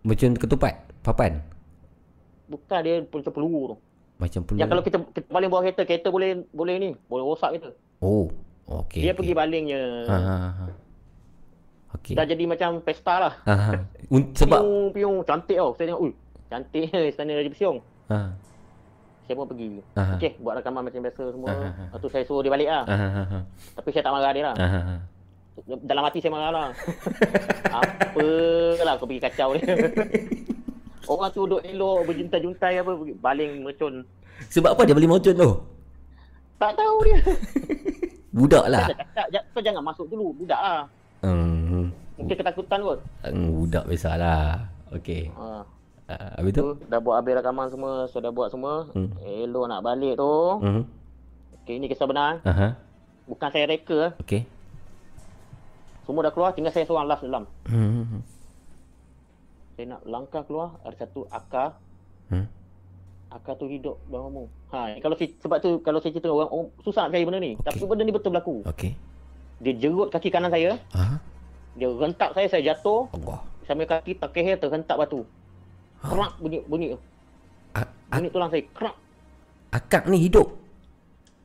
Macam ketupat. Papan. Bukan dia macam peluru tu. Macam peluru. Yang kalau kita, kita baling bawah kereta, kereta boleh boleh ni, boleh rosak kereta. Oh. Okey. dia okey. pergi balingnya. Ha ha ha. Okey. Dah jadi macam pesta lah. Ha ha. Un- sebab Piung, piung, cantik tau. Saya tengok, ui, cantik istana Raja Besiong. ha. Saya pun pergi. Aha. Okey, buat rakaman macam biasa semua. Aha. Lepas tu saya suruh dia balik lah. Ha ha ha. Tapi saya tak marah dia lah. Ha ha ha. dalam hati saya marah lah. Apalah kau pergi kacau dia. Orang tu duduk elok berjuntai-juntai apa baling mercun. Sebab apa dia beli mercun tu? Tak tahu dia. Budak lah. Saya cakap, "Ja- kau jangan masuk dulu. Budak lah. Hmm, Mungkin ketakutan kot. hmm, budak biasalah. Okey. Ha. Uh, habis tu? Tu dah buat habis rakaman semua, so dah buat semua. Hmm. Elok nak balik tu. Hmm. Okey, ini kisah benar. Aha. Bukan saya reka. Okey. Semua dah keluar, tinggal saya seorang last dalam. Hmm. Saya nak langkah keluar, ada satu akar. Hmm. Akar tu hidup bangun Ha, kalau saya, sebab tu kalau saya cerita orang, orang susah nak percaya benda ni. Tapi benda ni betul berlaku. Okey. Dia jerut kaki kanan saya, Aha. dia rentak saya, saya jatuh. Allah. Sambil kaki terkehir terhentak batu. Kerak bunyi bunyi. A- Bunyi tulang saya. Kerak. akak ni hidup.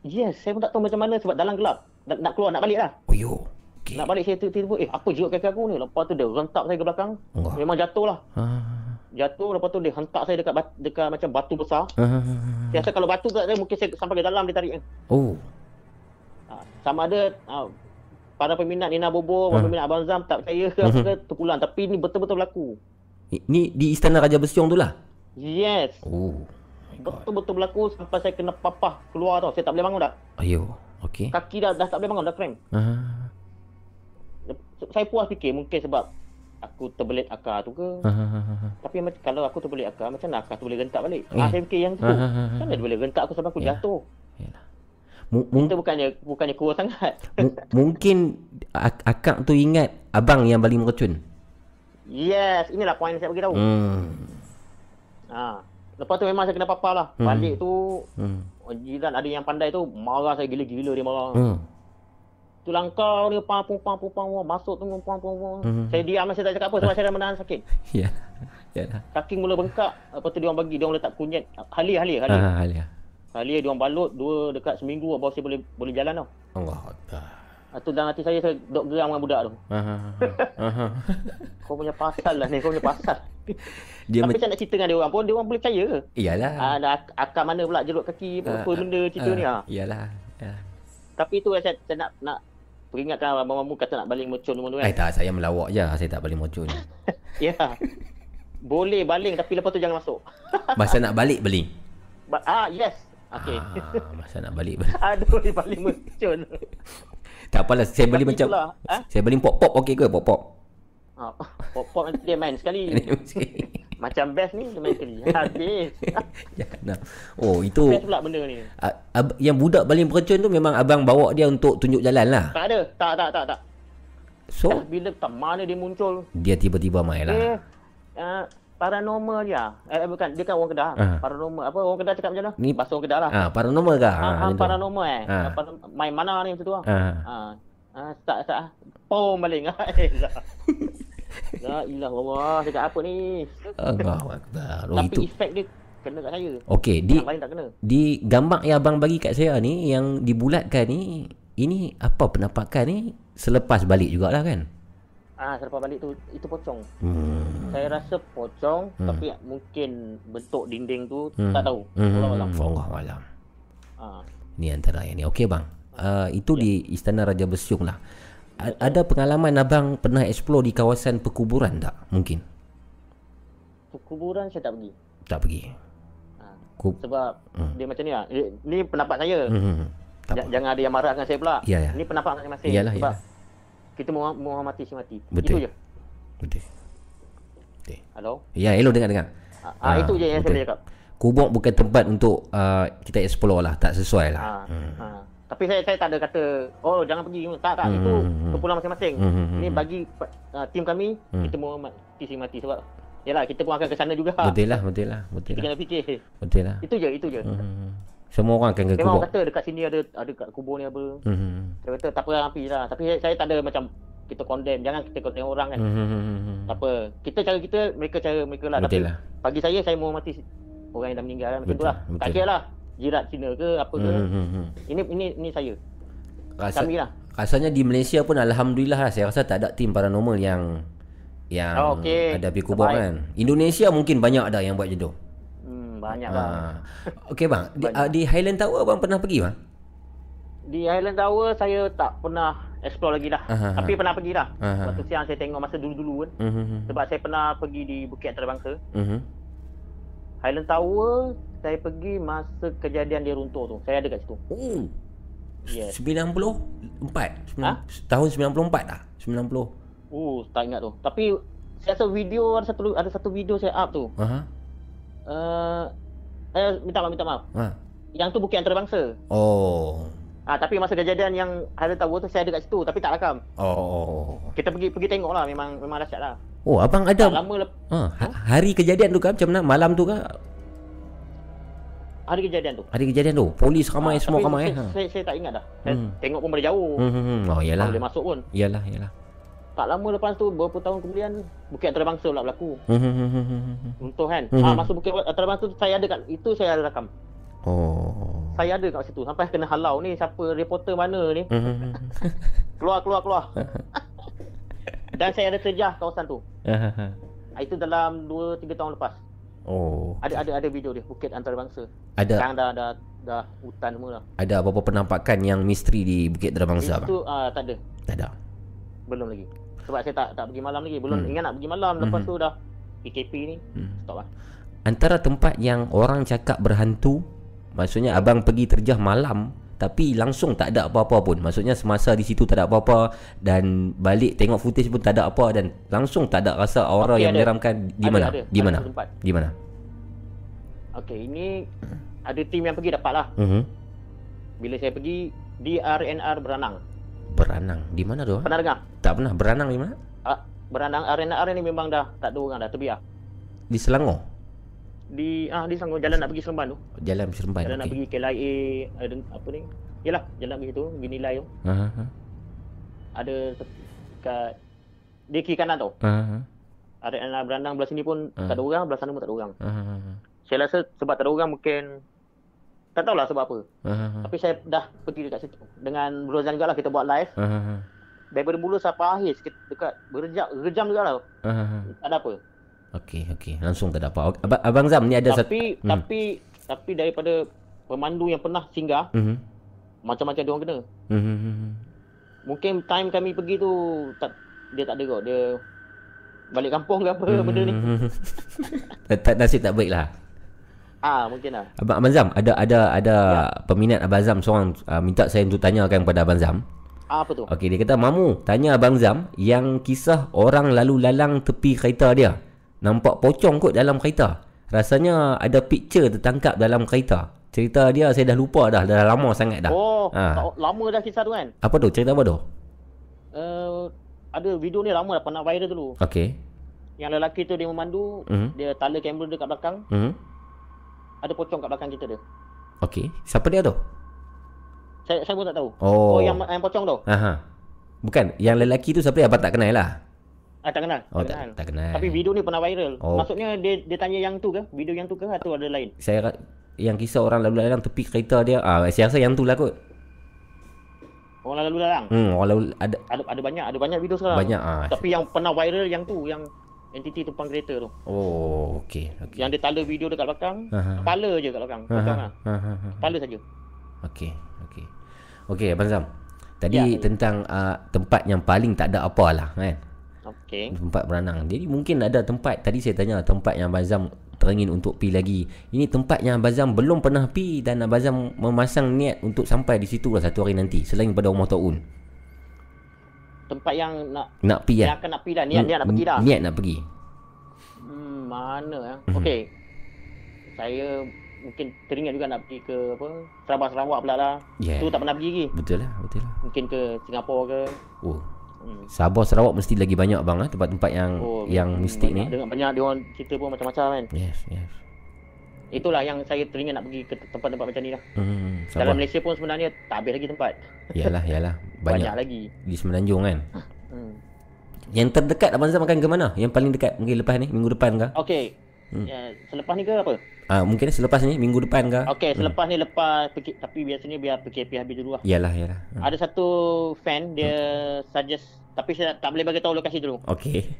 Yes, saya pun tak tahu macam mana sebab dalam gelap. Nak, nak keluar, nak balik lah. Oh yo. Okey. Nak balik saya tiba-tiba, eh apa jerut kaki aku ni? Lepas tu dia rentak saya ke belakang. Allah. Memang jatuh lah. Ah. Jatuh, lepas tu dia hentak saya dekat bat- dekat macam batu besar. Ah. Saya rasa kalau batu kat saya, mungkin saya sampai ke dalam dia tarik. Oh. Ha, sama ada ha, para peminat Nina Bobo, para Hmm. peminat Abang Zam tak percaya ke apa ke terpulang. Tapi ni betul-betul berlaku. Ni, di Istana Raja Besiong tu lah. Yes. Oh. Betul-betul berlaku sampai saya kena papah keluar tau. Saya tak boleh bangun dah. Ayo. Okey. Kaki dah, dah tak boleh bangun, dah cramp. Ah. Saya puas fikir mungkin sebab aku terbelit akar tu ke. Ah. Tapi macam kalau aku terbelit akar, macam mana akar tu boleh rentak balik? Eh. Ah, saya fikir yang tu. Ah, Macam mana dia boleh rentak aku sampai aku Ya. jatuh? Yalah. Mung- Kita bukannya bukannya kuat sangat. mu- mungkin ak- akak tu ingat abang yang baling mercun. Yes, inilah poin saya bagi tahu. Hmm. Ha. Lepas tu memang saya kena papar lah. Hmm. Balik tu Hmm. jiran ada yang pandai tu marah saya gila-gila dia marah. Hmm. Tu langkah dia pam pum pam pam, masuk tu pam pum pam. Hmm. Saya diam saya tak cakap apa sebab saya dah menahan sakit. Ya. Yalah. Kaki mula bengkak. Lepas tu dia orang bagi dia orang letak kunyit. Halia halia halia. Ah, Alia. Halia dia orang balut dua dekat seminggu baru saya boleh boleh jalan tau. Allah Akbar. Ha, tu dalam hati saya saya dok geram dengan budak tu. Ah. ah. Kau punya pasal lah ni, kau punya pasal. Dia Tapi saya nak cerita dengan dia orang pun dia orang boleh percaya. Iyalah. Ah, ada ak- akar mana pula jerut kaki apa, apa Ah, benda cerita ni ah. Iyalah. Ya. Tapi tu saya, saya nak nak peringatkan abang Mamu kata nak balik mercun semua tu kan. Eh tak, saya melawak je. Saya tak baling mercun. Ya. Boleh baling tapi lepas tu jangan masuk. Masa nak balik baling. Ba- ah yes. Okey. Ah, masa nak balik. Aduh dia baling mercun. Tak apalah, saya beli macam itulah, ah. Saya beli pop-pop okey ke pop-pop? Ah, pop-pop nanti dia main sekali. Macam best ni dia main sekali. Habis. Jangan. Oh, itu best pula benda ni. a- ab- yang budak baling percun tu memang abang bawa dia untuk tunjuk jalan lah. Tak ada. Tak tak tak tak. So, Dah bila tak mana dia muncul. dia tiba-tiba main Dia lah. uh, paranormal dia. Eh, eh bukan, dia kan orang Kedah. Ah. Paranormal. Apa orang Kedah cakap macam mana? Ni- Bahasa orang Kedah lah. Ah, paranormal ke? Macam tu. paranormal eh. Paran- main mana ni macam tu lah. Ah. Ah. Ah, tak tak. Pom baling. La ilah Allah, cakap apa ni? Allahu akbar. Oh, Tapi itu. efek dia kena kat saya. Okey, di Yang lain tak kena. di gambar yang abang bagi kat saya ni yang dibulatkan ni ini apa penampakan ni selepas balik jugalah kan? Ah, selepas balik tu itu pocong. Hmm. Saya rasa pocong Hmm. tapi mungkin bentuk dinding tu Hmm. tak tahu. Hmm. Allah alam. Allah alam. Ah. Ni antara yang ni. Okey bang. Uh, itu di Istana Raja Besiung lah. A- ada pengalaman abang pernah explore di kawasan perkuburan tak? Mungkin. Kuburan saya tak pergi. Tak pergi. Ah. Sebab Hmm. dia macam ni lah. Ni, pendapat saya. Hmm. Tak Ja- apa. jangan ada yang marah dengan saya pula. Ya, ya. Ni pendapat masing-masing. Iyalah, Sebab iyalah. Kita menghor- menghormati si mati. Betul. Itu je. Betul. Betul. Hello? Ya, elok dengar dengar. Ah, ah, itu je yang saya betul. cakap. Kubur bukan tempat untuk uh, kita explore lah, tak sesuai lah. Ah, ah. Tapi saya saya tak ada kata oh jangan pergi. Tak tak Hmm, itu hmm, hmm. keputusan masing-masing. Hmm, hmm, hmm, Ni hmm. bagi uh, tim kami Hmm. kita menghormati si mati sebab yalah kita pun akan ke sana juga. Betul lah, betul lah, betul Kita lah. kena fikir. Betul lah. Itu je, itu je. Hmm. Semua orang akan ke Memang kubur. orang kata dekat sini ada ada kat kubur ni apa. Hmm. Saya kata tak apa api lah. Tapi saya, saya tak ada macam kita condemn. Jangan kita condemn orang kan. Hmm. Tak apa. Kita cara kita, mereka cara mereka lah. Betul Tapi lah. bagi saya, saya menghormati orang yang dah meninggal kan. Macam Betul, tu lah. betul. Tak kira lah. Jirat Cina ke apa ke. Hmm. Ini ini ini saya. Rasa, Kami lah. Rasanya di Malaysia pun alhamdulillah lah saya rasa tak ada tim paranormal yang yang Oh, okey. ada pergi kubur Terbaik. kan. Indonesia mungkin banyak ada yang buat macam tu. Banyak lah. Ha. Okey bang, di, uh, di Highland Tower bang pernah pergi bang? Di Highland Tower saya tak pernah explore lagi dah. Aha, Tapi aha. pernah pergi dah. Aha. Waktu siang saya tengok masa dulu-dulu kan. Mhm. Sebab saya pernah pergi di Bukit Antarabangsa. Mhm. Highland Tower saya pergi masa kejadian dia runtuh tu. Saya ada kat situ. Oh. Yes. 94. Ha? Tahun 94 dah. 90. Oh, tak ingat tu. Tapi saya rasa video ada satu ada satu video saya up tu. Aha. Uh, eh minta maaf minta maaf. Ha. Yang tu Bukit Antarabangsa. Oh. Ah tapi masa kejadian yang Highland Tower tu saya ada kat situ tapi tak rakam. Oh. Kita pergi pergi tengok lah memang memang dahsyat lah. Oh, abang Tak ada lama lep- ha, ha- hari kejadian tu kan macam mana? Malam tu kan? hari kejadian tu. Hari kejadian tu. Polis ramai Ah, semua ramai. Saya, Ha. saya, saya, tak ingat dah. Saya Hmm. tengok pun dari jauh. Hmm, hmm, hmm. Oh, Tak iyalah. boleh masuk pun. Iyalah, iyalah. Tak lama lepas tu beberapa tahun kemudian Bukit Antarabangsa pula berlaku. Hmm, hmm, hmm. Runtuh kan. Ah masa Bukit Antarabangsa tu saya ada kat itu saya ada rakam. Oh. Saya ada kat situ sampai kena halau ni siapa reporter mana ni. Keluar keluar keluar. Dan saya ada terjah kawasan tu. Itu dalam 2 3 tahun lepas. Oh. Ada ada ada video dia Bukit Antarabangsa. Ada Sekarang dah dah dah hutan semua dah. ada apa-apa penampakan yang misteri di Bukit Darabangsa bang? Itu ah tak ada. Tak ada. Belum lagi. Sebab saya tak tak pergi malam lagi. Belum Hmm. ingat nak pergi malam lepas Mhm. tu dah PKP ni. Hmm. Stop lah. Antara tempat yang orang cakap berhantu, maksudnya abang pergi terjah malam tapi langsung tak ada apa-apa pun. Maksudnya semasa di situ tak ada apa-apa dan balik tengok footage pun tak ada apa dan langsung tak ada rasa aura Tapi yang ada. menyeramkan di Ada, mana? ada. Di Ada mana? tempat. Di mana? Okey, ini ada tim yang pergi dapat lah. Mhm. Bila saya pergi di RNR Beranang. Beranang. Di mana tu? ah? Pernah dengar? Tak pernah beranang di mana? Ah, Beranang RNR ni memang dah tak ada orang dah terbiar. Di Selangor. Di ah di Selangor jalan nak pergi Seremban tu. Jalan Seremban. Jalan nak okey. pergi KLIA ada apa ni? Yalah, jalan pergi tu, pergi nilai tu. Ha ha. ha. Ada kat di kiri kanan tu. Ha ha. RNR Beranang belah sini pun Ah. tak ada orang, belah sana pun tak ada orang. Ha. Saya rasa sebab tak ada orang mungkin tak tahulah sebab apa. Ha. Tapi saya dah pergi dekat situ. Dengan Rozan juga lah kita buat live. Ha. Daripada mula sampai akhir sikit dekat berjam berjam juga lah. Ha. Tak ada apa. Okey, okey. Langsung tak ada apa. Abang, Abang Zam ni ada satu tapi Hmm. tapi tapi daripada pemandu yang pernah singgah Mhm. macam-macam dia orang kena. Mhm. Mungkin time kami pergi tu tak dia tak ada kot. Dia balik kampung ke apa benda ni. Tak nasib tak baik lah. Ah mungkin lah. Abang, Abang Zam, ada ada ada peminat Abang Zam seorang uh, minta saya untuk tanyakan kepada Abang Zam. Ah apa tu? Okey, dia kata, "Mamu, tanya Abang Zam yang kisah orang lalu lalang tepi kereta dia. Nampak pocong kot dalam kereta. Rasanya ada picture tertangkap dalam kereta. Cerita dia saya dah lupa dah, dah lama sangat dah. Oh, tak- lama dah kisah tu kan. Apa tu? Cerita apa tu? Uh, ada video ni lama dah pernah viral dulu. Okey. Yang lelaki tu dia memandu, Mhm. dia tala kamera dekat belakang, Mhm. Ada pocong kat belakang kita dia. Okey. Siapa dia tu? Saya saya pun tak tahu. Oh. oh yang yang pocong tu. Aha. Bukan, yang lelaki tu siapa abang tak kenal lah. Ah tak kenal. Oh, kenal. tak, tak kenal. Tapi video ni pernah viral. Oh. Maksudnya dia dia tanya yang tu ke? Video yang tu ke atau ada lain? saya yang kisah orang lalu lalang tepi kereta dia, ah saya rasa yang tu lah kot. Orang lalu lalang. Hmm, orang lalu ada Ada ada banyak, ada banyak video sekarang. banyak ah. Tapi yang pernah viral yang tu, yang entiti tumpang kereta tu. Oh, okey, okey. Yang dia tala video dekat belakang, Aha. kepala je kat belakang. Lah. ha, ha, ha. Kepala saja. Okey, okey. Okey, Abang Zam. Tadi Ya. tentang uh, tempat yang paling tak ada apa lah kan. Okey. Tempat berenang. Jadi mungkin ada tempat tadi saya tanya tempat yang Abang Zam teringin untuk pi lagi. Ini tempat yang Abang Zam belum pernah pi dan Abang Zam memasang niat untuk sampai di situ lah satu hari nanti selain pada rumah Taun. Tempat yang nak Nak pi yang lah. akan nak pergi dah, niat niat nak pergi dah. Niat nak pergi. Hmm, mana ya? Mhm. Okey. Saya mungkin teringat juga nak pergi ke apa? Sarawak Sarawak pula lah. Yeah. Tu tak pernah pergi lagi. Betul lah, betul lah. Mungkin ke Singapura ke. Oh, Hmm. Sabah Sarawak mesti lagi banyak bang ah tempat-tempat yang Oh, yang mistik ni. Dengan banyak dia orang cerita pun macam-macam kan. Yes, yes. Itulah yang saya teringat nak pergi ke tempat-tempat macam ni lah. Hmm, Dalam Sabah. Malaysia pun sebenarnya tak habis lagi tempat. Yalah, yalah. Banyak, Banyak, lagi. di Semenanjung kan. Hmm. Yang terdekat Abang Zam akan ke mana? Yang paling dekat mungkin lepas ni minggu depan ke? Okey. Hmm. Ya, selepas ni ke apa? Ah mungkin selepas ni minggu depan ke? Okey, selepas ni lepas PK, tapi biasanya biar PKP habis dulu lah. Yalah, yalah. Ah, Ada satu fan dia suggest tapi saya tak boleh bagi tahu lokasi dulu. Okey.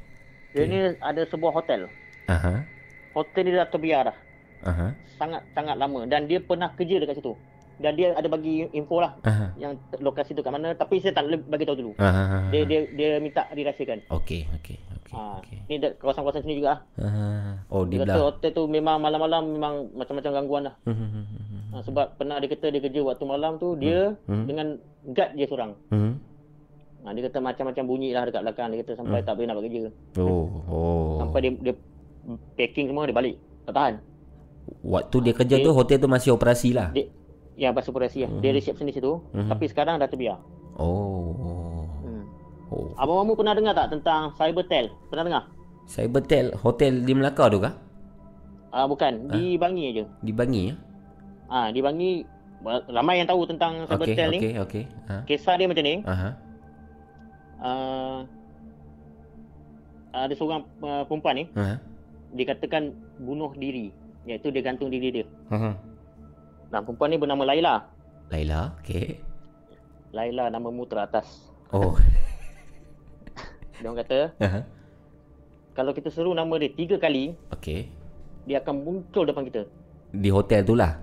Dia ni ada sebuah hotel. Aha. Hotel ni dah terbiar dah. Aha. Sangat sangat lama dan dia pernah kerja dekat situ. dan dia ada bagi info lah Aha. yang lokasi tu kat mana tapi saya tak boleh bagi tahu dulu. Aha. Dia dia dia minta dirahsiakan. Okey, okey, okey. Ha, okey. ni dekat kawasan-kawasan sini juga lah. Aha. Oh, di Dia kata belah. hotel tu memang malam-malam memang macam-macam gangguan lah. Hmm, Ha, sebab pernah dia kata dia kerja waktu malam tu dia Hmm. dengan guard dia seorang. hmm. Ha, dia kata macam-macam bunyi lah dekat belakang. Dia kata sampai tak boleh nak buat kerja. Oh, oh. Sampai dia, dia packing semua dia balik. Tak tahan. Waktu dia kerja tu hotel tu masih operasi lah. Dia yang pasal operasi lah. Dia resepsionis situ. Mhm. Tapi sekarang dah terbiar. Oh. Hmm. Oh. Abang Mamu pernah dengar tak tentang Cybertel? Pernah dengar? Cybertel hotel di Melaka tu kah? Ah bukan, di Bangi aja. Di Bangi ya? Ah di Bangi ramai yang tahu tentang Okey, Cybertel ni. okey, okey. Ha. Kisah dia macam ni. Aha. Uh, ada seorang uh, perempuan ni Ha. dikatakan bunuh diri iaitu dia gantung diri dia. Ha. Nah, perempuan ni bernama Laila. Laila, okey. Laila nama mu teratas. Oh. Dia orang kata Aha. kalau kita seru nama dia tiga kali, Okey. dia akan muncul depan kita. Di hotel tu lah.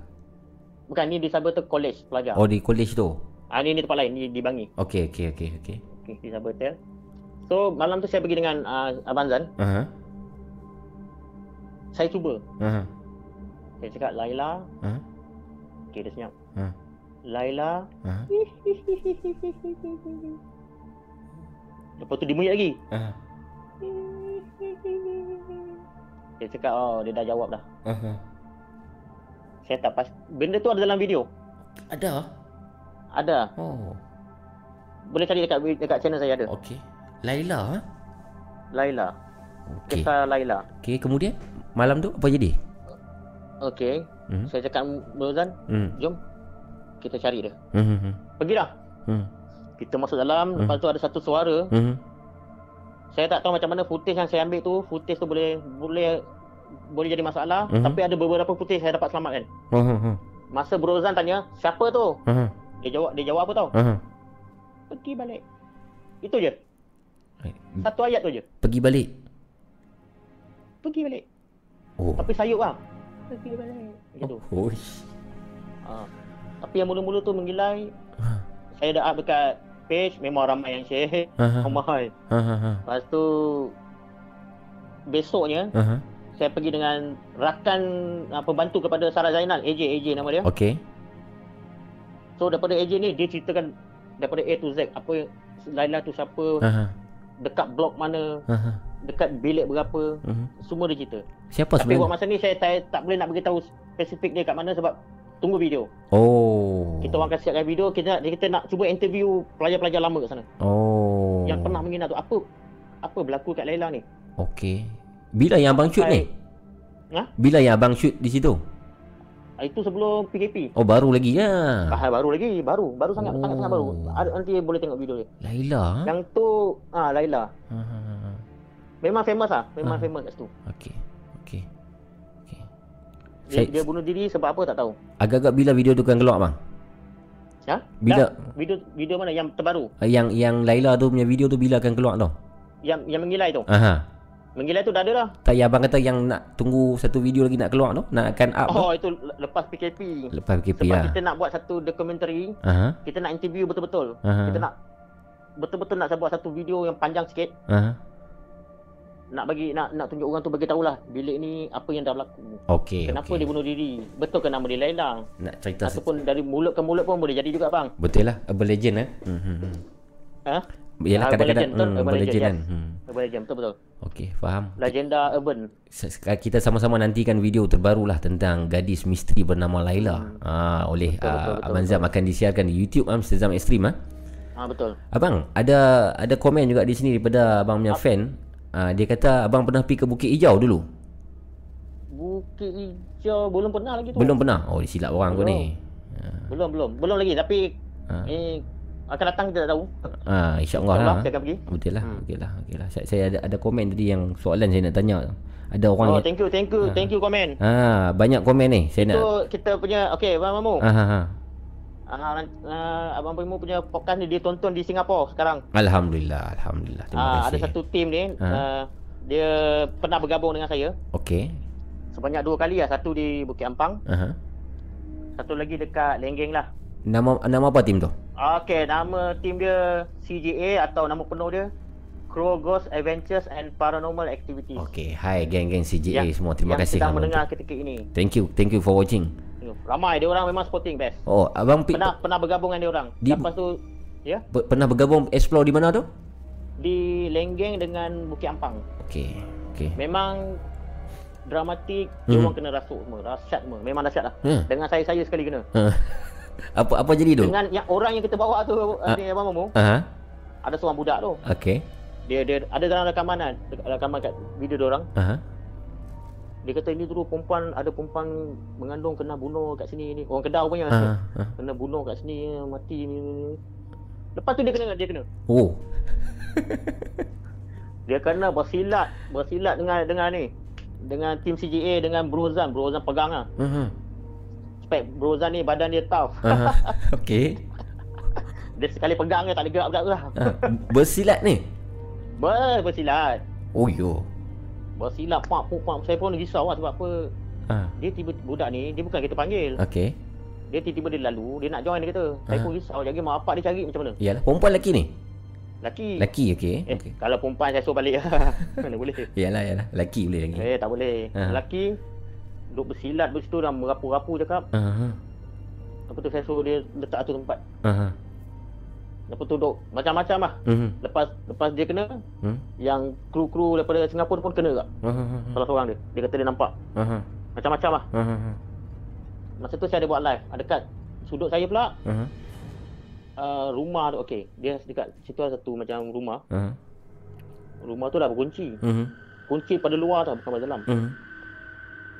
Bukan ni di Cybertel College pelajar. Oh, di college tu. Ah ni, ni tempat lain ni di Bangi. Okey, okey, okey, okey. Okay, di Cybertel. So malam tu saya pergi dengan uh, Abang Zan. Aha. Saya cuba. Aha. Saya cakap Laila. Ha? Okay, dia senyap. Ha. Laila. Ha. Lepas tu dia bunyi lagi. Aha. Dia cakap, oh dia dah jawab dah. Aha. Saya tak pas. Benda tu ada dalam video. Ada. Ada. Oh. Boleh cari dekat dekat channel saya ada. Okey. Laila ha? Laila. Okey. Kisah Laila. Okey, kemudian malam tu apa jadi? Okey. Hmm. Saya cakap Rozan, Hmm. jom kita cari dia. Hmm. hmm, Pergilah. Hmm. Kita masuk dalam, Hmm. lepas tu ada satu suara. Hmm. Saya tak tahu macam mana footage yang saya ambil tu, footage tu boleh boleh boleh jadi masalah, Mhm. tapi ada beberapa footage saya dapat selamatkan. Hmm. Hmm. hmm, Masa Bro Rozan tanya, "Siapa tu?" hmm. Dia jawab dia jawab apa tau? Hmm. Pergi balik. Itu je. Satu ayat tu je. Pergi balik. Pergi balik. Oh. Tapi sayup lah. Pergi balik. Gitu. Oh. Ha. Tapi yang mula-mula tu menggilai, Ha. saya dah up dekat page, memang ramai yang share. Ha. Ha. Ramai. Ha. Ha. ha. Lepas tu, besoknya, Ha. saya pergi dengan rakan uh, pembantu kepada Sarah Zainal, AJ, AJ nama dia. Okey. So daripada AJ ni, dia ceritakan daripada A to Z, apa yang Laila tu siapa, Ha. Ha. dekat blok mana, Ha. Ha. dekat bilik berapa, Hmm. semua dia cerita. Siapa Tapi buat sebenarnya? masa ni saya, saya tak boleh nak beritahu spesifik dia kat mana sebab tunggu video. Oh. Kita orang akan siapkan video, kita nak, kita nak cuba interview pelajar-pelajar lama kat sana. Oh. Yang pernah menginap tu apa apa berlaku kat Laila ni? Okey. Bila yang abang shoot ni? Ha? Bila yang abang shoot di situ? Itu sebelum PKP. Oh, baru lagi ya. Ah, baru lagi, baru, baru sangat, Oh. sangat sangat baru. Ada nanti boleh tengok video dia. Laila. ha? Yang tu ah Laila. Ha. Ha, ha, ha. Memang famous ah, memang Ah. famous kat situ. Okey. Okey. Okey. Dia, Saya- dia bunuh diri sebab apa tak tahu. Agak-agak bila video tu akan keluar bang? Ya? Bila- Dah, video video mana yang terbaru? Ah, Yang yang Laila tu punya video tu bila akan keluar tau? Yang yang menggilai tu. Aha. Menggilai tu dah ada dah. Tak ya abang kata yang nak tunggu satu video lagi nak keluar tu? Nak akan up tu? Oh, itu le- lepas PKP. Lepas PKP Sebab lah. kita nak buat satu dokumentari, Aha. kita nak interview betul-betul. Aha. Kita nak betul-betul nak buat satu video yang panjang sikit. Aha. Nak bagi nak nak tunjuk orang tu bagi tahulah bilik ni apa yang dah berlaku. Okey. Kenapa okey. dia bunuh diri? Betul ke nama dia Laila? Nak cerita se- Ataupun dari mulut ke mulut pun boleh jadi juga bang. Betul lah Urban Legend eh hmm, hmm, hmm. Ha? Urban kadang-kadang Legend, betul? hmm, Urban Urban Legend, kan hmm. Urban Legend betul betul. Okey faham Legenda urban. Se- se- Kita sama-sama nantikan video terbaru lah Tentang gadis misteri bernama Laila ah, Oleh Hmm. Betul, betul, ah, betul, Abang Zam akan disiarkan di YouTube Mr. Zam Extreme ah. Ha betul. Abang ada ada komen juga di sini Daripada abang punya fan ah, Dia kata abang pernah pergi ke Bukit Hijau dulu Bukit Hijau belum pernah lagi tu. Belum pernah Oh silap orang kau ni Belum belum. Belum lagi tapi Ha. eh akan datang kita tak tahu. ah, InsyaAllah lah saya akan pergi. Betul lah Hmm. Okey lah, okay lah. Saya, saya ada, ada komen tadi yang soalan saya nak tanya Ada orang Oh, yang thank you, thank you, thank you komen. Ah, banyak komen ni. Saya nak Tu kita punya okey, Abang Mamu. Ah, ah, ah. Ah, uh, Abang Mamu punya podcast ni dia tonton di Singapura sekarang. Alhamdulillah, alhamdulillah. Terima Ah, ada kasih. satu tim ni, Ha. uh, dia pernah bergabung dengan saya Okey. sebanyak dua kali lah. Satu di Bukit Ampang, Aha. Satu lagi dekat Lenggeng lah. Nama nama apa tim tu? Okey, nama tim dia CGA atau nama penuh dia Crow Ghost Adventures and Paranormal Activities. Okey, hai geng-geng CJA Yang- semua. Terima yang kasih sedang kerana mendengar ketika ini. Thank you. Thank you for watching. Ramai dia orang memang sporting best. Oh, abang Pernah pernah bergabung dengan dia orang. Di- Lepas tu ya, pe- pernah bergabung explore di mana tu? di Lenggeng dengan Bukit Ampang. Okey. Okey. Memang dramatik, dia Hmm. orang kena rasuk semua, dahsyat semua. Memang dahsyat lah. Hmm. Dengan saya-saya sekali kena. Ha. apa apa jadi tu? Dengan yang orang yang kita bawa tu Ah. ni Abang Mamu, Aha. ada seorang budak tu. Okey. Dia dia ada dalam rakaman kan, rakaman kat video dia orang. Aha. Dia kata ini dulu perempuan ada perempuan mengandung kena bunuh kat sini ni. Orang Kedah punya. Ha. ha. Kena bunuh kat sini mati ni. ni, ni. Lepas tu dia kena dia kena. Oh. Dia kena bersilat, bersilat dengan dengan ni. Dengan tim CGA dengan Brozan, Brozan pegang ah. Aha. Spek Brozan ni badan dia tough. Aha. Okey. dia sekali pegang dia tak boleh gerak-gerak lah. Ha. Bersilat ni. Ber, bersilat. Oh yo. Bersilat pak pak pak. Saya pun risau lah sebab apa Ha. dia tiba budak ni dia bukan kita panggil. Okey. Dia tiba-tiba dia lalu, dia nak join dia kata. Saya Ah. pun risau jadi mak bapak dia cari macam mana. Iyalah, perempuan lelaki ni. Laki. Lelaki okey. Eh, Okey. kalau perempuan saya suruh balik. Mana boleh. Iyalah, iyalah. Lelaki boleh lagi. Eh, tak boleh. Ah. Lelaki duduk bersilat ber situ dah merapu-rapu cakap. Aha. Lepas tu saya suruh dia letak satu tempat. Aha. Lepas tu duduk macam-macam lah. Mhm. Lepas lepas dia kena, Hmm. yang kru-kru daripada Singapura pun kena tak? Aha. Salah seorang dia. Dia kata dia nampak. Aha. Macam-macam lah. Aha. Masa tu saya ada buat live. Ada Dekat sudut saya pula, Aha. uh, rumah tu okey. Dia dekat situ ada satu macam rumah. Aha. Rumah tu dah berkunci. Mhm. Kunci pada luar tau, bukan pada dalam. Mhm.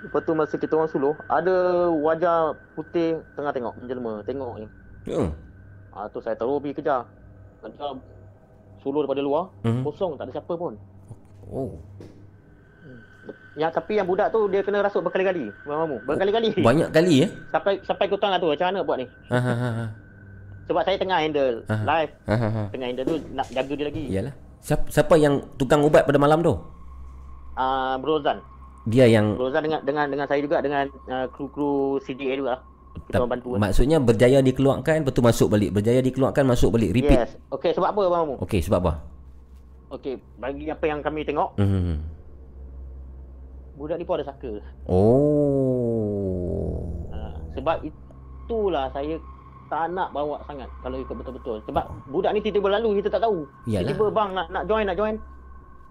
Lepas tu masa kita orang suluh, ada wajah putih tengah tengok, menjelma, tengok ni. Ya. Ah tu saya terus pergi kejar. Kejar suluh daripada luar, Mhm. kosong, tak ada siapa pun. Oh. Yang tapi yang budak tu dia kena rasuk berkali-kali. Mamamu, berkali-kali. Banyak kali ya? Sampai sampai ke tengah tu macam mana buat ni? Aha. aha. Sebab saya tengah handle Aha. live, Aha. tengah handle tu nak jaga dia lagi. Iyalah. Siapa, siapa yang tukang ubat pada malam tu? Ah Brozan. Dia yang Brozan dengan dengan dengan saya juga dengan uh, kru-kru CDA juga. lah. Orang bantu. kan. maksudnya berjaya dikeluarkan lepas tu masuk balik. Berjaya dikeluarkan masuk balik. Repeat. Yes. Okey, sebab apa mamamu? Okey, sebab apa? Okey, bagi apa yang kami tengok, Mhm. budak ni pun ada saka. Oh. Ha, sebab itulah saya tak nak bawa sangat kalau ikut betul-betul. Sebab budak ni tiba-tiba lalu kita tak tahu. Yalah. Tiba-tiba bang nak nak join nak join.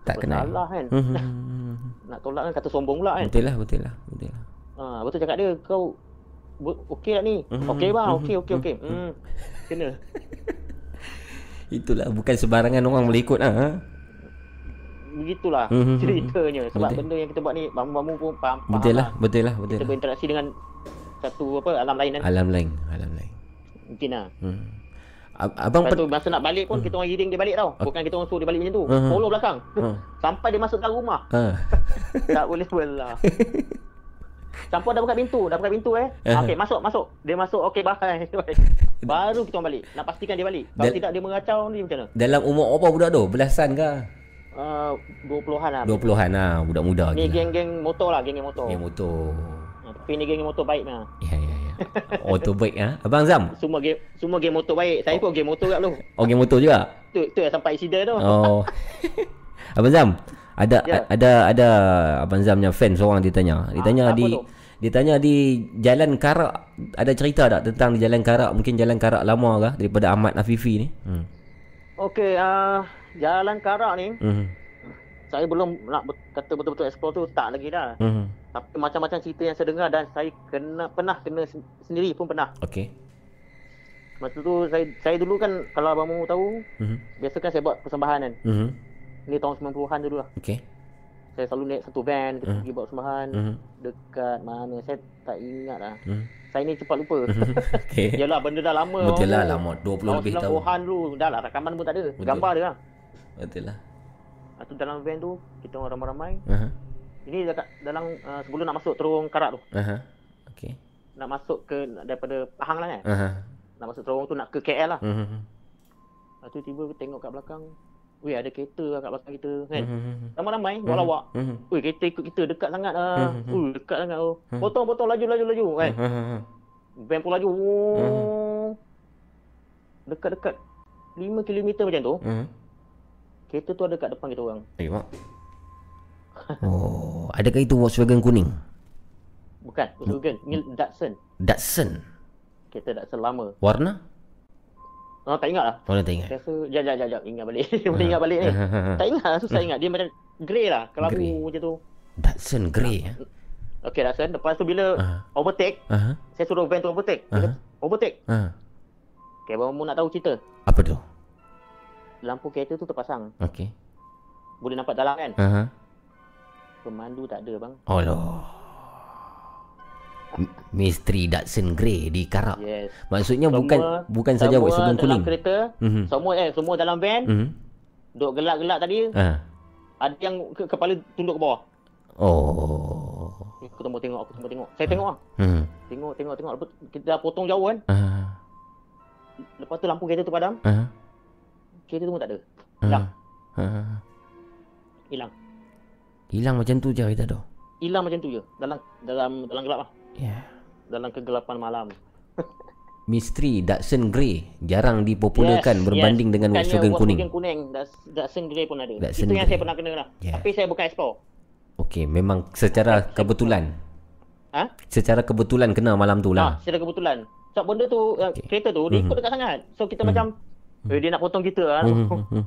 Tak kenal. Salah kan. Mhm. Nak tolak kan kata sombong pula kan. Betul lah, betul lah. Betul lah. Ha, betul cakap dia kau okey tak ni? Mhm. Okey bang, okey okey okey. Hmm. Kena. Itulah bukan sebarangan orang boleh ikut ah. Ha? Begitulah Mhm. ceritanya. Sebab Betul. benda yang kita buat ni bambu-bambu pun faham. Betul faham lah, betul lah, betul Kita lah. berinteraksi dengan satu apa alam lain kan. Alam lain, alam lain. Mungkin lah. Hmm. Ab- Abang Lepas tu masa nak balik pun kita orang giring dia balik tau. Bukan kita orang suruh dia balik macam tu. Mhm. Follow belakang. Hmm. Sampai dia masuk dalam rumah. ha. tak boleh belah. Campur dah buka pintu, dah buka pintu eh. Eh. Okey, masuk, masuk. Dia masuk, okey bye. Baru kita orang balik. Nak pastikan dia balik. Kalau Dan- tidak dia mengacau ni macam mana? Dalam umur apa budak tu? Belasan ke? Uh, 20-an lah. 20-an lah, budak muda Ni lagi. geng-geng motor lah, geng-geng motor. Geng motor. Ha, tapi ni geng-geng motor baik lah. Ya, ya, ya. Auto bike ah. Abang Zam. Semua geng semua geng motor baik. Saya pun geng motor kat lu. Oh, geng motor juga? Tu tu yang sampai insiden tu. Oh. Abang Zam, ada Ya. ada ada Abang Zam punya fan seorang dia tanya. Dia Ah, tanya apa di tu? dia tanya di Jalan Karak ada cerita tak tentang di Jalan Karak mungkin Jalan Karak lama ke daripada Ahmad Afifi ni? Hmm. Okey, uh, jalan Karak ni Hmm. saya belum nak kata betul-betul explore tu tak lagi dah. Hmm. Tapi macam-macam cerita yang saya dengar dan saya kena pernah kena sen- sendiri pun pernah. Okey. Masa tu saya saya dulu kan kalau abang mu tahu, Hmm. biasa kan saya buat persembahan kan. Hmm. Ni tahun 90-an dulu lah. Okey. Saya selalu naik satu van, kita Hmm. pergi buat persembahan Hmm. dekat mana saya tak ingat lah. Hmm. Saya ni cepat lupa. Okey. Yalah benda dah lama. Betul lah lama 20 Tahun lebih tahun. 90-an dulu. Dah lah rakaman pun tak ada. Betul. Gambar dia lah. Betul lah. Lepas tu dalam van tu kita orang ramai-ramai. Aha. Ini dekat dalam uh, sebelum nak masuk terowong karak tu. Aha. Okey. Nak masuk ke daripada Pahang lah kan. Aha. Nak masuk terowong tu nak ke KL lah. Hmm. Lepas tu tiba tengok kat belakang. Weh ada kereta lah kat belakang kita kan. Hmm. Ramai-ramai bawa lawak. Hmm. Weh kereta ikut kita dekat sangat lah. Mhm. Uh, dekat sangat oh. Mhm. Potong potong laju laju laju kan. Hmm. Van pun laju. Oh. Dekat-dekat 5 km macam tu. Hmm. Kereta tu ada kat depan kita orang. Tengok. Oh, adakah itu Volkswagen kuning? Bukan, Volkswagen. Ni Datsun. Datsun. Kereta Datsun lama. Warna? Oh, tak ingat lah. Orang tak ingat. Saya rasa, jap, jap, jap, jap. Ingat balik. Boleh ingat balik ni. tak ingat lah, susah ingat. Dia macam grey lah. Kelabu Grey. macam tu. Datsun grey. eh? Okay, Datsun. Lepas tu bila Ah. overtake, Aha. saya suruh van tu overtake. Dia kata, overtake. Ha. Okay, Mu nak tahu cerita. Apa tu? Lampu kereta tu terpasang. Okey. Boleh nampak dalam kan? Aha. Pemandu tak ada bang. Allah. M- Misteri Datsun grey di Karak. Yes. Maksudnya Semua- bukan bukan saja semua Volkswagen dalam kuning. kereta, Mhm. semua eh semua dalam van, Mhm. duk gelak-gelak tadi, Ha. ada yang ke, kepala tunduk ke bawah. Oh. Aku tengok tengok, aku tengok tengok. Saya tengok ah. Hmm. Tengok tengok tengok. Lepas kita dah potong jauh kan. Ah. Lepas tu lampu kereta tu padam, Ah. kereta tu pun tak ada. Ah. Hilang. Ah. Hilang. Hilang macam tu je kita tu. Hilang macam tu je. Dalam dalam dalam gelap lah. Ya. Dalam kegelapan malam. Misteri Datsun grey jarang dipopularkan berbanding dengan Bukannya Volkswagen kuning. Volkswagen kuning. Datsun Grey pun ada. Datsun Itu yang Grey. saya pernah kena lah. Yeah. Tapi saya bukan explore. Okey, memang secara kebetulan. Ha? Secara kebetulan kena malam tu Ah, lah. secara kebetulan. Sebab benda tu, uh, Okey. kereta tu, dia Mhm. ikut dekat sangat. So kita macam, eh, dia nak potong kita lah. Hmm, hmm, hmm.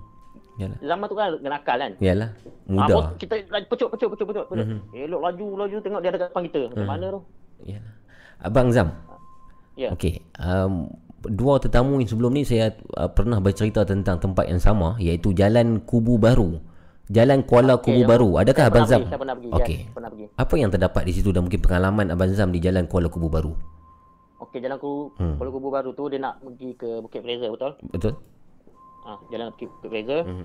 Yalah. Zaman tu kan kena akal kan. Yalah. Ah, Muda. pot- kita laju pecuk, pecuk, pecuk, pecuk. pecuk. Mhm. Elok laju, laju tengok dia ada kat depan kita. Macam Mhm. mana tu? Yalah. Abang Zam. Ya. Okey. Um, dua tetamu yang sebelum ni saya uh, pernah bercerita tentang tempat yang sama iaitu Jalan Kubu Baru. Jalan Kuala Okey, Kubu yang- Baru. Adakah saya Abang Zam? pergi, Saya pernah pergi. Okey. Yes, pernah pergi. Apa yang terdapat di situ dan mungkin pengalaman Abang Zam di Jalan Kuala Kubu Baru? Okey, jalan ku, Hmm. Kuala Kubu baru tu dia nak pergi ke Bukit Fraser, betul? Betul? Ah, jalan Bukit Bukit Fraser. Mhm.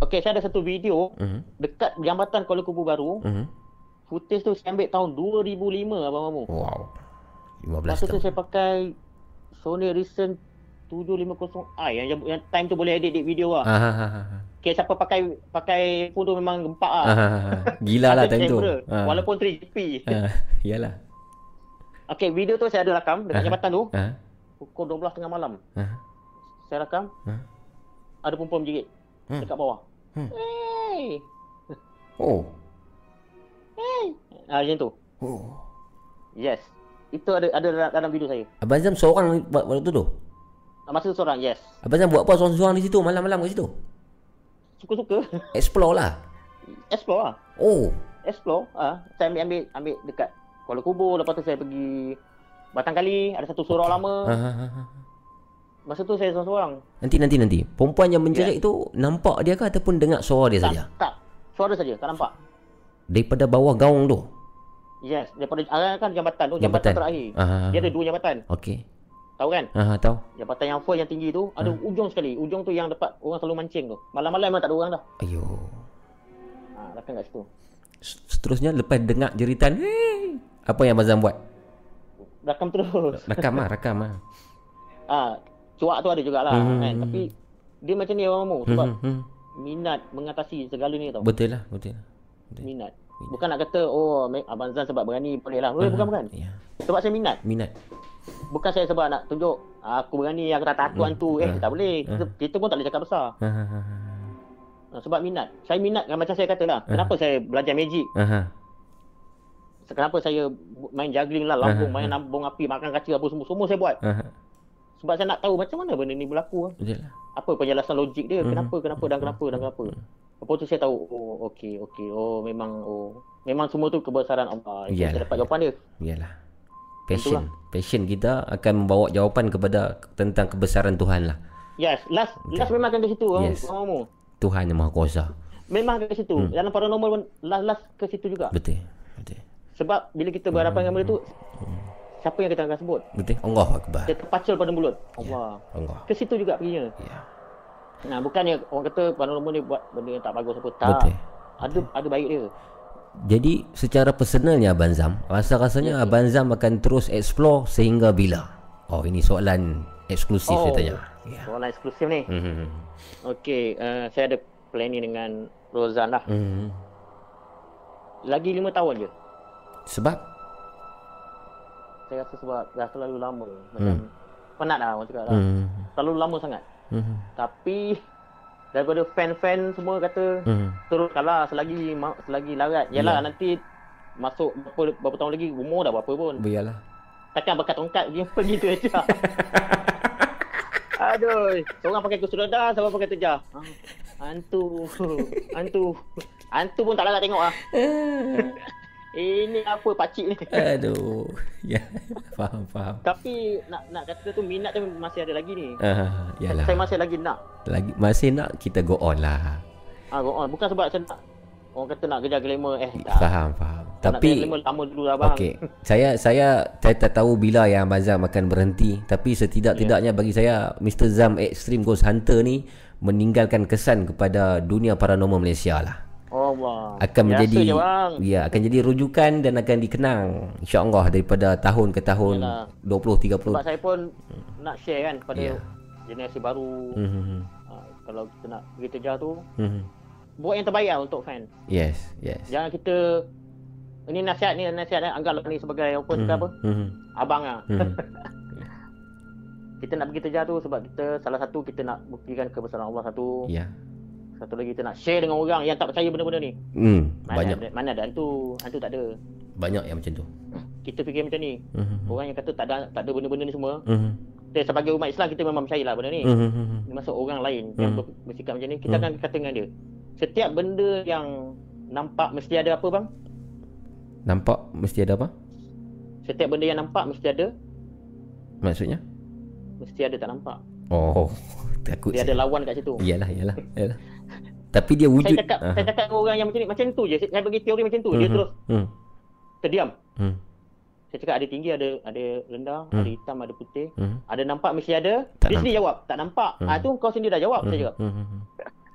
Okey, saya ada satu video Mhm. dekat jambatan Kuala Kubu baru. Mhm. Footage tu saya ambil tahun 2005 abang Mamu. Wow. 15 Masa tu saya pakai Sony Ericsson 750i yang, yang time tu boleh edit, edit video lah. Ah, ah, ah, ah. Okay, siapa pakai pakai phone tu memang gempak lah. Ah. Gila lah time tu. Ah. Walaupun 3GP. Ah, Yalah. Okay, video tu saya ada rakam dekat jambatan tu. Ah. Pukul 12 tengah malam. Ah. Saya rakam. Ah. Ada perempuan berjerit. Hmm. Dekat bawah. Hmm. Hey! Oh. Ah, macam tu. Oh. Yes. Itu ada ada dalam, dalam video saya. Abang Zam seorang buat waktu tu? Ah, Masa tu seorang, yes. Abang Zam buat apa seorang-seorang di situ malam-malam kat situ? Suka-suka. Explore lah. Explore lah. Oh. explore ah saya ambil ambil ambil dekat Kuala Kubur lepas tu saya pergi Batang Kali ada satu surau lama Ah, ah, ah, ah. masa tu saya seorang-seorang Nanti nanti nanti. Perempuan yang menjerit tu nampak dia ke ataupun dengar suara dia tak saja? tak suara saja tak nampak Daripada bawah gaung tu. yes daripada ah, kan jambatan tu Jambatan. jambatan, terakhir Ah. dia ada dua jambatan Okey. tahu kan Ah, tahu. jambatan yang first yang tinggi tu ada Ah. ujung sekali ujung tu yang dapat orang selalu mancing tu malam-malam memang tak ada orang dah Ayo. ha rakam kat situ Seterusnya lepas dengar jeritan, hey, apa yang Abang Zam buat? rakam terus Rakam lah, rakam lah. ah cuak tu ada jugalah Hmm. kan tapi dia macam ni orang mu sebab Hmm, hmm. minat mengatasi segala ni tau Betul lah, betul lah. minat bukan nak kata oh abang Zan sebab berani boleh lah boleh bukan bukan. Ya. sebab saya minat. Minat. bukan saya sebab nak tunjuk aku berani aku tak takut hantu. Eh Hmm. tak boleh. Kita, kita pun tak boleh cakap besar. Ah, ah, ah, Ha, sebab minat. Saya minat macam saya kata lah kenapa saya belajar magic? Ah. Ah, ah. kenapa saya main juggling lah lambung main lambung api makan kaca apa semua semua saya buat. Ah, ah. Sebab saya nak tahu macam mana benda ni berlaku ah. Betul lah. apa penjelasan logik dia Mhm. kenapa kenapa dan kenapa dan kenapa lepas tu saya tahu oh okey okey oh memang oh memang semua tu kebesaran Allah Itu saya dapat jawapan dia Yalah. Passion. Passion kita akan membawa jawapan kepada tentang kebesaran Tuhan lah. yes last last memang akan ke situ Yes. Mamu. Tuhan yang Maha Kuasa. memang ke situ Hmm. dalam paranormal pun last last ke situ juga Betul. Betul. sebab bila kita berhadapan dengan benda tu siapa yang kita akan sebut Betul. Allah Akbar. kita terpacul pada mulut Allah Allah. ke situ juga perginya Ya. nah bukannya orang kata paranormal ni buat benda yang tak bagus apa tak Betul. ada ada baik dia Jadi secara personalnya Abang Zam, rasa-rasanya Abang Zam akan terus explore sehingga bila? Oh, ini soalan eksklusif Oh. saya tanya. Ya. soalan eksklusif ni Hmm. okey uh, saya ada planning dengan Rozan lah saya rasa sebab dah terlalu lama. Macam penat lah orang cakap lah. Hmm. Terlalu lama sangat. Hmm. Tapi daripada fan-fan semua kata Hmm. teruskanlah selagi selagi larat. Yalah Ya. nanti masuk berapa, berapa tahun lagi umur dah berapa pun. Biarlah. Takkan berkat tongkat dia pergi tu aja. Aduh, seorang pakai kursi roda, seorang pakai tejah. Ah, Hantu. Hantu. Hantu pun tak larat tengok ah. Ini apa pakcik ni? Aduh. Ya, faham, faham. Tapi nak nak kata tu minat tu masih ada lagi ni. Ah, yalah. Saya masih lagi nak. Lagi masih nak kita go on lah. Ah, go on. Bukan sebab saya nak orang kata nak kejar glamour eh tak. Faham, faham. Nak Tapi kejar glamour lama dulu lah bang. Okey. Saya saya saya tak tahu bila yang Abang Zam akan berhenti, tapi setidak-tidaknya bagi saya Mr Zam Extreme Ghost Hunter ni meninggalkan kesan kepada dunia paranormal Malaysia lah. Oh bang. Akan Biasa menjadi je, bang. ya, akan jadi rujukan dan akan dikenang insya-Allah daripada tahun ke tahun Yalah. 20 30. Sebab saya pun nak share kan pada Ya. generasi baru. Mhm. Ah, kalau kita nak pergi terjar tu Mhm. buat yang terbaik lah untuk fan. Yes, yes. Jangan kita ini nasihat ni nasihat eh. anggaplah ni sebagai apa kita apa? Mhm. Abang lah. Mhm. kita nak pergi terjar tu sebab kita salah satu kita nak buktikan kebesaran Allah satu. Ya. Satu lagi kita nak share dengan orang yang tak percaya benda-benda ni. Hmm, Mana banyak ada, mana ada hantu, hantu tak ada. banyak yang macam tu. Kita fikir macam ni. Mhm. Orang yang kata tak ada tak ada benda-benda ni semua. Mhm. Kita sebagai umat Islam kita memang percayalah benda ni. Dia masuk orang lain yang Hmm. ber- bersikap macam ni, kita akan kata dengan dia. Setiap benda yang nampak mesti ada apa bang? Nampak mesti ada apa? Setiap benda yang nampak mesti ada, Maksudnya? mesti ada tak nampak. Oh, takut Dia ada lawan kat situ. Iyalah, iyalah, iyalah. Tapi dia wujud. Saya cakap, Ah. saya cakap orang yang macam ni, macam tu je. Saya bagi teori macam tu, dia Mhm. terus Hmm. terdiam. Hmm. Saya cakap ada tinggi, ada ada rendah, Hmm. ada hitam, ada putih. Hmm. Ada nampak mesti ada. Tak dia sendiri jawab, tak nampak. Hmm. Ah tu kau sendiri dah jawab, saya cakap.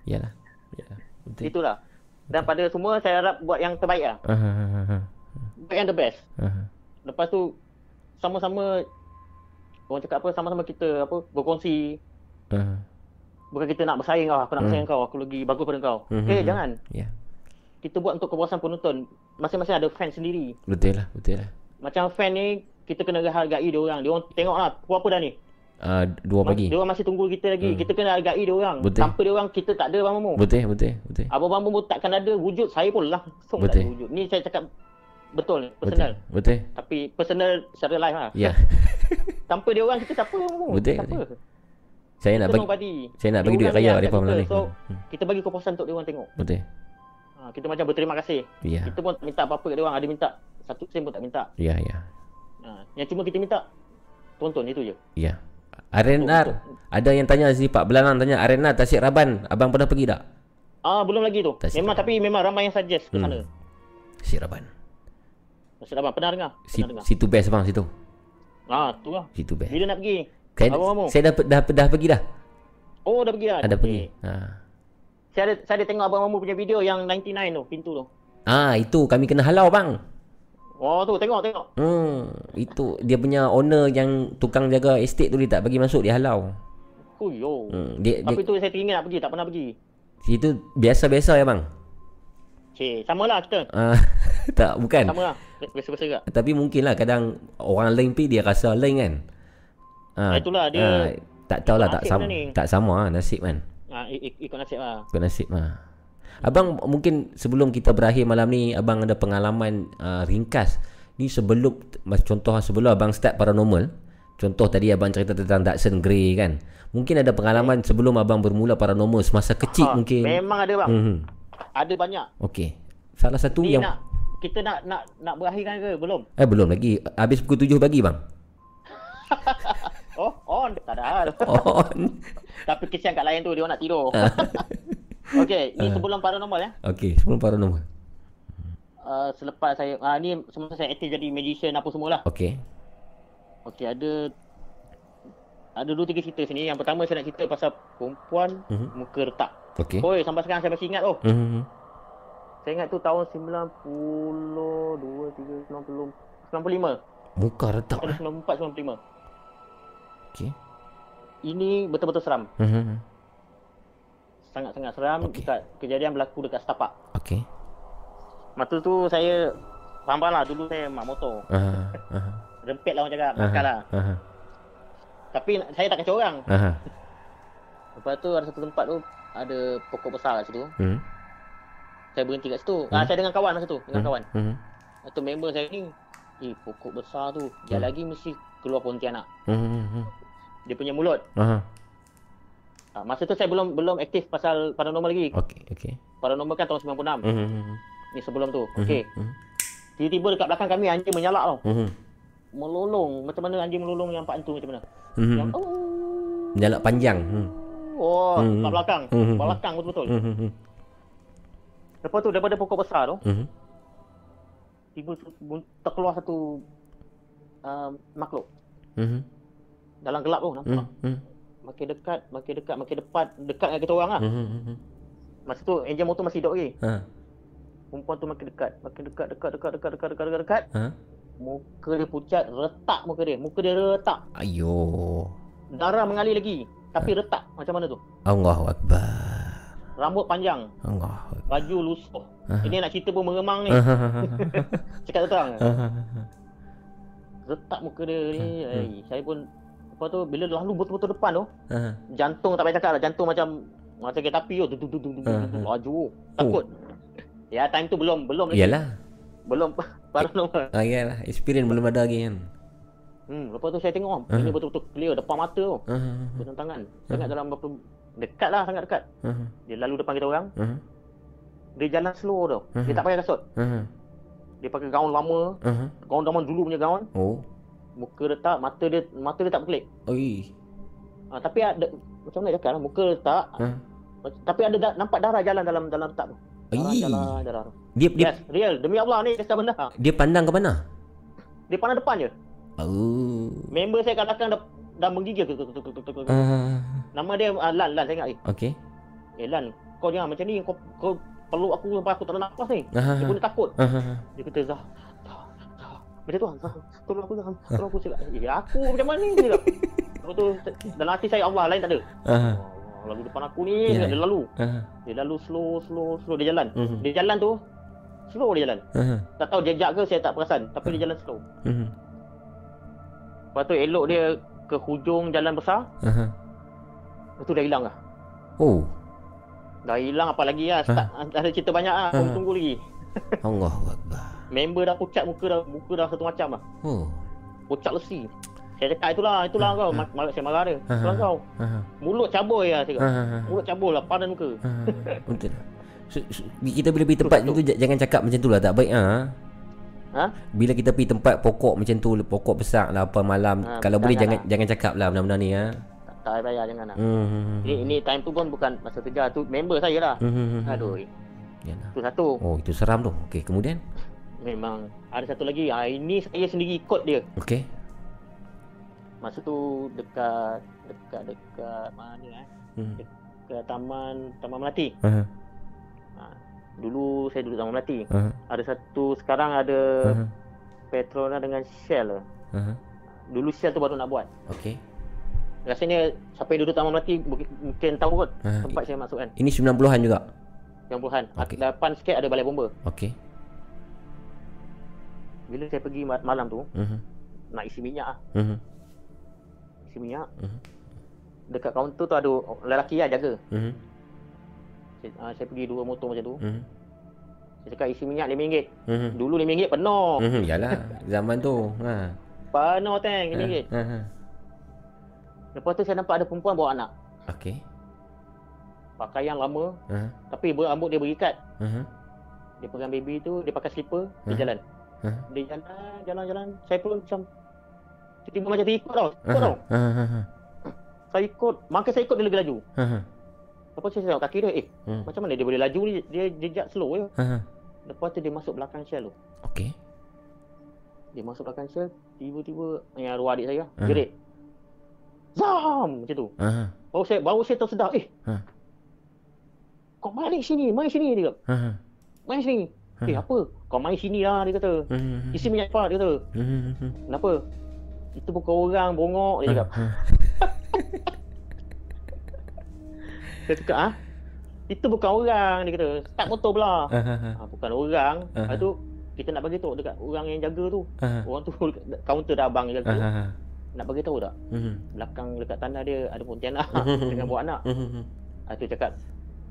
Iyalah. Iyalah. Betul. Itulah. Dan pada semua saya harap buat yang terbaik lah. Ah, ah, ah, ah, Buat yang the best. ah. Lepas tu sama-sama orang cakap apa sama-sama kita apa berkongsi Ah. Bukan kita nak bersaing kau aku nak Hmm. bersaing kau aku lagi bagus pada kau. Hmm, Eh hmm, jangan. Ya. Kita buat untuk kepuasan penonton. Masing-masing ada fan sendiri. Betul lah, betul lah. Macam fan ni kita kena hargai dia orang. Dia orang tengok lah pukul apa dah ni. Ah, dua pagi. Dia orang masih tunggu kita lagi. Hmm. Kita kena hargai dia orang. Betul. Tanpa dia orang kita tak ada Bang Mamu. Betul, betul, betul. Abang Bang Mamu takkan ada wujud saya pun langsung tak Betul. ada wujud. Ni saya cakap betul personal. Betul. Betul. Tapi personal secara live lah. Ya. Tanpa dia orang kita siapa Bang Mamu? Betul, Siapa? betul. Saya nak bagi nobody. saya nak Dia bagi duit raya malam kita. ni. So, Hmm. kita bagi kepuasan untuk dia orang tengok. Betul. Ha, kita macam berterima kasih. Ya. Kita pun tak minta apa-apa kat dia orang. Ada minta satu sen pun tak minta. Ya, ya. Ha, yang cuma kita minta tonton itu je. Ya. Arenar. Ada yang tanya si Pak Belanang tanya Arenar Tasik Raban. Abang pernah pergi tak? Ah belum lagi tu. Tak memang silap. tapi memang ramai yang suggest ke Hmm. sana. Tasik Raban. Maksud abang pernah dengar? Si, Pernah dengar. situ best bang situ. Ah tu lah. Situ best. Bila nak pergi? Saya, Abang Mamu? saya dah, dah, dah, dah pergi dah. Oh dah pergi dah. Ada Okey. pergi. Ha. Saya ada saya ada tengok abang Mamu punya video yang 99 tu, pintu tu. Ah itu kami kena halau bang. Oh tu tengok tengok. Hmm, itu dia punya owner yang tukang jaga estate tu dia tak bagi masuk dia halau. Oh yo. Hmm, dia, Tapi dia tu saya teringin nak pergi, tak pernah pergi. itu biasa-biasa ya bang. Cik, samalah kita. Ah, tak bukan. Sama lah. Biasa-biasa juga. Tapi mungkin lah kadang orang lain pergi dia rasa lain kan. Ah, itulah, dia- ah, tak tahulah tak sama ni. tak sama lah nasib kan. Ik- ik- ikut nasib lah. Ikut nasib lah. Abang mungkin sebelum kita berakhir malam ni abang ada pengalaman uh, ringkas. Ni sebelum contoh sebelum abang start paranormal. Contoh tadi abang cerita tentang Dachshund Grey kan. Mungkin ada pengalaman sebelum abang bermula paranormal semasa kecil Ha, mungkin. Memang ada bang. Mhm. Ada banyak. Okey. Salah satu Ni yang nak kita nak nak nak berakhirkan ke belum? eh belum lagi. Habis pukul 7 pagi bang. Oh, on tak ada. Oh. Tapi kesian kat lain tu dia nak tidur. Okey, ni sebelum paranormal ya. Okey, sebelum paranormal. Uh, selepas saya uh, ni semasa saya aktif jadi magician apa semualah. Okey. Okey, ada ada dua tiga cerita sini. Yang pertama saya nak cerita pasal perempuan Mhm. muka retak. Okey. Oi, sampai sekarang saya masih ingat oh. Mhm. Saya ingat tu tahun 90, 2, 3, 90, 95. Muka retak Tahun eh. 94, 95. Okey. Ini betul-betul seram. Mhm. Sangat-sangat seram. Okey. Dekat, kejadian berlaku dekat setapak. Okey. Masa tu saya faham lah dulu saya mak motor. Ah, ah. rempet lah orang cakap. Makan lah. Aha. Tapi saya tak kacau orang. Aha. Lepas tu ada satu tempat tu ada pokok besar kat situ. Hmm. Saya berhenti kat situ. Hmm. Ah, saya dengan kawan masa tu, dengan kawan. Hmm. Atau member saya ni, eh pokok besar tu, dia Hmm. lagi mesti keluar pontianak. Hmm. Dia punya mulut. Aha. Ah, masa tu saya belum belum aktif pasal paranormal lagi. Okey, okey. Paranormal kan tahun 96. Hmm. Ni sebelum tu. Okey. Hmm. Tiba-tiba dekat belakang kami anjing menyalak tau. Hmm. Melolong. Macam mana anjing melolong yang Pak Antu macam mana? Yang Hmm. oh. Jalan panjang. Hmm. Oh, Hmm. kat belakang. Hmm. Belakang betul-betul. Hmm. Lepas tu daripada pokok besar tu, Hmm. Tiba terkeluar satu uh, makhluk Hmm. dalam gelap tu nampak. Hmm. Makin dekat, makin dekat, makin depan, dekat dengan kita orang lah. Hmm. Masa tu enjin motor masih hidup lagi. Ha. Perempuan tu makin dekat, makin dekat, dekat, dekat, dekat, dekat, dekat, dekat, dekat. Ha. Muka dia pucat, retak muka dia. Muka dia retak. Ayo. Darah mengalir lagi. Tapi retak. Macam mana tu? Allahu akbar. Rambut panjang. Akbar. Baju lusuh. Aha. Ini nak cerita pun meremang ni. Cakap terang. Ha. Retak muka dia ni. Ay, saya pun Lepas tu bila lalu betul-betul depan tu Ha. Jantung tak payah cakap lah Jantung macam Macam kereta api tu duk, duk, duk. Laju Takut Ya time tu belum Belum lagi Iyalah. Belum Paranormal Ah, iyalah. Experience belum ada lagi kan. hmm, Lepas tu saya tengok oh, Aha. Ini betul-betul clear Depan mata tu Ha. Dengan tangan Sangat dalam berapa Dekat lah sangat dekat Ha. Dia lalu depan kita orang Ha. Dia jalan slow tu Dia Aha. tak pakai kasut Ha. Dia pakai gaun lama Ha. Gaun zaman dulu punya gaun Oh. Muka retak Mata dia Mata dia tak berkelip Oi. ha, Tapi ada Macam mana cakap lah Muka retak Ha. Tapi ada da- nampak darah jalan dalam dalam retak tu Darah Ai. jalan darah tu Dia dia Yes real Demi Allah ni Kisah benda dia pandang ke mana? Dia pandang depan je Oh. Member saya kat belakang dah menggigil tuk, tuk, tuk, tuk, tuk, tuk. Ah. Nama dia uh, Lan Lan saya ingat eh. Okey. Eh Lan Kau jangan macam ni Kau, kau peluk aku sampai aku tak ada nafas ni Ah. Dia pun dia takut ah, Dia kata Zah Zah Zah Macam tu Zah Tolong aku Zah Tolong aku cakap Eh aku macam mana ni cakap Lepas tu Dalam hati saya Allah lain tak ada. Ah. Allah, lalu depan aku ni Ya. Dia lalu Ah. Dia lalu slow slow slow Dia jalan Mhm. Dia jalan tu Slow dia jalan Ah. Tak tahu jejak ke saya tak perasan Tapi dia jalan slow Mhm. Lepas tu elok dia ke hujung jalan besar Ah. Lepas tu dah hilang lah Oh. Dah hilang apa lagi lah Start, Ada cerita banyak lah Kau Ha. tunggu lagi akbar. Member dah pucat muka dah Muka dah satu macam lah Oh. Pucat lesi Saya cakap itulah Itulah kau Ma- ma- Saya marah dia Ha. Itulah kau Ah. Mulut cabul ya saya cakap. Ah. Mulut cabul lah Padan muka Ah. Betul. So, so, kita bila pergi tempat tu jangan cakap macam tu lah tak baik ah. Ha? Bila kita pergi tempat pokok macam tu pokok besar lah apa malam Ha, kalau boleh jangan jangan jangan cakap lah benda-benda ni ah. Tak, payah jangan lah Hmm. Ini, ini time tu pun bukan masa kerja tu Member saya lah Hmm. Aduh Yalah. Itu satu Oh itu seram tu. Okey kemudian. Memang Ada satu lagi ha, Ini saya sendiri ikut dia Okey. Masa tu dekat Dekat Dekat mana eh Hmm. Dekat taman Taman Melati Ah. Dulu saya duduk Taman Melati Ah. Ada satu Sekarang ada Ah. Petronas dengan Shell Ah. Dulu Shell tu baru nak buat Okey. Rasanya Siapa yang duduk Taman Melati Mungkin, tahu kot Ah, Tempat saya masuk kan Ini 90-an juga. Yang puluhan Okey. Depan sikit ada balai bomba Okey. Bila saya pergi ma- malam tu Mhm. Nak isi minyak lah Mhm. Isi minyak Mhm. Dekat kaunter tu ada Lelaki lah jaga Mhm. Saya, uh, saya pergi dua motor macam tu Mhm. Saya cakap isi minyak RM5 Mhm. Dulu RM5 penuh Mhm. Yalah zaman tu. Ha. Penuh tank RM5 Ha. ha. Lepas tu saya nampak ada perempuan bawa anak Okey. Pakaian lama Ha. Tapi rambut dia berikat Ha. Dia pegang baby tu Dia pakai slipper Dia Hmm. jalan Hmm. Dia jalan Jalan-jalan Saya pun macam Tiba-tiba macam terikut tau Ikut tau Ha. Ha. Ha. Saya ikut Maka saya ikut dia lagi laju Ha. Lepas tu saya tengok kaki dia Eh Hmm. macam mana dia boleh laju ni Dia jejak slow je Ha. Ha. Lepas tu dia masuk belakang shell tu Okey. Dia masuk belakang shell Tiba-tiba Yang arwah adik saya Hmm. Jerit Zam Macam tu. Ha. Baru saya baru saya tersedar Eh Ha. Kau main sini Main sini dia kata. Ha. Main sini Eh Hmm. apa Kau main sini lah dia kata Mhm. Isi minyak cepat dia kata Mhm. Kenapa Itu bukan orang bongok dia cakap Ha. Saya cakap ah Itu bukan orang dia kata Start motor pula Ha. Ha. Ha. ha, Bukan orang Ah. Lepas tu kita nak bagi tahu dekat orang yang jaga tu. Ah. Orang tu kaunter dah abang jaga. Ah. Nak bagi tahu tak? Mhm. Belakang dekat tanah dia ada pontianak Mhm. dengan buat anak. Mhm. Ah tu cakap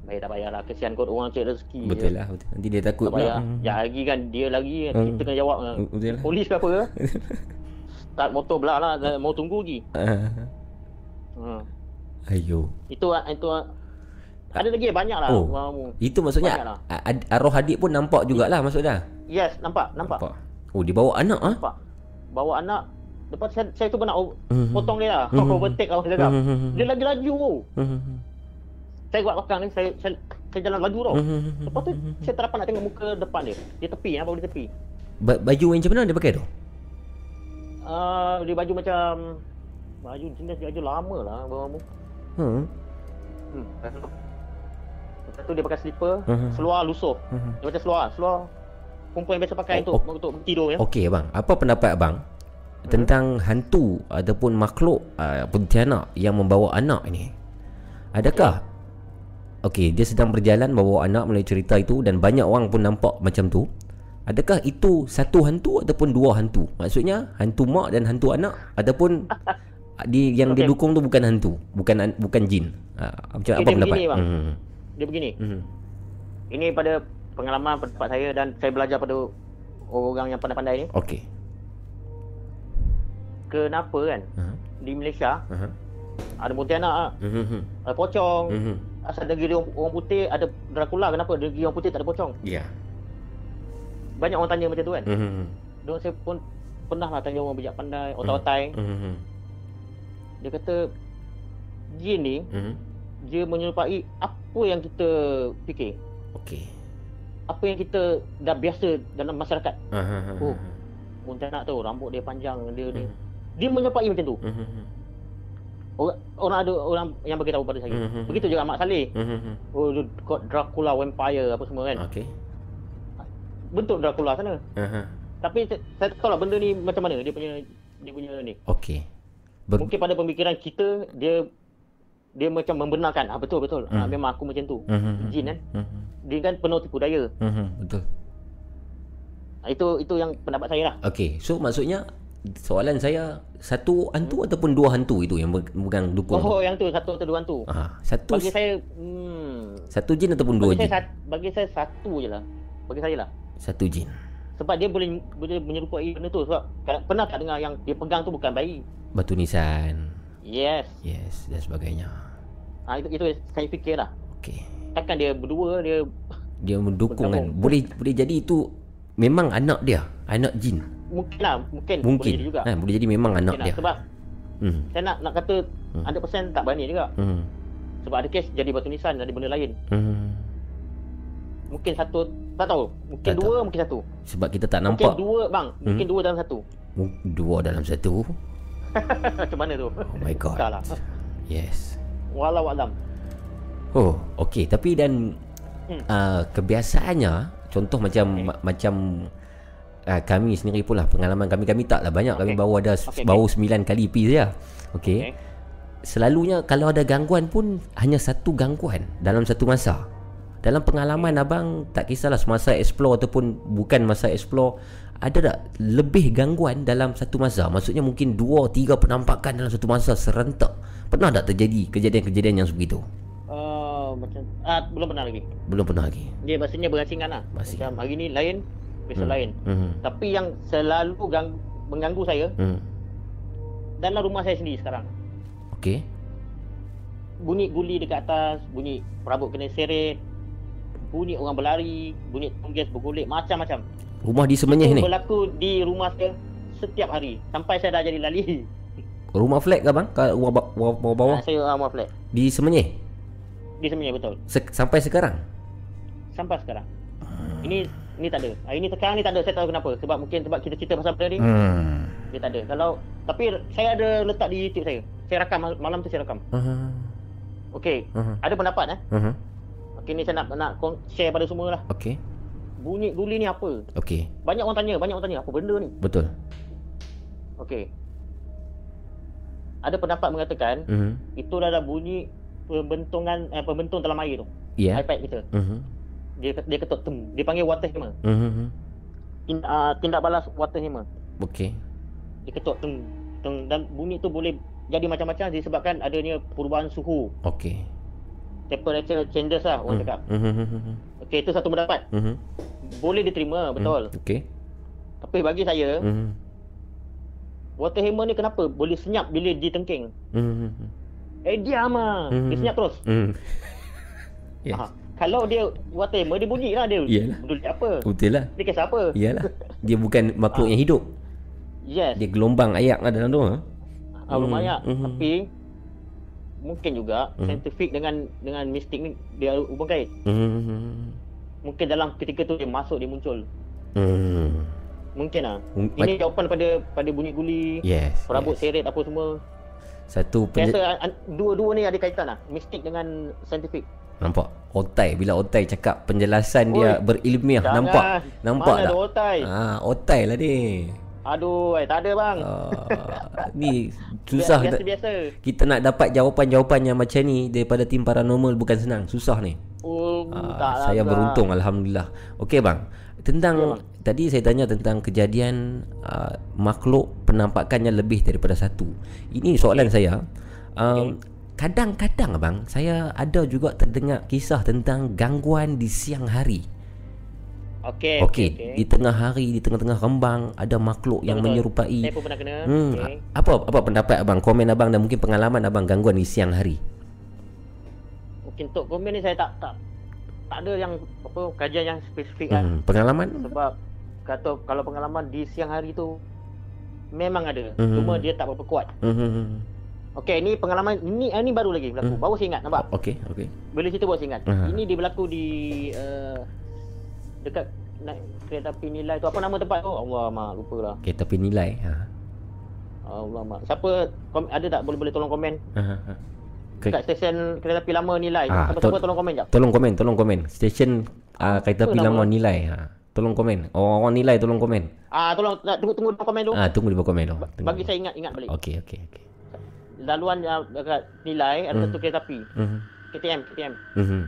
Bayar tak bayar lah Kesian kot orang cari rezeki Betul je. lah betul. Nanti dia takut Tak pula. Ya lagi kan Dia lagi kan Hmm. Kita kena jawab kan. Betul lah. Polis ke apa ke Start motor belah lah Mau tunggu lagi Ah. ha. Ayo. Itu Itu Ada lagi banyak lah Oh. Itu maksudnya Banyak lah. a- ad- arwah adik pun nampak jugalah maksudnya. Yes nampak Nampak Nampak. Oh dia bawa anak ah. Nampak Bawa anak Lepas saya, saya tu nak o- Mhm. potong dia lah Mhm. Overtake lah cakap Mhm. Dia lagi laju. Mhm. Saya buat belakang ni Saya, saya, saya jalan laju tau Mhm. Lepas tu saya tak dapat nak tengok muka depan dia Dia tepi ya, baru dia tepi Ba- baju yang macam mana dia pakai tu? uh, Dia baju macam Baju jenis baju lama lah Bawa Hmm. Hmm. Tu dia pakai slipper, Mhm. seluar lusuh. Mhm. Dia macam seluar, seluar perempuan yang biasa pakai Oh, untuk untuk tidur ya. Okey abang, apa pendapat abang tentang hantu ataupun makhluk uh, pontianak yang membawa anak ini? Adakah Okey, dia sedang berjalan bawa anak melalui cerita itu dan banyak orang pun nampak macam tu. Adakah itu satu hantu ataupun dua hantu? Maksudnya hantu mak dan hantu anak ataupun di yang dia Okey. dukung tu bukan hantu, bukan an- bukan jin. Ha, macam Okey, apa pendapat? begini, bang. Hmm. Dia begini. Hmm. Ini pada pengalaman pendapat saya dan saya belajar pada orang yang pandai-pandai ni. Okey. Kenapa kan Ha. di Malaysia Ha. ada pontianak, ah, Mhm. ada pocong. Mhm. Asal negeri orang, orang putih ada Dracula kenapa negeri orang putih tak ada pocong? Ya. Banyak orang tanya macam tu kan. Mhm. Diorang saya pun pernah lah tanya orang bijak pandai, otak-otai. Mhm. Dia kata jin ni Mhm. Dia menyerupai apa yang kita fikir. Okey. Apa yang kita dah biasa dalam masyarakat. Ha, Oh. ha. Pontianak tu rambut dia panjang dia dia. Mhm. Dia menyerupai macam tu. Mhm. Orang, orang ada orang yang bagi tahu pada saya. Mhm. Begitu juga Mak Saleh. Mhm. Oh dia got Dracula vampire apa semua kan. Okey. Bentuk Dracula sana. Aha. Tapi saya, saya tak tahu lah benda ni macam mana dia punya dia punya ni. Okey. Ber- Mungkin pada pemikiran kita dia dia macam membenarkan. Ah betul betul. Ah, Hmm. memang aku macam tu. Mhm. Jin kan. Mhm. Dia kan penuh tipu daya. Mhm. Betul. Ah, itu itu yang pendapat saya lah. Okey. So maksudnya soalan saya satu hantu ataupun dua hantu itu yang bukan dukung. Hmm. Oh yang tu satu atau dua hantu. Ah, satu Bagi saya hmm, satu jin ataupun dua bagi jin? saya, bagi saya satu je lah. Bagi saya lah. Satu jin. Sebab dia boleh boleh menyerupai benda tu sebab pernah tak dengar yang dia pegang tu bukan bayi. Batu nisan. Yes. Yes dan sebagainya. Ha, itu itu saya fikir lah. Okey. Takkan dia berdua dia Dia mendukung kan. Boleh boleh jadi itu memang anak dia, anak jin. mungkin lah mungkin, Mungkin. boleh juga. Ha, boleh jadi memang anak Mungkin lah. dia. Sebab Hmm. saya nak nak kata Hmm. 100% tak berani juga. Hmm. Sebab ada kes jadi batu nisan ada benda lain. Hmm. Mungkin satu tak tahu. Mungkin Tak dua, mungkin satu. Sebab kita tak Mungkin nampak dua bang. Mungkin dua dalam satu. Dua dalam satu. Macam mana tu? Oh my god. Tak lah. Yes. Walau alam. Oh, okey. Tapi dan Hmm. uh, kebiasaannya, contoh macam Okey. ma- macam uh, kami sendiri pun lah pengalaman kami kami taklah banyak kami Okey. baru ada Okey, baru sembilan kali pi saja. Okey. Okey. Selalunya kalau ada gangguan pun hanya satu gangguan dalam satu masa. Dalam pengalaman abang tak kisahlah semasa explore ataupun bukan masa explore ada tak lebih gangguan dalam satu masa? Maksudnya mungkin dua tiga penampakan dalam satu masa serentak. Pernah tak terjadi kejadian-kejadian yang sebegitu? Uh, macam ah belum pernah lagi. Belum pernah lagi. Dia maksudnya berasingan lah. Masih. Macam hari ni lain, besok Hmm. lain. Hmm. Tapi yang selalu gang, mengganggu saya Hmm. dalam rumah saya sendiri sekarang. Okey. Bunyi guli dekat atas, bunyi perabot kena seret, bunyi orang berlari, bunyi tongges bergolek, macam-macam. Rumah di Semenyih ni. berlaku di rumah saya setiap hari. Sampai saya dah jadi lali. Rumah flat ke bang? Kat rumah ba- bawah, bawah, bawah? Ah, saya rumah flat. Di Semenyih. Di sebenarnya betul. Se- sampai sekarang. Sampai sekarang. Ini ini tak ada. Ah, Ini sekarang ni tak ada. Saya tahu kenapa. Sebab mungkin sebab kita cerita pasal benda ni, Hmm. dia tak ada. Kalau tapi saya ada letak di YouTube saya. Saya rakam mal- malam tu saya rakam. Uh-huh. Okey. Uh-huh. Ada pendapat eh? Uh-huh. Okey ni saya nak nak share pada semua lah. Okey. Bunyi guli ni apa? Okey. Banyak orang tanya, banyak orang tanya apa benda ni? Betul. Okey. Ada pendapat mengatakan Mhm. itu adalah bunyi pembentungan eh, pembentung dalam air tu. Ya. iPad kita. Mhm. Dia dia ketuk tem. Dia panggil water hammer. Mhm. tin, uh, tindak balas water hammer. Okey. Dia ketuk teng, teng dan bunyi tu boleh jadi macam-macam disebabkan adanya perubahan suhu. Okey. Temperature changes lah orang cakap. Mhm, mhm, mhm, Okey, itu satu pendapat. mhm. Boleh diterima, betul. Hmm, Okey. Tapi bagi saya, Mhm, water hammer ni kenapa boleh senyap bila ditengking? mhm, mhm. Eh diam ah. Hmm. Dia senyap terus. Mhm. Yes. Ha. Kalau dia water hammer dia bunyi lah dia. Iyalah. Peduli apa? Betul lah. Dia kisah apa? Iyalah. Dia bukan makhluk yang hidup. Yes. Dia gelombang ayak lah dalam tu. Ha? Ah, lumayan. Mhm. Tapi mungkin juga Mhm. scientific dengan dengan mistik ni dia hubung kait. Mhm. Mungkin dalam ketika tu dia masuk dia muncul. Mhm. Mungkin lah. Hmm, Ini jawapan pada pada bunyi guli, Yes. perabot yes. seret apa semua. Satu Saya penje- rasa an- an- dua-dua ni ada kaitan lah. Mistik dengan scientific. Nampak Otai Bila Otai cakap Penjelasan dia Oi, berilmiah Jangan. Nampak Nampak Mana tak ada otai? Ah, Otai lah ni Aduh, eh, tak ada bang. ah, Ni Susah Biasa, tak- biasa. Kita nak dapat jawapan-jawapan yang macam ni Daripada tim paranormal Bukan senang Susah ni Oh, Ah, tak lah, Saya bang. beruntung Alhamdulillah Okey bang Tentang Ya. Tadi saya tanya tentang kejadian uh, Makhluk penampakannya lebih daripada satu Ini soalan saya um, Kadang-kadang abang Saya ada juga terdengar kisah tentang Gangguan di siang hari Okey, Okey, okey. di tengah hari, di tengah-tengah rembang ada makhluk yang Betul, menyerupai. Saya pun pernah kena. Hmm, Okey. a- apa apa pendapat abang, komen abang dan mungkin pengalaman abang gangguan di siang hari? Mungkin untuk komen ni saya tak tak tak ada yang apa kajian yang spesifik kan. Hmm, pengalaman? Sebab kata kalau pengalaman di siang hari tu memang ada. Mhm. Cuma dia tak berapa kuat. Hmm. Okey, ni pengalaman ini ini baru lagi berlaku. Mhm. Baru saya ingat nampak. Okey, okey. Bila cerita baru saya ingat. Aha. Ini dia berlaku di uh, dekat naik kereta api nilai tu apa nama tempat tu? Allah mak lupa lah. Okey, tapi nilai. Ha. Allah mak. Siapa kom, ada tak boleh boleh tolong komen ha. Ke- dekat stesen kereta api lama nilai. Ah, Siapa siapa tol- tolong komen jap. Tolong komen, tolong komen. Stesen uh, kereta api lama nilai. Ha. Tolong komen. Orang-orang nilai tolong komen. Ah tolong nak tunggu tunggu tolong komen tu. Ah, tunggu di bawah komen tu. Ba- Tunggu. Bagi saya ingat ingat balik. Okey, okey, okey. Laluan yang dekat nilai ada Hmm. satu kereta api. Mhm. KTM, KTM. Mhm.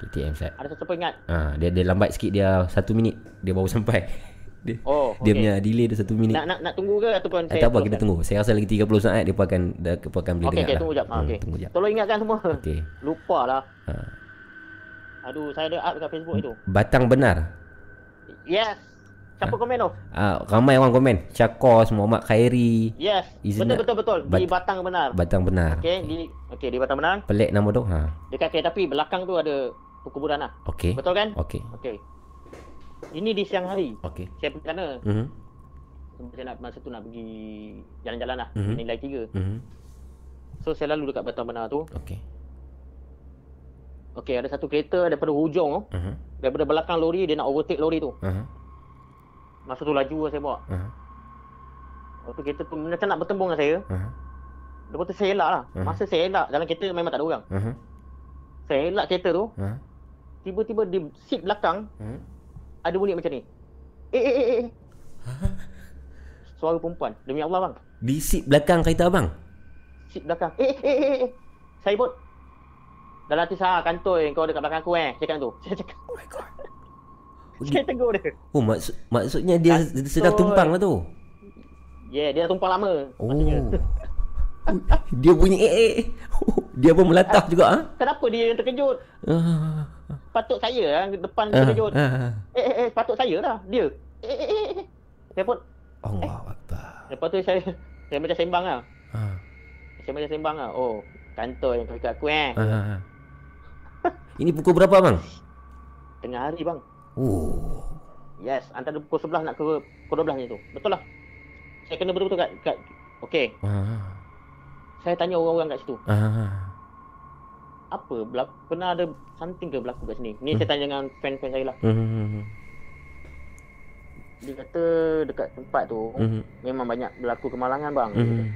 KTM set. Ada siapa ingat? Ah, dia dia lambat sikit dia satu minit dia baru sampai. Dia, Oh, dia punya delay dia satu minit. Nak nak nak tunggu ke ataupun Eh, saya tak apa kita teruskan? tunggu. Saya rasa lagi 30 saat dia pun akan dia pun akan boleh Okey, dengar okey, lah. tunggu jap. Ah, Hmm, okey. Tunggu jap. Tolong ingatkan semua. Okey. Lupa lah. Ha. Aduh, saya ada up dekat Facebook itu. Batang benar. Yes. Siapa komen tu? Ah, ramai orang komen. Syakos, Muhammad Khairi, Yes. Izna- Betul betul betul. Di Bat- Batang benar. Batang benar. Okey, di okey di Batang benar. Pelik nama tu. Ha. Dekat kereta api belakang tu ada perkuburan lah. Okey. Betul kan? Okey. Okey. Ini di siang hari. Okey. Saya pergi sana. Mhm. Sebab saya nak masa tu nak pergi jalan-jalan lah. Mhm. Nilai tiga. Mhm. So saya lalu dekat Batang benar tu. Okey. Okey, ada satu kereta daripada hujung tu. Mhm. Daripada belakang lori dia nak overtake lori tu. Aha. Masa tu laju lah saya bawa. Aha. Waktu kereta tu macam nak bertembung dengan saya. Aha. Lepas tu saya elak lah. Mhm. Masa saya elak, dalam kereta memang tak ada orang. Aha. Saya elak kereta tu, Aha. tiba-tiba di seat belakang Mhm. Ada bunyi macam ni. Eh, eh, eh, eh. Suara perempuan. Demi Allah bang. Di seat belakang kereta abang. Seat belakang. Eh, eh, eh, eh. Saya pun. Dalam hati saya, kantoi kau dekat belakang aku eh. Cakap tu. Saya cakap. Oh my god. Saya tegur dia. Oh maksud maksudnya dia Kantoi. sedang tumpang lah tu. Yeah, dia dah tumpang lama. Oh. maksudnya. Dia bunyi eh eh. Dia pun melatah juga ah. Kenapa dia yang terkejut? Ah. Patut saya yang depan Ah, terkejut. ah. Eh, eh, eh. Patut saya lah. Dia. Eh, eh, eh, eh. Saya pun. Allah Akbar. Lepas tu saya saya macam sembang lah. Ah. Saya macam sembang lah. Oh, kantoi yang kau aku eh. Ah. Ini pukul berapa bang? Tengah hari bang. Oh. Yes, antara pukul 11 nak ke pukul 12 ni tu. Betul lah. Saya kena betul-betul kat, kat Okey, Ah. Saya tanya orang-orang kat situ. Ah. Apa berlaku, pernah ada something ke berlaku kat sini? Ni saya tanya dengan fan-fan saya lah. Hmm. Dia kata dekat tempat tu Hmm. memang banyak berlaku kemalangan bang. Hmm.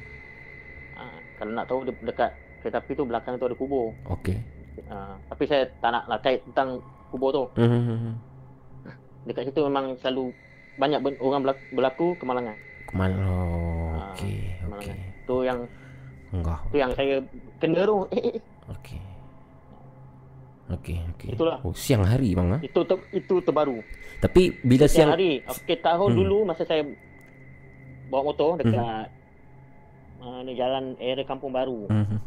Ha, kalau nak tahu de- dekat kereta api tu belakang tu ada kubur. Okey. Ha, tapi saya tak nak lah kait tentang kubur tu. Hmm. Dekat situ memang selalu banyak ben- orang berlaku, berlaku kemalangan. Kemana? Ah, Okey. kemalangan. Okey. Tu yang Enggak. tu yang saya kena tu. Eh, eh, eh. Okey. Okey, okey. Itulah. Oh, siang hari bang ah. Itu ter, itu terbaru. Tapi bila Siang siang hari. Okey, tahun Hmm. dulu masa saya bawa motor dekat mana jalan area Kampung Baru. Mhm.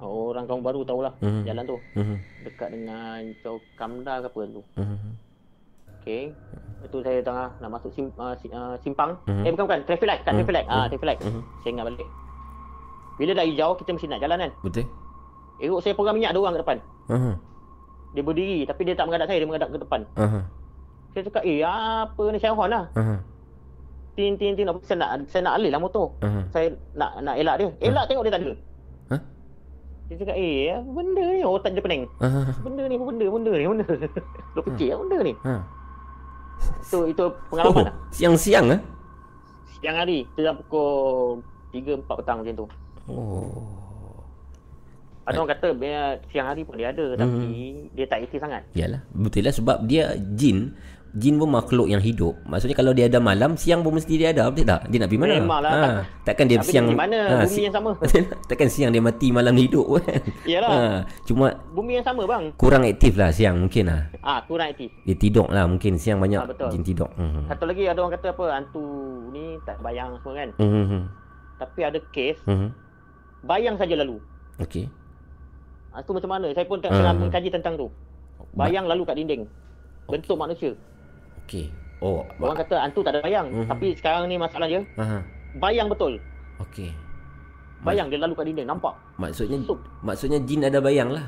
Orang Kampung Baru tahulah Hmm. jalan tu. Mhm. Dekat dengan Chau Kamda ke apa tu. Mhm. Okey. Itu saya tengah nak masuk sim, uh, si, uh, simpang. Mhm. Eh bukan bukan, traffic light, kat Mhm. traffic light. Ah, Mhm. traffic light. Mhm. Saya ingat balik. Bila dah hijau, kita mesti nak jalan kan. Betul? Elok saya pegang minyak ada orang kat depan. Aha. Dia berdiri tapi dia tak menghadap saya, dia menghadap ke depan. Aha. Saya cakap, "Eh, apa ni saya horn lah." Aha. Tin tin tin apa saya nak saya nak alih lah motor. Aha. Saya nak nak elak dia. Elak tengok dia tak ada. Hah? Dia cakap, "Eh, apa benda ni otak dia pening. Aha. Benda ni apa benda, benda ni, benda." Lu kecil benda ni. Ha. Itu itu pengalaman Oh, lah. siang-siang ah. Siang hari, tu dah pukul 3 4 petang macam tu. Oh. Ada orang kata siang hari pun dia ada tapi dia tak aktif sangat. Yalah, betul lah sebab dia jin Jin pun makhluk yang hidup Maksudnya kalau dia ada malam Siang pun mesti dia ada Betul tak? Dia nak pergi mana? Memanglah, ha, tak- Takkan dia Tapi siang di mana? Bumi yang sama. Takkan siang dia mati Malam dia hidup kan Yalah. ha, Cuma Bumi yang sama bang. Kurang aktif lah siang mungkin lah Ah, kurang aktif. Dia tidur lah Mungkin siang banyak Ah, betul. Jin tidur hmm. Satu lagi ada orang kata apa hantu ni tak bayang semua kan. Hmm, hmm, Tapi ada kes hmm. Bayang saja lalu. Okey Ah, tu macam mana? Saya pun tak Ah. tengah mengkaji tentang tu. Bayang lalu kat dinding. Bentuk manusia. Okey Oh Orang kata hantu tak ada bayang. Mhm. Tapi sekarang ni masalahnya Aha. bayang betul. Okey Bayang dia lalu kat dinding nampak. Maksudnya Sup. Maksudnya jin ada bayang lah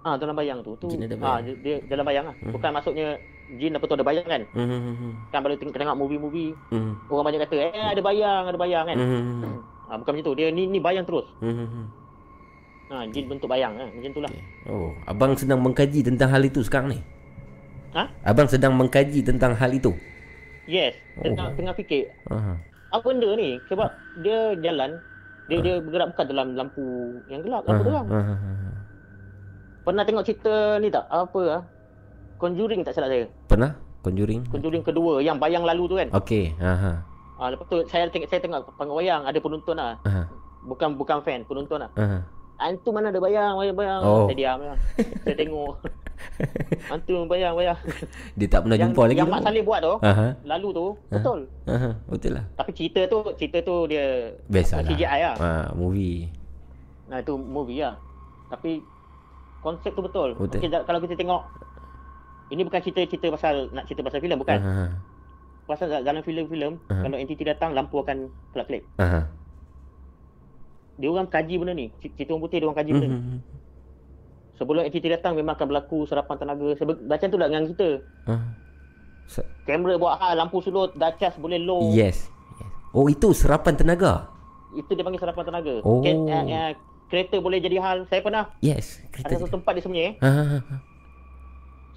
Ah dalam bayang tu. Tu Jin ada ah bayang. dia, dia dalam bayang lah. Mhm. Bukan maksudnya jin apa tu ada bayang kan. hmm, Kan baru tengok, tengok movie-movie hmm. orang banyak kata eh ada bayang, ada bayang kan. Hmm, Ah bukan macam tu. Dia ni ni bayang terus. Hmm, hmm, hmm. Ha jin bentuk bayang eh. Macam itulah. Okey. Oh, abang sedang mengkaji tentang hal itu sekarang ni. Ha? Abang sedang mengkaji tentang hal itu. Yes, Oh. tengah tengah fikir Aha. apa benda ni sebab dia jalan dia dia bergerak bukan dalam lampu yang gelap lampu terang. Aha. Pernah tengok cerita ni tak? Apa ah? Conjuring tak salah saya. Pernah Conjuring? Conjuring kedua yang bayang lalu tu kan. Okey, aha. Ah lepas tu saya tengok saya tengok panggung wayang ada penonton lah. Aha. Bukan bukan fan, penonton lah. Hantu mana ada bayang, bayang, bayang. Oh. Saya diam lah. saya tengok. Hantu bayang, bayang. Dia tak pernah yang jumpa lagi yang tu. Mak Saleh buat tu, Aha. lalu tu, betul. Aha, betul lah. Tapi cerita tu, cerita tu dia Biasalah. CGI lah. Ha, movie. Nah itu movie lah. Tapi konsep tu betul. Betul. Okey, da- kalau kita tengok ini bukan cerita-cerita pasal nak cerita pasal filem bukan. Aha. Pasal da- dalam filem-filem Aha. kalau entiti datang lampu akan kelap-kelip. Aha. Dia orang kaji benda ni. Cerita orang putih dia orang kaji benda ni. Mhm. Sebelum entiti datang memang akan berlaku serapan tenaga. Sebe- macam tu lah dengan kita. Sa- Kamera buat hal, lampu sulut, dah cas boleh low. Yes. yes. Oh, itu serapan tenaga. Itu dia panggil serapan tenaga. Oh. Ke- eh, eh, kereta boleh jadi hal. Saya pernah Yes. ada Kereta. satu tempat di. Ha, ha, ha.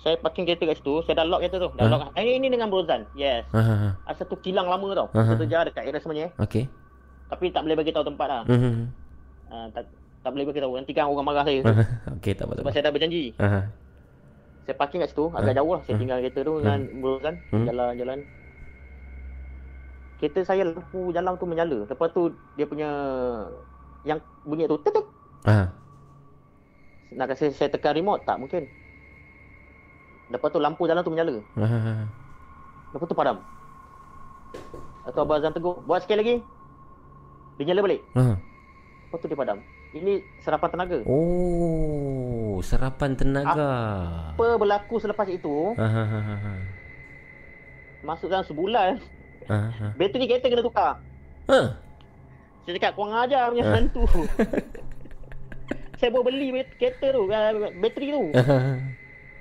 Saya parking kereta kat situ, saya dah lock kereta tu. Dah Ha? lock. Eh, ini dengan Brozan. Yes. Ha, ha, ha. Ada satu kilang lama tau. Aha. Satu jalan dekat area sebenarnya. Okey. Tapi tak boleh bagi tahu tempat lah. Mhm. Uh, tak, tak boleh bagi tahu. Nanti kan orang marah saya. Okey, tak apa tak Sebab saya dah berjanji. Aha. Saya parking kat situ, agak jauh lah. Saya tinggal kereta tu dengan Brozan. Hmm. Jalan-jalan. Kereta saya lampu jalan tu menyala. Lepas tu dia punya yang bunyi tu tetek. Aha. Nak kasi saya tekan remote tak mungkin. Lepas tu lampu jalan tu menyala. Ha. Lepas tu padam. Atau Abang Azam tegur, buat sekali lagi. Dia nyala balik. Aha. Lepas tu dia padam. Ini serapan tenaga. Oh, serapan tenaga. Apa berlaku selepas itu, ha, ha, ha. masuk dalam sebulan, Aha. ha. bateri kereta kena tukar. Ha. Saya cakap, kurang ajar punya Ah. hantu. saya baru beli kereta tu, uh, bateri tu. Aha.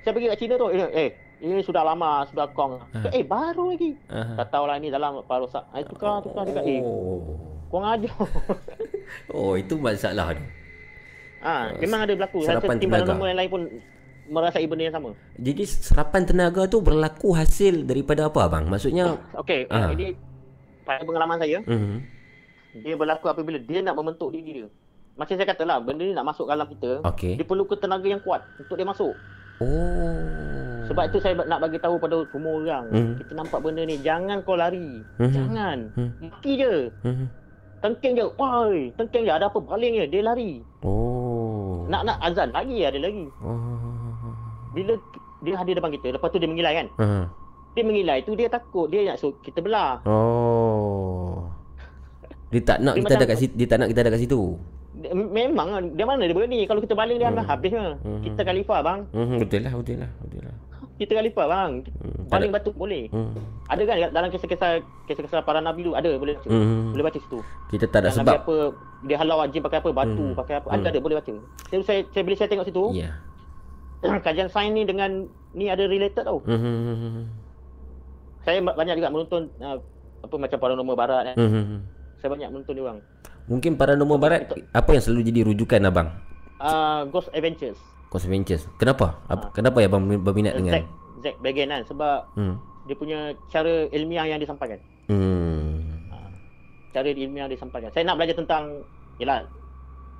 Saya pergi kat China tu, eh, eh ini sudah lama, sudah kong. Ah. Eh, baru lagi. Aha. Tak tahulah ni dalam apa rosak. Eh, tukar, tukar. Cakap, eh, kurang ajar. Oh, itu masalah tu. ha, memang ada berlaku. Serapan tenaga. nombor yang lain pun merasai benda yang sama. Jadi serapan tenaga tu berlaku hasil daripada apa abang? Maksudnya Okey, Ah. uh, ini pada pengalaman saya, mhm. dia berlaku apabila dia nak membentuk diri dia. Macam saya kata lah, benda ni nak masuk dalam kita, Okey. dia perlukan tenaga yang kuat untuk dia masuk. Oh. Sebab itu saya nak bagi tahu pada semua orang, Hmm. kita nampak benda ni, jangan kau lari. Mhm. Jangan. Hmm. Maki je. Mhm. Tengking je. Woi, tengking je. Ada apa baling je. Dia lari. Oh. Nak nak azan lagi ada lagi. Oh. bila dia hadir depan kita, lepas tu dia mengilai kan. Uh-huh. Dia mengilai tu dia takut, dia nak suruh kita belah. Oh. Dia tak nak Dia kita ada kat situ, dia tak nak kita ada kat situ. Memang lah, dia mana dia berani kalau kita baling dia hmm. habisnya. Hmm. Kita khalifah bang. Hmm, betul lah, betul lah, betul lah. Kita khalifah bang. Hmm, Baling ada- batu boleh. Hmm. Ada kan dalam kisah-kisah kisah-kisah para nabi dulu ada boleh baca. Hmm. Boleh baca situ. Kita tak ada Yang sebab. Nabi apa dia halau jin pakai apa batu Hmm. pakai apa Hmm. ada ada boleh baca. Jadi saya saya bila saya tengok situ Ya. kajian sains ni dengan ni ada related tau. Hmm. Saya ba- banyak juga menonton uh, apa macam paranormal barat kan. Hmm. Saya banyak menonton dia orang. Mungkin paranormal barat apa yang selalu jadi rujukan abang? Uh, Ghost Adventures. Ghost Adventures. Kenapa? Apa, kenapa ya abang berminat Uh, Zack dengan? Zack Bagan kan sebab Hmm. dia punya cara ilmiah yang disampaikan. Hmm. Cara ilmiah disampaikan. Saya nak belajar tentang yalah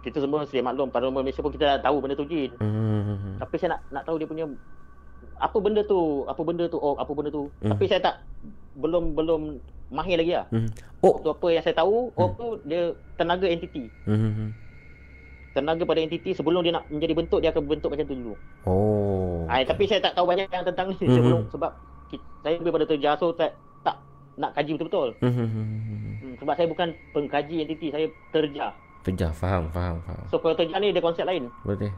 kita semua sedia maklum paranormal Malaysia pun kita dah tahu benda tu jin. Hmm. Tapi saya nak nak tahu dia punya apa benda tu, apa benda tu, oh apa benda tu. Hmm. Tapi saya tak belum belum mahir lagi lah. Hmm. Oh. Tu apa yang saya tahu, oh tu dia tenaga entiti. Hmm. Tenaga pada entiti sebelum dia nak menjadi bentuk dia akan bentuk macam tu dulu. Oh. Ah, tapi saya tak tahu banyak yang tentang ni Hmm. sebelum sebab kita, saya lebih pada terjah so tak tak nak kaji betul-betul. Hmm. Hmm, sebab saya bukan pengkaji entiti, saya terjah. Terjah, faham, faham, faham. So kalau terjah ni dia konsep lain. Boleh.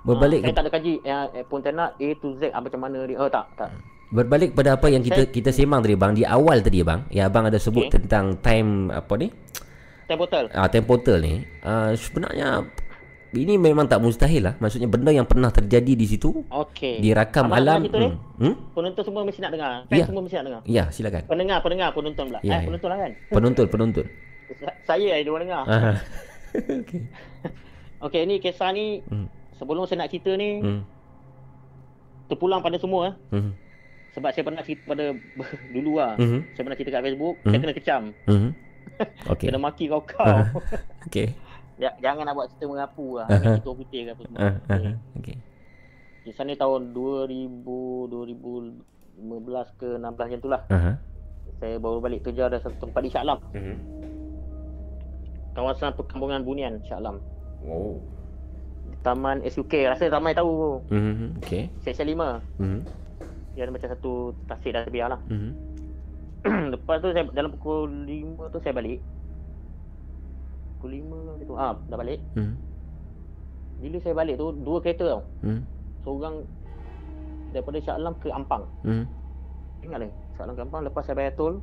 Berbalik Ah, saya tak ada kaji eh, eh, Pontianak A to Z ah, macam mana dia. Oh tak, tak. Berbalik pada apa yang kita kita semang tadi bang di awal tadi bang, ya abang ada sebut Okey. tentang time apa ni? Time portal. Ah time portal ni, ah sebenarnya ini memang tak mustahil lah. Maksudnya benda yang pernah terjadi di situ Okey. dirakam Abang nak alam. Hmm. hmm? Penonton semua mesti nak dengar. Ya. Fans semua mesti nak dengar. Ya, silakan. Pendengar, pendengar, penonton pula. Ya, eh, ya. penonton lah kan. Penonton, penonton. Sa- Saya yang dia dengar. Ah. Okey. Okey, ni kisah ni Hmm. sebelum saya nak cerita ni Hmm. terpulang pada semua eh. Hmm. Sebab saya pernah cerita pada dulu lah. Mhm. Saya pernah cerita kat Facebook, Mhm. saya kena kecam. Hmm. Okey. Kena maki kau-kau. Ah. Okey. Ya, jangan nak buat cerita mengapu lah. Cerita putih ke apa semua. Ah, ah, Okey. Okey. Kisah ni tahun 2000, 2015 ke 16 macam tu lah. Aha. Saya baru balik kerja ada satu tempat di Shah Alam. Mhm. Kawasan perkampungan Bunian, Shah Alam. Oh. Taman SUK. Rasa ramai tahu. Mhm. Okey. Seksyen 5. Mhm. Dia ada macam satu tasik dah terbiar lah. Mhm. Lepas tu saya dalam pukul 5 tu saya balik. Pukul 5 ke tu. Ah, dah balik. Mhm. Bila saya balik tu dua kereta tau. Mhm. Seorang daripada Shah Alam ke Ampang. Mhm. Ingat ni, Shah Alam ke Ampang lepas saya bayar tol.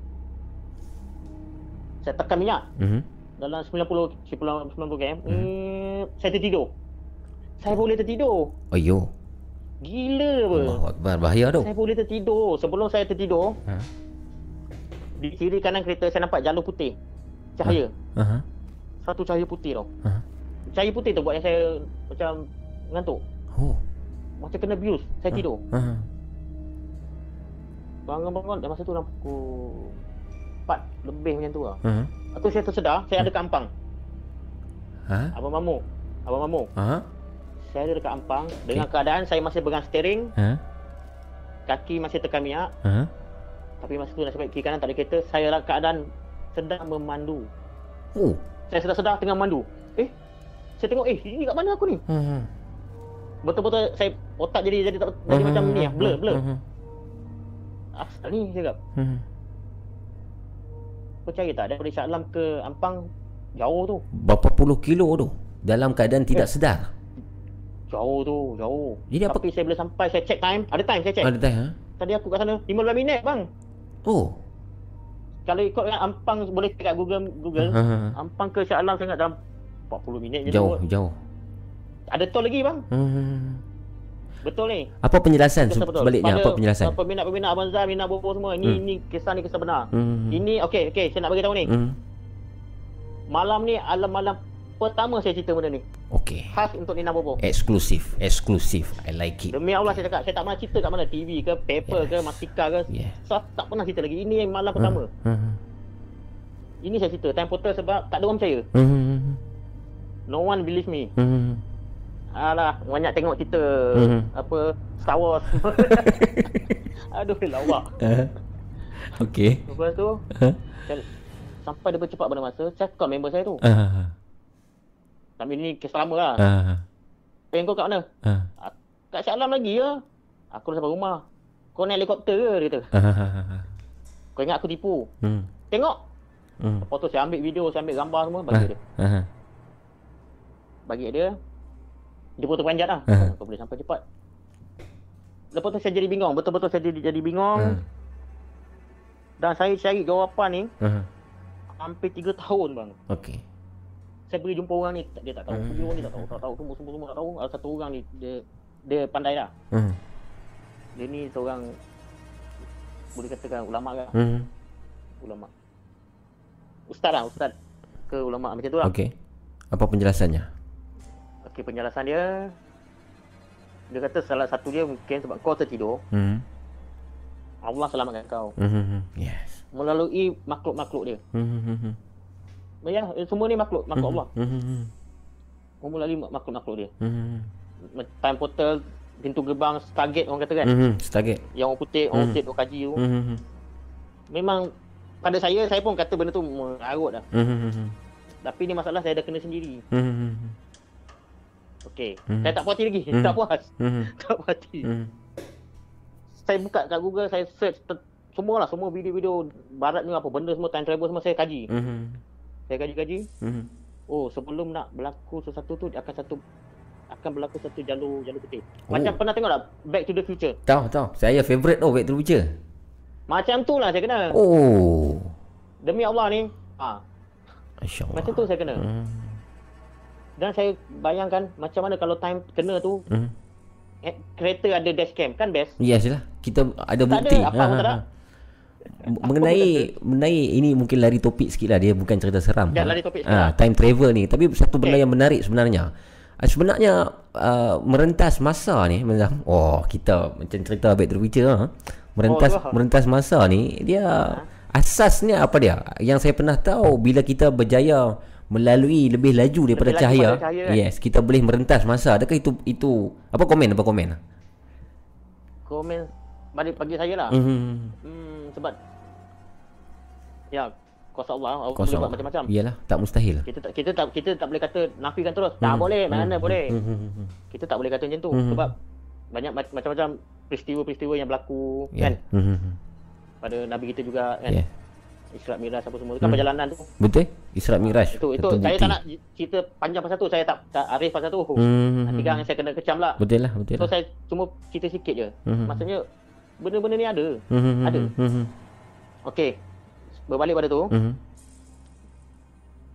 Saya tekan minyak Mhm. dalam 90 90 90 km. Hmm. saya tertidur. Saya boleh tertidur. Ayo. Gila apa? Allahu akbar bahaya tu. Saya boleh tertidur. Sebelum saya tertidur, Ha. di kiri kanan kereta saya nampak jalur putih. Cahaya. Aha. Satu cahaya putih tau. Ha. Cahaya putih tu buat yang saya macam ngantuk. Oh. Macam kena bius. Saya tidur. Aha. Bangun-bangun dah masa tu dalam pukul 4 lebih macam tu lah. Aha. Lepas tu saya tersedar, saya ada kat Ampang. Ha? Abang Mamu. Abang Mamu. Ha? Saya ada dekat Ampang. Dengan keadaan saya masih pegang steering. Ha? Kaki masih tekan minyak. Ha? Tapi masa tu nasib baik kiri kanan tak ada kereta. Saya dalam keadaan sedang memandu. Oh. Saya sedar-sedar tengah memandu. Eh? Saya tengok, eh ini kat mana aku ni? Ha. Betul-betul saya otak jadi jadi tak jadi macam ni lah. Blur, blur. Ha. Asal ni saya cakap. Ha. Percaya tak daripada Shah Alam ke Ampang jauh tu. Berapa puluh kilo tu dalam keadaan tidak sedar. Jauh tu, jauh. Jadi apa- Tapi saya bila sampai saya check time, ada time saya check. Ada tak ha? Tadi aku kat sana 15 minit bang. Oh. Kalau ikut dengan Ampang boleh check kat Google Google. Ha. Ampang ke Shah Alam saya ingat dalam 40 minit je Jauh, tu. jauh. Ada tol lagi bang. Ha. Betul ni. Apa penjelasan Kisah se- betul. sebaliknya? Pada Apa penjelasan? Peminat-peminat Abang Zah, minat bobo semua. Ini Hmm. ini kisah ni kisah benar. Hmm. Ini okey okey saya nak bagi tahu ni. Hmm. Malam ni alam-malam pertama saya cerita benda ni. Okey. Khas untuk Nina Bobo. Eksklusif, eksklusif. I like it. Demi Allah saya cakap saya tak pernah cerita kat mana TV ke paper ke Mastika ke. Yeah. Saya tak pernah cerita lagi. Ini malam pertama. Ha. Ha. Ini saya cerita time portal sebab tak ada orang percaya. Hmm. No one believe me. Hmm. Alah, banyak tengok cerita Mhm. apa Star Wars. Aduh, lawak. Ha. Okey. Lepas tu saya, sampai dia bercepat pada masa, saya call member saya tu. Ha. Tapi ni kes lama lah. Ha. Eh, kau kat mana? Ha. kat Shah Alam lagi ya. Aku dah sampai rumah. Kau naik helikopter ke? Dia kata. Ah, Kau ingat aku tipu? hmm. Tengok. Hmm. Lepas tu saya ambil video, saya ambil gambar semua bagi dia. Ah, Bagi dia. Dia pun terperanjat lah. Ah. Kau boleh sampai cepat. Lepas tu saya jadi bingung. Betul-betul saya jadi, jadi bingung. ah, Dan saya cari jawapan ni ah. hampir 3 tahun bang. Okey. Saya pergi jumpa orang ni, dia tak tahu. Hmm. Pergi orang ni tak tahu, tak tahu. Semua semua semua tak tahu. Ada satu orang ni dia dia pandai lah. Hmm. Dia ni seorang boleh katakan ulama lah. Hmm. Ulama. Ustaz lah, ustaz ke ulama macam tu lah. Okey. Apa penjelasannya? Okey, penjelasan dia dia kata salah satu dia mungkin sebab kau tertidur, Hmm. Allah selamatkan kau Hmm. hmm. Yes. melalui makhluk-makhluk dia. Hmm. Hmm, hmm. Ya, eh, semua ni makhluk, makhluk Allah. Hmm. hmm, hmm. Melalui makhluk-makhluk dia. Hmm. Time portal pintu gerbang target orang kata kan. Hmm. Setarget. Yang orang putih, orang putih duk kaji tu. Hmm. hmm, Memang pada saya saya pun kata benda tu mengarut dah. hmm. Hmm. hmm. Tapi ni masalah saya dah kena sendiri. Hmm. hmm, Okey. Hmm. Saya tak puas hati lagi. Hmm. Tak puas. Hmm. Tak puas hati. Hmm. Saya buka kat Google, saya search ter- semua lah, semua video-video barat ni apa benda semua time travel semua saya kaji. Hmm. Saya kaji-kaji. Hmm. Oh, sebelum nak berlaku sesuatu tu akan satu akan berlaku satu jalur jalur putih. Oh. Macam pernah tengok tak Back to the Future? Tahu tahu. Saya favourite tu Back to the Future. Macam tu lah saya kena. Oh. Demi Allah ni. Ha, Masya-Allah. macam tu saya kena. Hmm. Dan saya bayangkan macam mana kalau time kena tu Hmm. eh, kereta ada dashcam kan best. Yes lah. Kita ada Tak bukti. ada, apa pun tak ada. M- Mengenai mengenai ini mungkin lari topik sikit lah dia bukan cerita seram. Ya, lari topik sikit time travel ni tapi satu benda Okey. yang menarik sebenarnya. Ah, Sebenarnya uh, merentas masa ni macam oh kita macam cerita Back to the Future ha. Merentas Oh, merentas masa ni dia asasnya apa dia? Yang saya pernah tahu bila kita berjaya melalui lebih laju daripada Lebih laju cahaya, cahaya, kan? yes, kita boleh merentas masa. Adakah itu itu apa komen apa komen? Komen balik bagi saya lah. Hmm. Hmm, sebab ya kuasa Allah Allah Kuasa boleh buat macam-macam. Iyalah, tak mustahil. Kita tak kita tak kita tak boleh kata nafikan terus. Tak boleh, mana boleh. Hmm, hmm, hmm. Kita tak boleh kata macam tu Mhm. sebab banyak mac- macam-macam peristiwa-peristiwa yang berlaku Ya. kan Hmm, hmm, hmm. pada nabi kita juga kan. Ya. Isra Mi'raj apa semua tu kan Hmm. perjalanan tu. Betul? Isra Mi'raj. Itu itu saya bukti. tak nak cerita panjang pasal tu. Saya tak tak arif pasal tu. Hmm, Nanti kan saya kena kecam lah. Betul lah, betul So lah. saya cuma cerita sikit je. Mhm. Maksudnya benda-benda ni ada. Hmm, hmm, ada. hmm, hmm, Okey. Berbalik pada tu, hmm.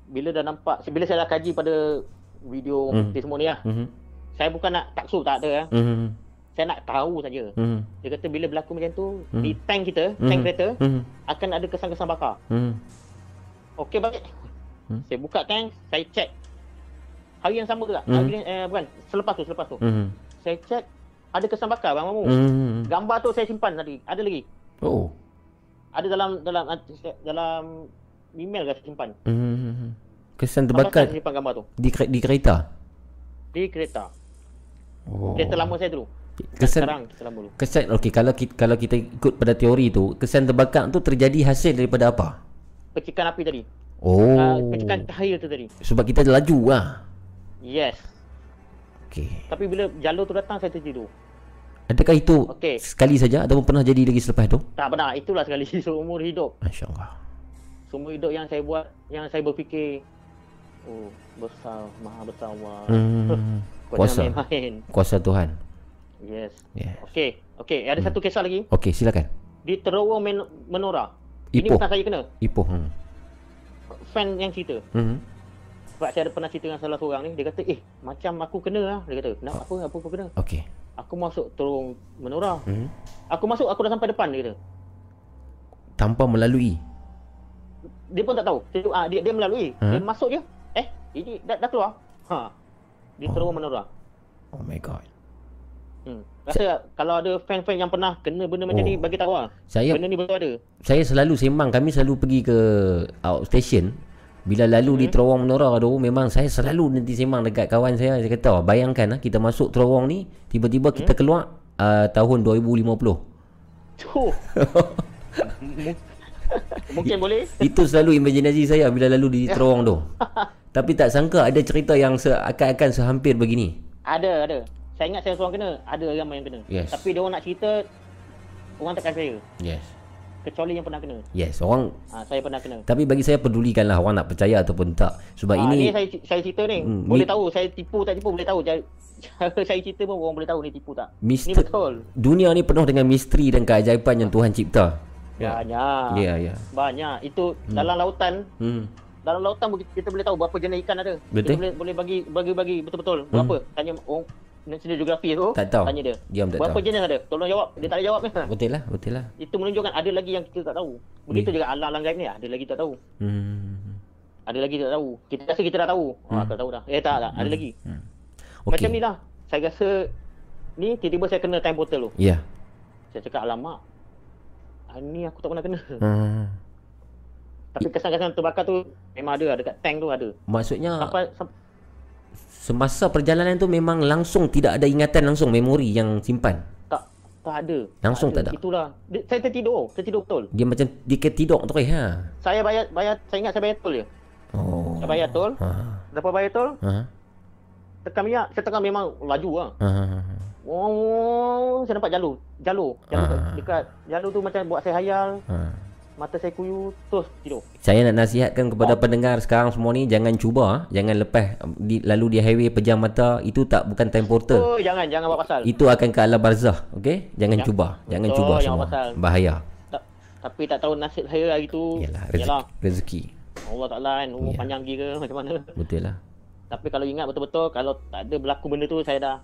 bila dah nampak bila saya dah kaji pada video Hmm. hmm. semua ni lah. Hmm, Saya bukan nak taksu tak ada lah. hmm, hmm, Saya nak tahu saja. hmm, Dia kata bila berlaku macam tu, Hmm. di tank kita, tank kereta hmm, akan ada kesan-kesan bakar. hmm. Okey baik. Hmm. Saya buka tank, saya check. Hari yang sama juga. Hmm. Hari eh, bukan, selepas tu, selepas tu. Hmm, Saya check ada kesan bakar bang Mamu. hmm. Gambar tu saya simpan tadi. Ada lagi. Oh. Ada dalam dalam dalam email saya simpan. Hmm. Kesan terbakar saya simpan gambar tu di di kereta. di kereta. Oh. Kereta lama saya dulu. Kesan Sekarang kereta lama dulu. kesan okey kalau kita kalau kita ikut pada teori tu, kesan terbakar tu terjadi hasil daripada apa? Percikan api tadi. Oh. Uh, percikan cahaya tu tadi. Sebab kita laju lah. Yes. Okey. Tapi bila jalur tu datang saya tertidur. Adakah itu Okey. sekali saja ataupun pernah jadi lagi selepas tu? Tak benar. Itulah sekali seumur hidup. Masya-Allah. Seumur hidup yang saya buat, yang saya berfikir, oh besar, maha besar Allah. Hmm. Kuasa. main-main. Kuasa Tuhan. Yes. Yes. Okey. Okey, ada satu kisah lagi. Okey, silakan. Di terowong men- menora. Ini Ipoh. bukan saya kena. Ipoh. Hmm. Fan yang cerita. Hmm. Sebab saya ada pernah cerita dengan salah seorang ni, dia kata, "Eh, macam aku kena lah." Dia kata, "Kenapa apa apa aku kena?" Okey. Aku masuk terowong menora. Hmm. Aku masuk, aku dah sampai depan dia kata. Tanpa melalui. Dia pun tak tahu. Dia, ah, dia, dia melalui. Ha? Dia masuk je. Eh, ini dah, dah keluar. Ha. Di terowong menora. Oh my god. Hmm. Rasa kalau ada fan-fan yang pernah kena benda macam Oh. ni bagi tahu lah. Saya Benda ni betul ada. saya selalu sembang kami selalu pergi ke outstation bila lalu di Hmm. terowong menora tu memang saya selalu nanti sembang dekat kawan saya saya kata "Oh, bayangkan lah, kita masuk terowong ni tiba-tiba Hmm? kita keluar uh, tahun 2050 Tuh. Mungkin boleh. itu selalu imajinasi saya bila lalu di terowong tu tapi tak sangka ada cerita yang seakan-akan sehampir begini Ada, ada. Saya ingat saya seorang kena, ada ramai yang kena. Yes. Tapi dia orang nak cerita orang takkan percaya. Yes. Kecuali yang pernah kena. Yes, orang Ha, saya pernah kena. tapi bagi saya pedulikanlah orang nak percaya ataupun tak. Sebab Ah, ini ni saya saya cerita ni. Hmm, boleh ni- tahu saya tipu tak tipu boleh tahu. Cara, cara saya cerita pun orang boleh tahu ni tipu tak. Mister- Ni betul. dunia ni penuh dengan misteri dan keajaiban yang Tuhan cipta. Banyak. Ya, ya. Banyak. Itu dalam lautan Hmm. dalam lautan kita boleh tahu berapa jenis ikan ada. Betul. Kita boleh boleh bagi bagi bagi betul-betul. Berapa? Tanya orang National Geography tu. Tak tahu. Tanya dia. Diam tak berapa tahu. jenis ada? Tolong jawab. Dia tak ada jawab ni. Betul lah, betul lah. Itu menunjukkan ada lagi yang kita tak tahu. Begitu juga alam-alam gaib ni ada lagi tak tahu. Hmm. Ada lagi tak tahu. Kita rasa kita dah tahu. Hmm. Oh, aku tahu dah. Eh tak tak, ada lagi. Hmm. Macam Okey. ni lah. Saya rasa ni tiba-tiba saya kena time portal tu. Ya. Saya cakap alamak. Ah, ni aku tak pernah kena. Hmm. Tapi kesan-kesan terbakar tu memang ada dekat tank tu ada. Maksudnya Sampai, sampai semasa perjalanan tu memang langsung tidak ada ingatan langsung memori yang simpan. tak tak ada. Langsung tak ada? Itulah. Dia, saya tertidur, tertidur betul. Dia macam dia tidur terus ha. Saya bayar bayar saya ingat saya bayar tol je. Oh. Saya bayar tol. Ha. Lepas bayar tol, Ha. tekan minyak, saya tekan memang laju lah. Ha. Oh, saya nampak jalur. Jalur. Jalur Ah. dekat jalur tu macam buat saya hayal. ha. Mata saya kuyu, terus tidur. Saya nak nasihatkan kepada pendengar sekarang semua ni jangan cuba ah. jangan lepas di, lalu di highway pejam mata itu tak bukan time portal. Oh, jangan jangan buat pasal. Itu akan ke alam barzah, okey? Jangan Ya. cuba. Jangan Betul, cuba semua. pasal. Bahaya. Tak, tapi tak tahu nasib saya hari tu. Yalah, rezeki. Yalah. rezeki. Allah Ta'ala kan, umur Ya. panjang lagi ke macam mana. Betul lah. Tapi kalau ingat betul-betul, kalau tak ada berlaku benda tu, saya dah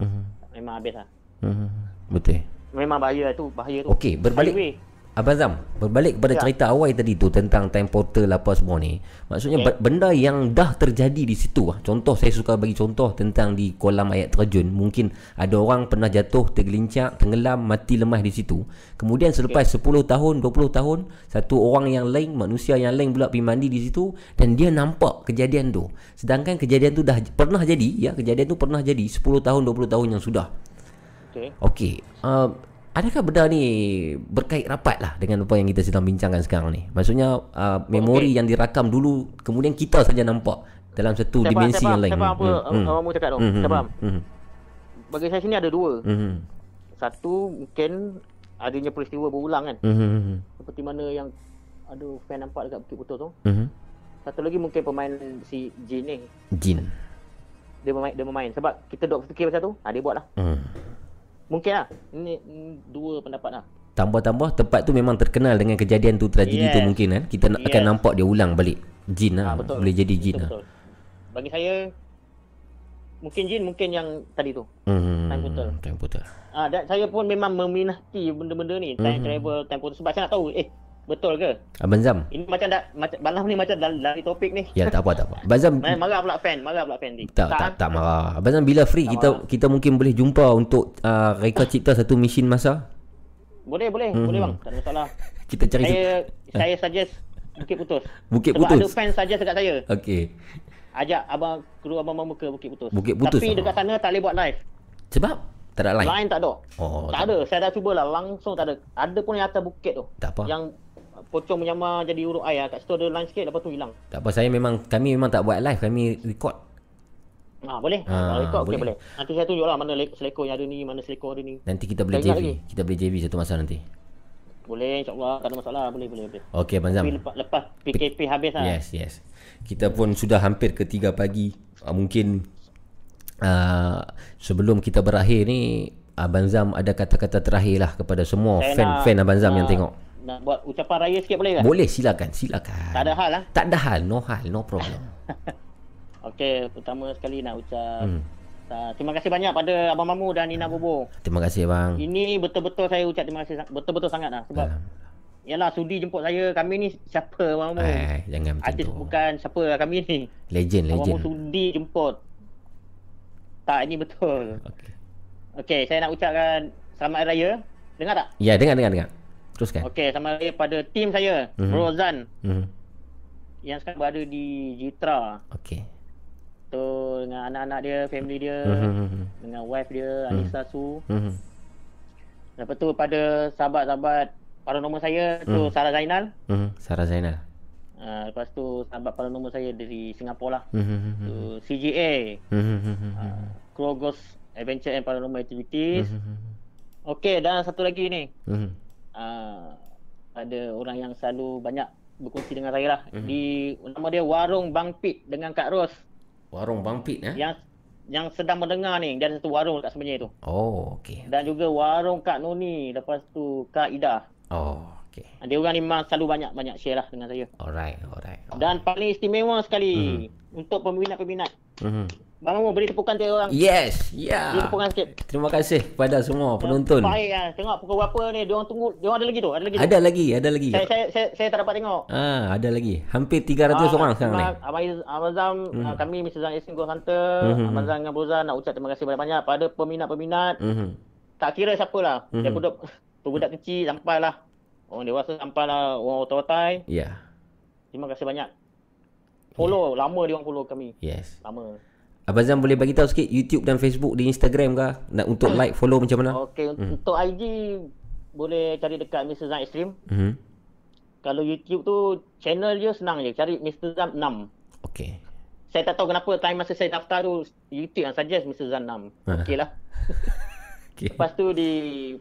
Mhm. memang habis lah. Mhm. Betul. Memang bahaya tu, bahaya tu. Okey, berbalik Highway. Abang Zam, berbalik kepada Ya. cerita awal tadi tu tentang time portal apa semua ni. Maksudnya okay. benda yang dah terjadi di situ ah. Contoh saya suka bagi contoh tentang di kolam ayat terjun. Mungkin ada orang pernah jatuh, tergelincir, tenggelam, mati lemah di situ. Kemudian selepas 10 tahun, 20 tahun, satu orang yang lain, manusia yang lain pula pergi mandi di situ dan dia nampak kejadian tu. Sedangkan kejadian tu dah pernah jadi, ya, kejadian tu pernah jadi 10 tahun, 20 tahun yang sudah. Okey. Okey. Uh, adakah benda ni berkait rapat lah dengan apa yang kita sedang bincangkan sekarang ni? Maksudnya uh, memori okey. yang dirakam dulu kemudian kita saja nampak dalam satu Saya dimensi saya yang faham, lain. Saya faham apa Hmm, hmm. awak cakap tu. hmm, Saya hmm, faham. hmm, Bagi saya sini ada dua. hmm, hmm, Satu, mungkin adanya peristiwa berulang kan. hmm, hmm, hmm, Seperti mana yang ada fan nampak dekat Bukit Putus tu. hmm. Satu lagi mungkin pemain si Jin ni. Jin. Dia bermain, dia bermain. Sebab kita duk fikir pasal tu, ha, dia buat lah. Hmm. Mungkin lah. Ini, dua pendapat lah. Tambah-tambah tempat tu memang terkenal dengan kejadian tu tragedi tu Yes. mungkin kan. Kita nak, akan Yes. nampak dia ulang balik. Jin lah. Ah, betul. Boleh jadi jin betul, lah. betul. Bagi saya, mungkin Jin, mungkin yang tadi tu. Hmm. Time portal. Time portal. Ah, dan saya pun memang meminati benda-benda ni. Time Mhm. travel, time portal. Sebab saya nak tahu, eh, betul ke? Abang Zam. Ini macam dah, macam, malam ni macam dah lari topik ni. Ya tak apa tak apa. Abang Zam Marah marah pula fan, marah pula fan ni. Tak, tak, tak, marah. Abang Zam bila free kita kita mungkin boleh jumpa untuk uh, reka cipta satu mesin masa. Boleh, boleh, Mhm. boleh bang. Tak ada masalah. Kita cari Saya saya suggest Bukit Putus. Bukit Sebab Putus. ada fan saja dekat saya. Okey. Ajak abang kru abang mamu ke Bukit Putus. Bukit Putus, Tapi ah. dekat sana tak boleh buat live. Sebab tak ada lain. Line tak ada. Oh, tak ada. Saya dah cuba lah langsung tak ada. Ada pun yang atas bukit tu. Tak apa. Yang pocong menyamar jadi urut air. Kat situ ada line sikit lepas tu hilang. Tak apa saya memang kami memang tak buat live, kami record. Ah boleh. Ah, Ah, Kalau ikut okey boleh. boleh. Nanti saya tunjuk lah mana le- selekor yang ada ni, mana selekor ada ni. Nanti kita boleh JV. lagi. Kita boleh JV satu masa nanti. Boleh insyaAllah tak ada masalah. Boleh boleh boleh. Okey Abang Zam. Tapi lepas, lepas PKP habis lah. Yes, yes. Kita pun sudah hampir ke 3 pagi. Uh, mungkin uh, sebelum kita berakhir ni Abang Zam ada kata-kata terakhir lah kepada semua Saya fan-fan Abang Zam yang nak- tengok. Nak buat ucapan raya sikit boleh tak? Boleh silakan, silakan. Tak ada hal lah. Tak ada hal, no hal, no problem. Okey, pertama sekali nak ucap Hmm. uh, terima kasih banyak pada Abang Mamu dan Nina Bobo. Terima kasih bang. Ini betul-betul saya ucap terima kasih betul-betul sangat lah sebab yalah sudi jemput saya. Kami ni siapa Abang Mamu? Eh, jangan macam Artis tu. bukan siapa lah kami ni. Legend, Abang legend. Mamu sudi jemput. Tak, ini betul. Okey. Okey, saya nak ucapkan selamat hari raya. Dengar tak? Ya, dengar dengar dengar. Teruskan. Okey, hari raya pada tim saya, Mhm. Rozan Hmm. yang sekarang berada di Jitra. Okey. Tu dengan anak-anak dia, family dia, Mhm. dengan wife dia, Anissa Su. Mhm. Lepas tu pada sahabat-sahabat paranormal saya tu Hmm. Sarah Zainal. Mhm. Sarah Zainal. Uh, lepas tu sahabat paranormal saya dari Singapura lah. Mhm. Tu CGA, Mhm. uh, Krogos adventure and paranormal activities. Mhm. Okey, dan satu lagi ni. Mhm. Uh, ada orang yang selalu banyak berkongsi dengan saya lah. Mhm. Di nama dia Warung Bang Pit dengan Kak Ros. Warung Bang Pit eh? Yang yang sedang mendengar ni. Dia ada satu warung kat sebenarnya tu. Oh, okey. Dan juga warung Kak Noni. Lepas tu Kak Ida. Oh, okey. Dia orang ni memang selalu banyak-banyak share lah dengan saya. Alright, alright. Dan paling istimewa sekali untuk peminat-peminat. Mhm. Bang Mamu beri tepukan dia orang. Yes, Beri ya. tepukan sikit. Terima kasih kepada semua penonton. Baik lah. Tengok pukul berapa ni. Dia orang tunggu. Dia orang ada lagi tu. Ada lagi tu. Ada lagi, ada lagi. Saya, saya, saya, saya tak dapat tengok. Ah, ada lagi. Hampir 300 orang sekarang ni. Abang, Abang, Iz- Abang Zam, uh, kami Mr. Zam Yasin Ghost Hunter, Mhm. Abang Zam dengan Broza nak ucap terima kasih banyak-banyak pada peminat-peminat. Mhm. Tak kira siapa lah. Mhm. Dia budak, budak kecil sampai lah. Orang dewasa sampai lah. Orang otai-otai. Ya. Terima kasih banyak. Follow. Lama dia orang follow kami. Yes. Lama. Abang Zam boleh bagi tahu sikit YouTube dan Facebook di Instagram ke? Nak untuk like, follow macam mana? Okey, Mhm. untuk IG boleh cari dekat Mr. Zam Extreme. Mhm. Kalau YouTube tu channel dia senang je. Cari Mr. Zam 6. Okey. Saya tak tahu kenapa time masa saya daftar tu YouTube yang suggest Mr. Zam 6. Ha. Okey lah. Okey. Lepas tu di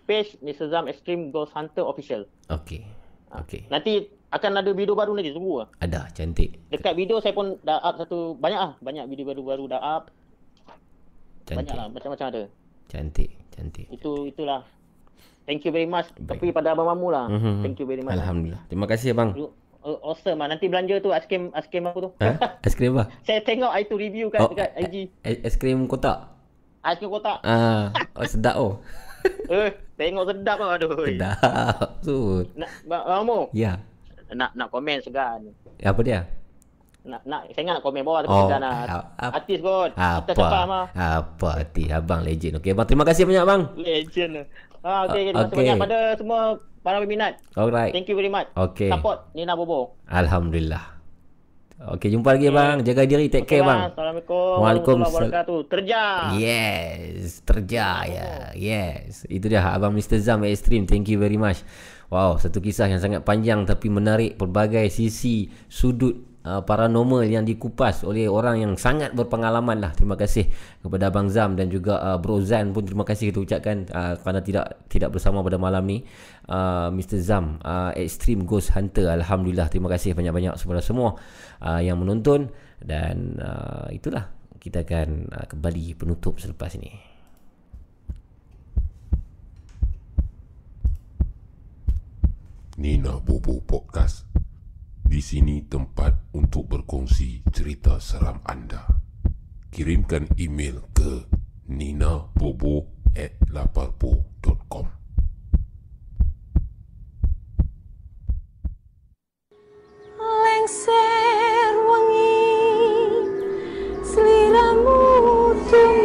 page Mr. Zam Extreme Ghost Hunter Official. Okey. Okey. Nanti akan ada video baru tunggu lah. Ada, cantik. Dekat video saya pun dah up satu banyak lah. Banyak video baru-baru dah up. Banyak Cantik. lah macam-macam ada. Cantik, cantik. Itu itulah. Thank you very much. Baik. Tapi pada Abang Mamu lah. Mhm. Thank you very much. Alhamdulillah. Terima kasih abang. Uh, awesome lah. Nanti belanja tu aiskrim aiskrim aku tu. Ha? Aiskrim apa? saya tengok itu review kat Oh, dekat IG. a- Aiskrim kotak. Aiskrim kotak. Ah, oh, sedap oh. Eh, tengok sedap lah aduh. Sedap. Sud. Nak Bang Mamu, Ya. nak nak komen segan. Apa dia? Nak nak saya ingat nak komen bawah tapi Oh, segan lah. a- a- Artis kot. Kita Apa? cepat mah. Apa hati abang legend. Okey abang terima kasih banyak bang. Legend lah. Ah, okay, terima kasih banyak pada semua para peminat. Alright. Thank you very much. Okay. Support Nina Bobo. Alhamdulillah. Okey jumpa lagi bang. Jaga diri take care Okay, bang. Assalamualaikum. Waalaikumsalam. warahmatullahi wabarakatuh. Terja. Yes, terjaya. Yes. Itu dia abang Mr Zam Extreme. Thank you very much. Wow, satu kisah yang sangat panjang tapi menarik pelbagai sisi sudut uh, paranormal yang dikupas oleh orang yang sangat berpengalaman lah. Terima kasih kepada Abang Zam dan juga uh, Bro Zan pun terima kasih kita ucapkan uh, kerana tidak tidak bersama pada malam ni. Uh, Mr Zam uh, Extreme Ghost Hunter. Alhamdulillah terima kasih banyak-banyak kepada semua uh, yang menonton dan uh, itulah kita akan uh, kembali penutup selepas ini. Nina Bobo Podcast. Di sini tempat untuk berkongsi cerita seram anda. Kirimkan email ke ninabobo at laparpo.com lengser wangi seliramu tumageng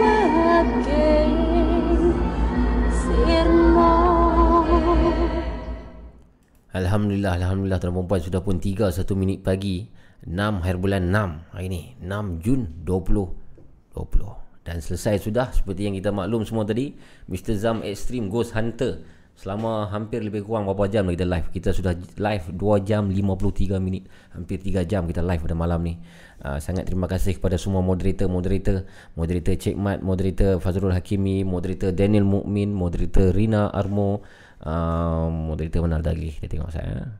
Alhamdulillah, Alhamdulillah. Tuan perempuan sudah pun 3 1 minit pagi. 6 hari bulan 6 hari ni. 6 Jun 2020 dan selesai sudah seperti yang kita maklum semua tadi Mr. Zam Extreme Ghost Hunter. Selama hampir lebih kurang berapa jam kita live? Kita sudah live 2 jam 53 minit. Hampir 3 jam kita live pada malam ni. Uh, sangat terima kasih kepada semua moderator-moderator moderator Cik Mat moderator Fazrul Hakimi moderator Daniel Mukmin moderator Rina Armo uh, moderator mana lagi kita tengok saya.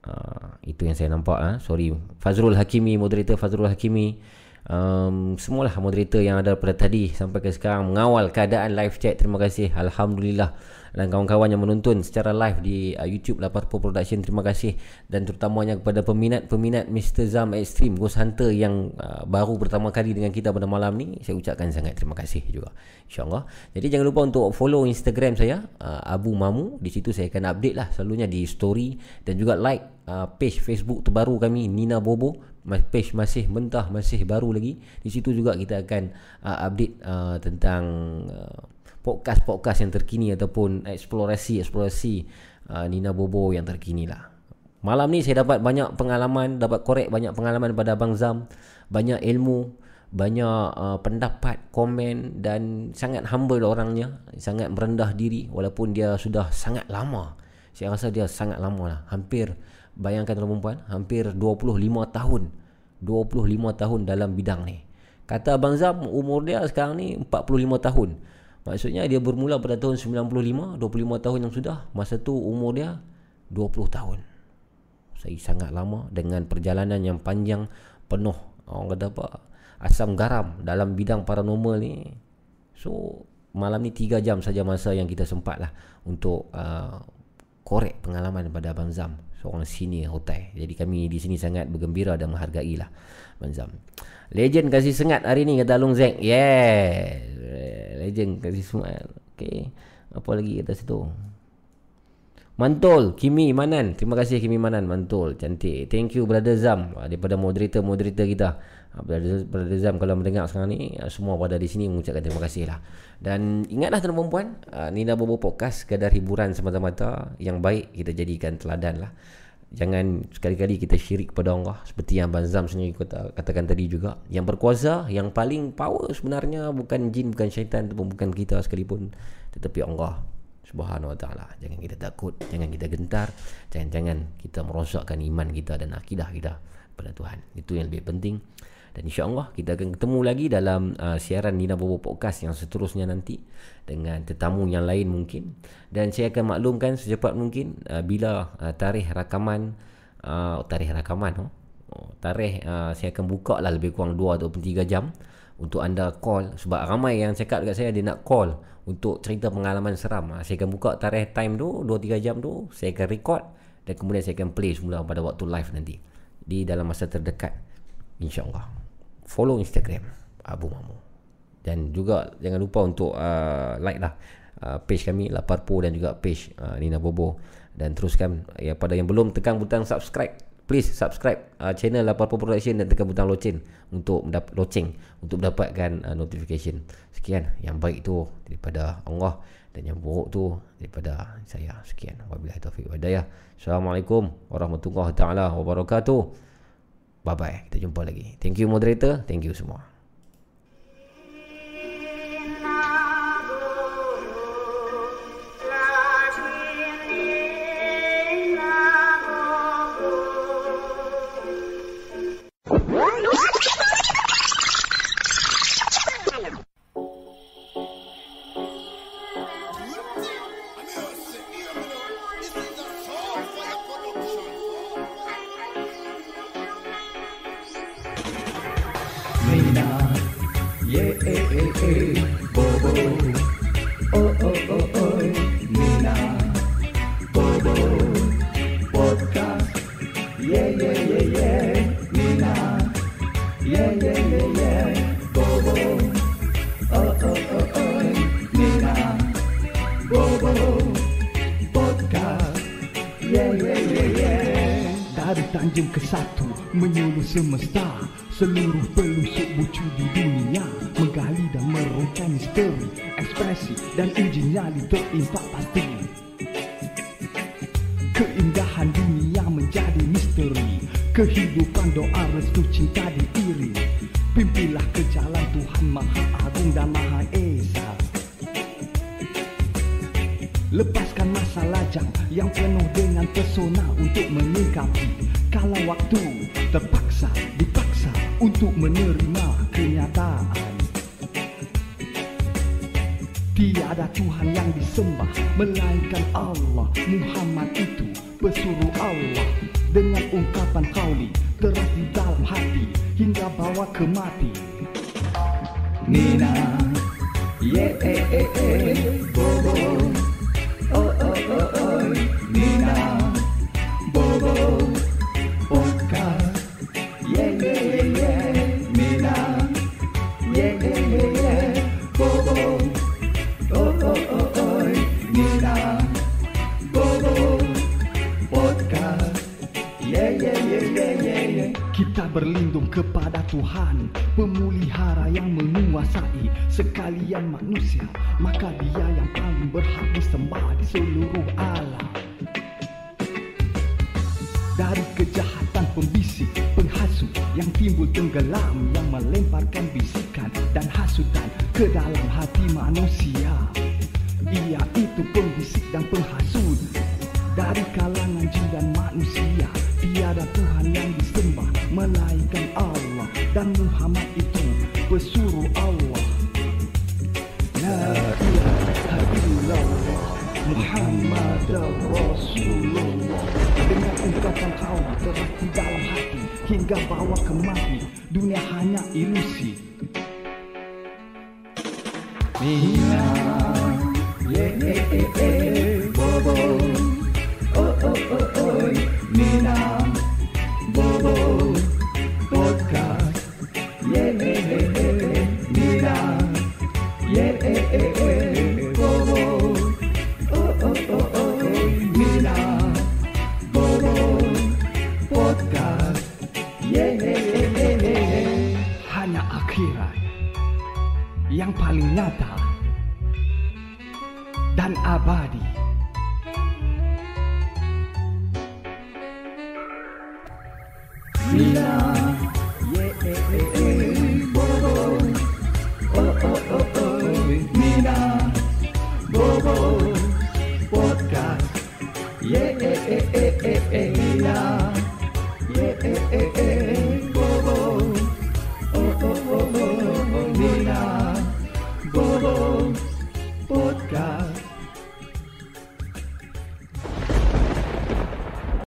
Uh, itu yang saya nampak ah. Sorry. Fazrul Hakimi moderator Fazrul Hakimi. Um, semualah moderator yang ada pada tadi sampai ke sekarang mengawal keadaan live chat. Terima kasih. Alhamdulillah dan kawan-kawan yang menonton secara live di uh, YouTube Laparpo Production terima kasih. Dan terutamanya kepada peminat-peminat Mr. Zam Extreme Ghost Hunter yang uh, baru pertama kali dengan kita pada malam ni saya ucapkan sangat terima kasih juga. Insyaallah. Jadi jangan lupa untuk follow Instagram saya uh, Abu Mamu. Di situ saya akan update lah selalunya di story dan juga like uh, page Facebook terbaru kami Nina Bobo. Page masih mentah masih baru lagi. Di situ juga kita akan uh, update uh, tentang uh, podcast-podcast yang terkini ataupun eksplorasi-eksplorasi uh, Nina Bobo yang terkini lah. Malam ni saya dapat banyak pengalaman dapat korek banyak pengalaman pada Abang Zam. Banyak ilmu banyak uh, pendapat komen dan sangat humble orangnya. Sangat merendah diri walaupun dia sudah sangat lama. Saya rasa dia sangat lama lah. Hampir bayangkan tuan perempuan hampir 25 tahun. 25 tahun dalam bidang ni. Kata Abang Zam umur dia sekarang ni 45 tahun. Maksudnya dia bermula pada tahun 95, 25 tahun yang sudah. Masa tu umur dia 20 tahun. Saya sangat lama dengan perjalanan yang panjang penuh orang kata apa asam garam dalam bidang paranormal ni. So malam ni 3 jam saja masa yang kita sempat lah untuk uh, korek pengalaman daripada Abang Zam seorang senior hotel. Jadi kami di sini sangat bergembira dan menghargai lah Abang Zam. Legend kasih sengat hari ni kata Long Zack. Yeah. Legend kasih sengat. Okay. Apa lagi kata situ? Mantul, Kimi Manan. Terima kasih Kimi Manan, Mantul. Cantik. Thank you Brother Zam ah, daripada moderator-moderator kita. Ah, Brother, Zam kalau mendengar sekarang ni, ah, semua pada di sini mengucapkan terima kasih lah. Dan ingatlah tuan perempuan, Nina Bobo Podcast sekadar hiburan semata-mata yang baik kita jadikan teladan lah. Jangan sekali-kali kita syirik kepada Allah. Seperti yang Abang Zam sendiri kata, katakan tadi juga. Yang berkuasa, yang paling power sebenarnya Bukan jin, bukan syaitan Ataupun bukan kita sekalipun. Tetapi Allah Subhanahu wa ta'ala. Jangan kita takut Jangan kita gentar Jangan-jangan kita merosakkan iman kita Dan akidah kita pada Tuhan. Itu yang lebih penting Dan insyaAllah kita akan ketemu lagi Dalam uh, siaran Nina Bobo Podcast Yang seterusnya nanti Dengan tetamu yang lain mungkin Dan saya akan maklumkan secepat mungkin uh, Bila uh, tarikh rakaman uh, Tarikh rakaman oh. Oh, tarikh uh, saya akan buka lah lebih kurang 2 atau 3 jam untuk anda call sebab ramai yang cakap dekat saya dia nak call untuk cerita pengalaman seram. Ha, saya akan buka tarikh time tu 2-3 jam tu saya akan record dan kemudian saya akan play semula pada waktu live nanti di dalam masa terdekat insyaallah. Follow Instagram Abu Mamu. Dan juga jangan lupa untuk uh, like lah uh, page kami Laparpo dan juga page uh, Nina Bobo dan teruskan ya pada yang belum tekan butang subscribe please subscribe uh, channel Laparpo Production dan tekan butang loceng untuk mendapat loceng untuk mendapatkan uh, notification. Sekian yang baik tu daripada Allah dan yang buruk tu daripada saya. Sekian. Wabillahi taufiq wa hidayah. Assalamualaikum warahmatullahi taala wabarakatuh. Bye bye. Kita jumpa lagi. Thank you moderator. Thank you semua. Mr. Mustafa.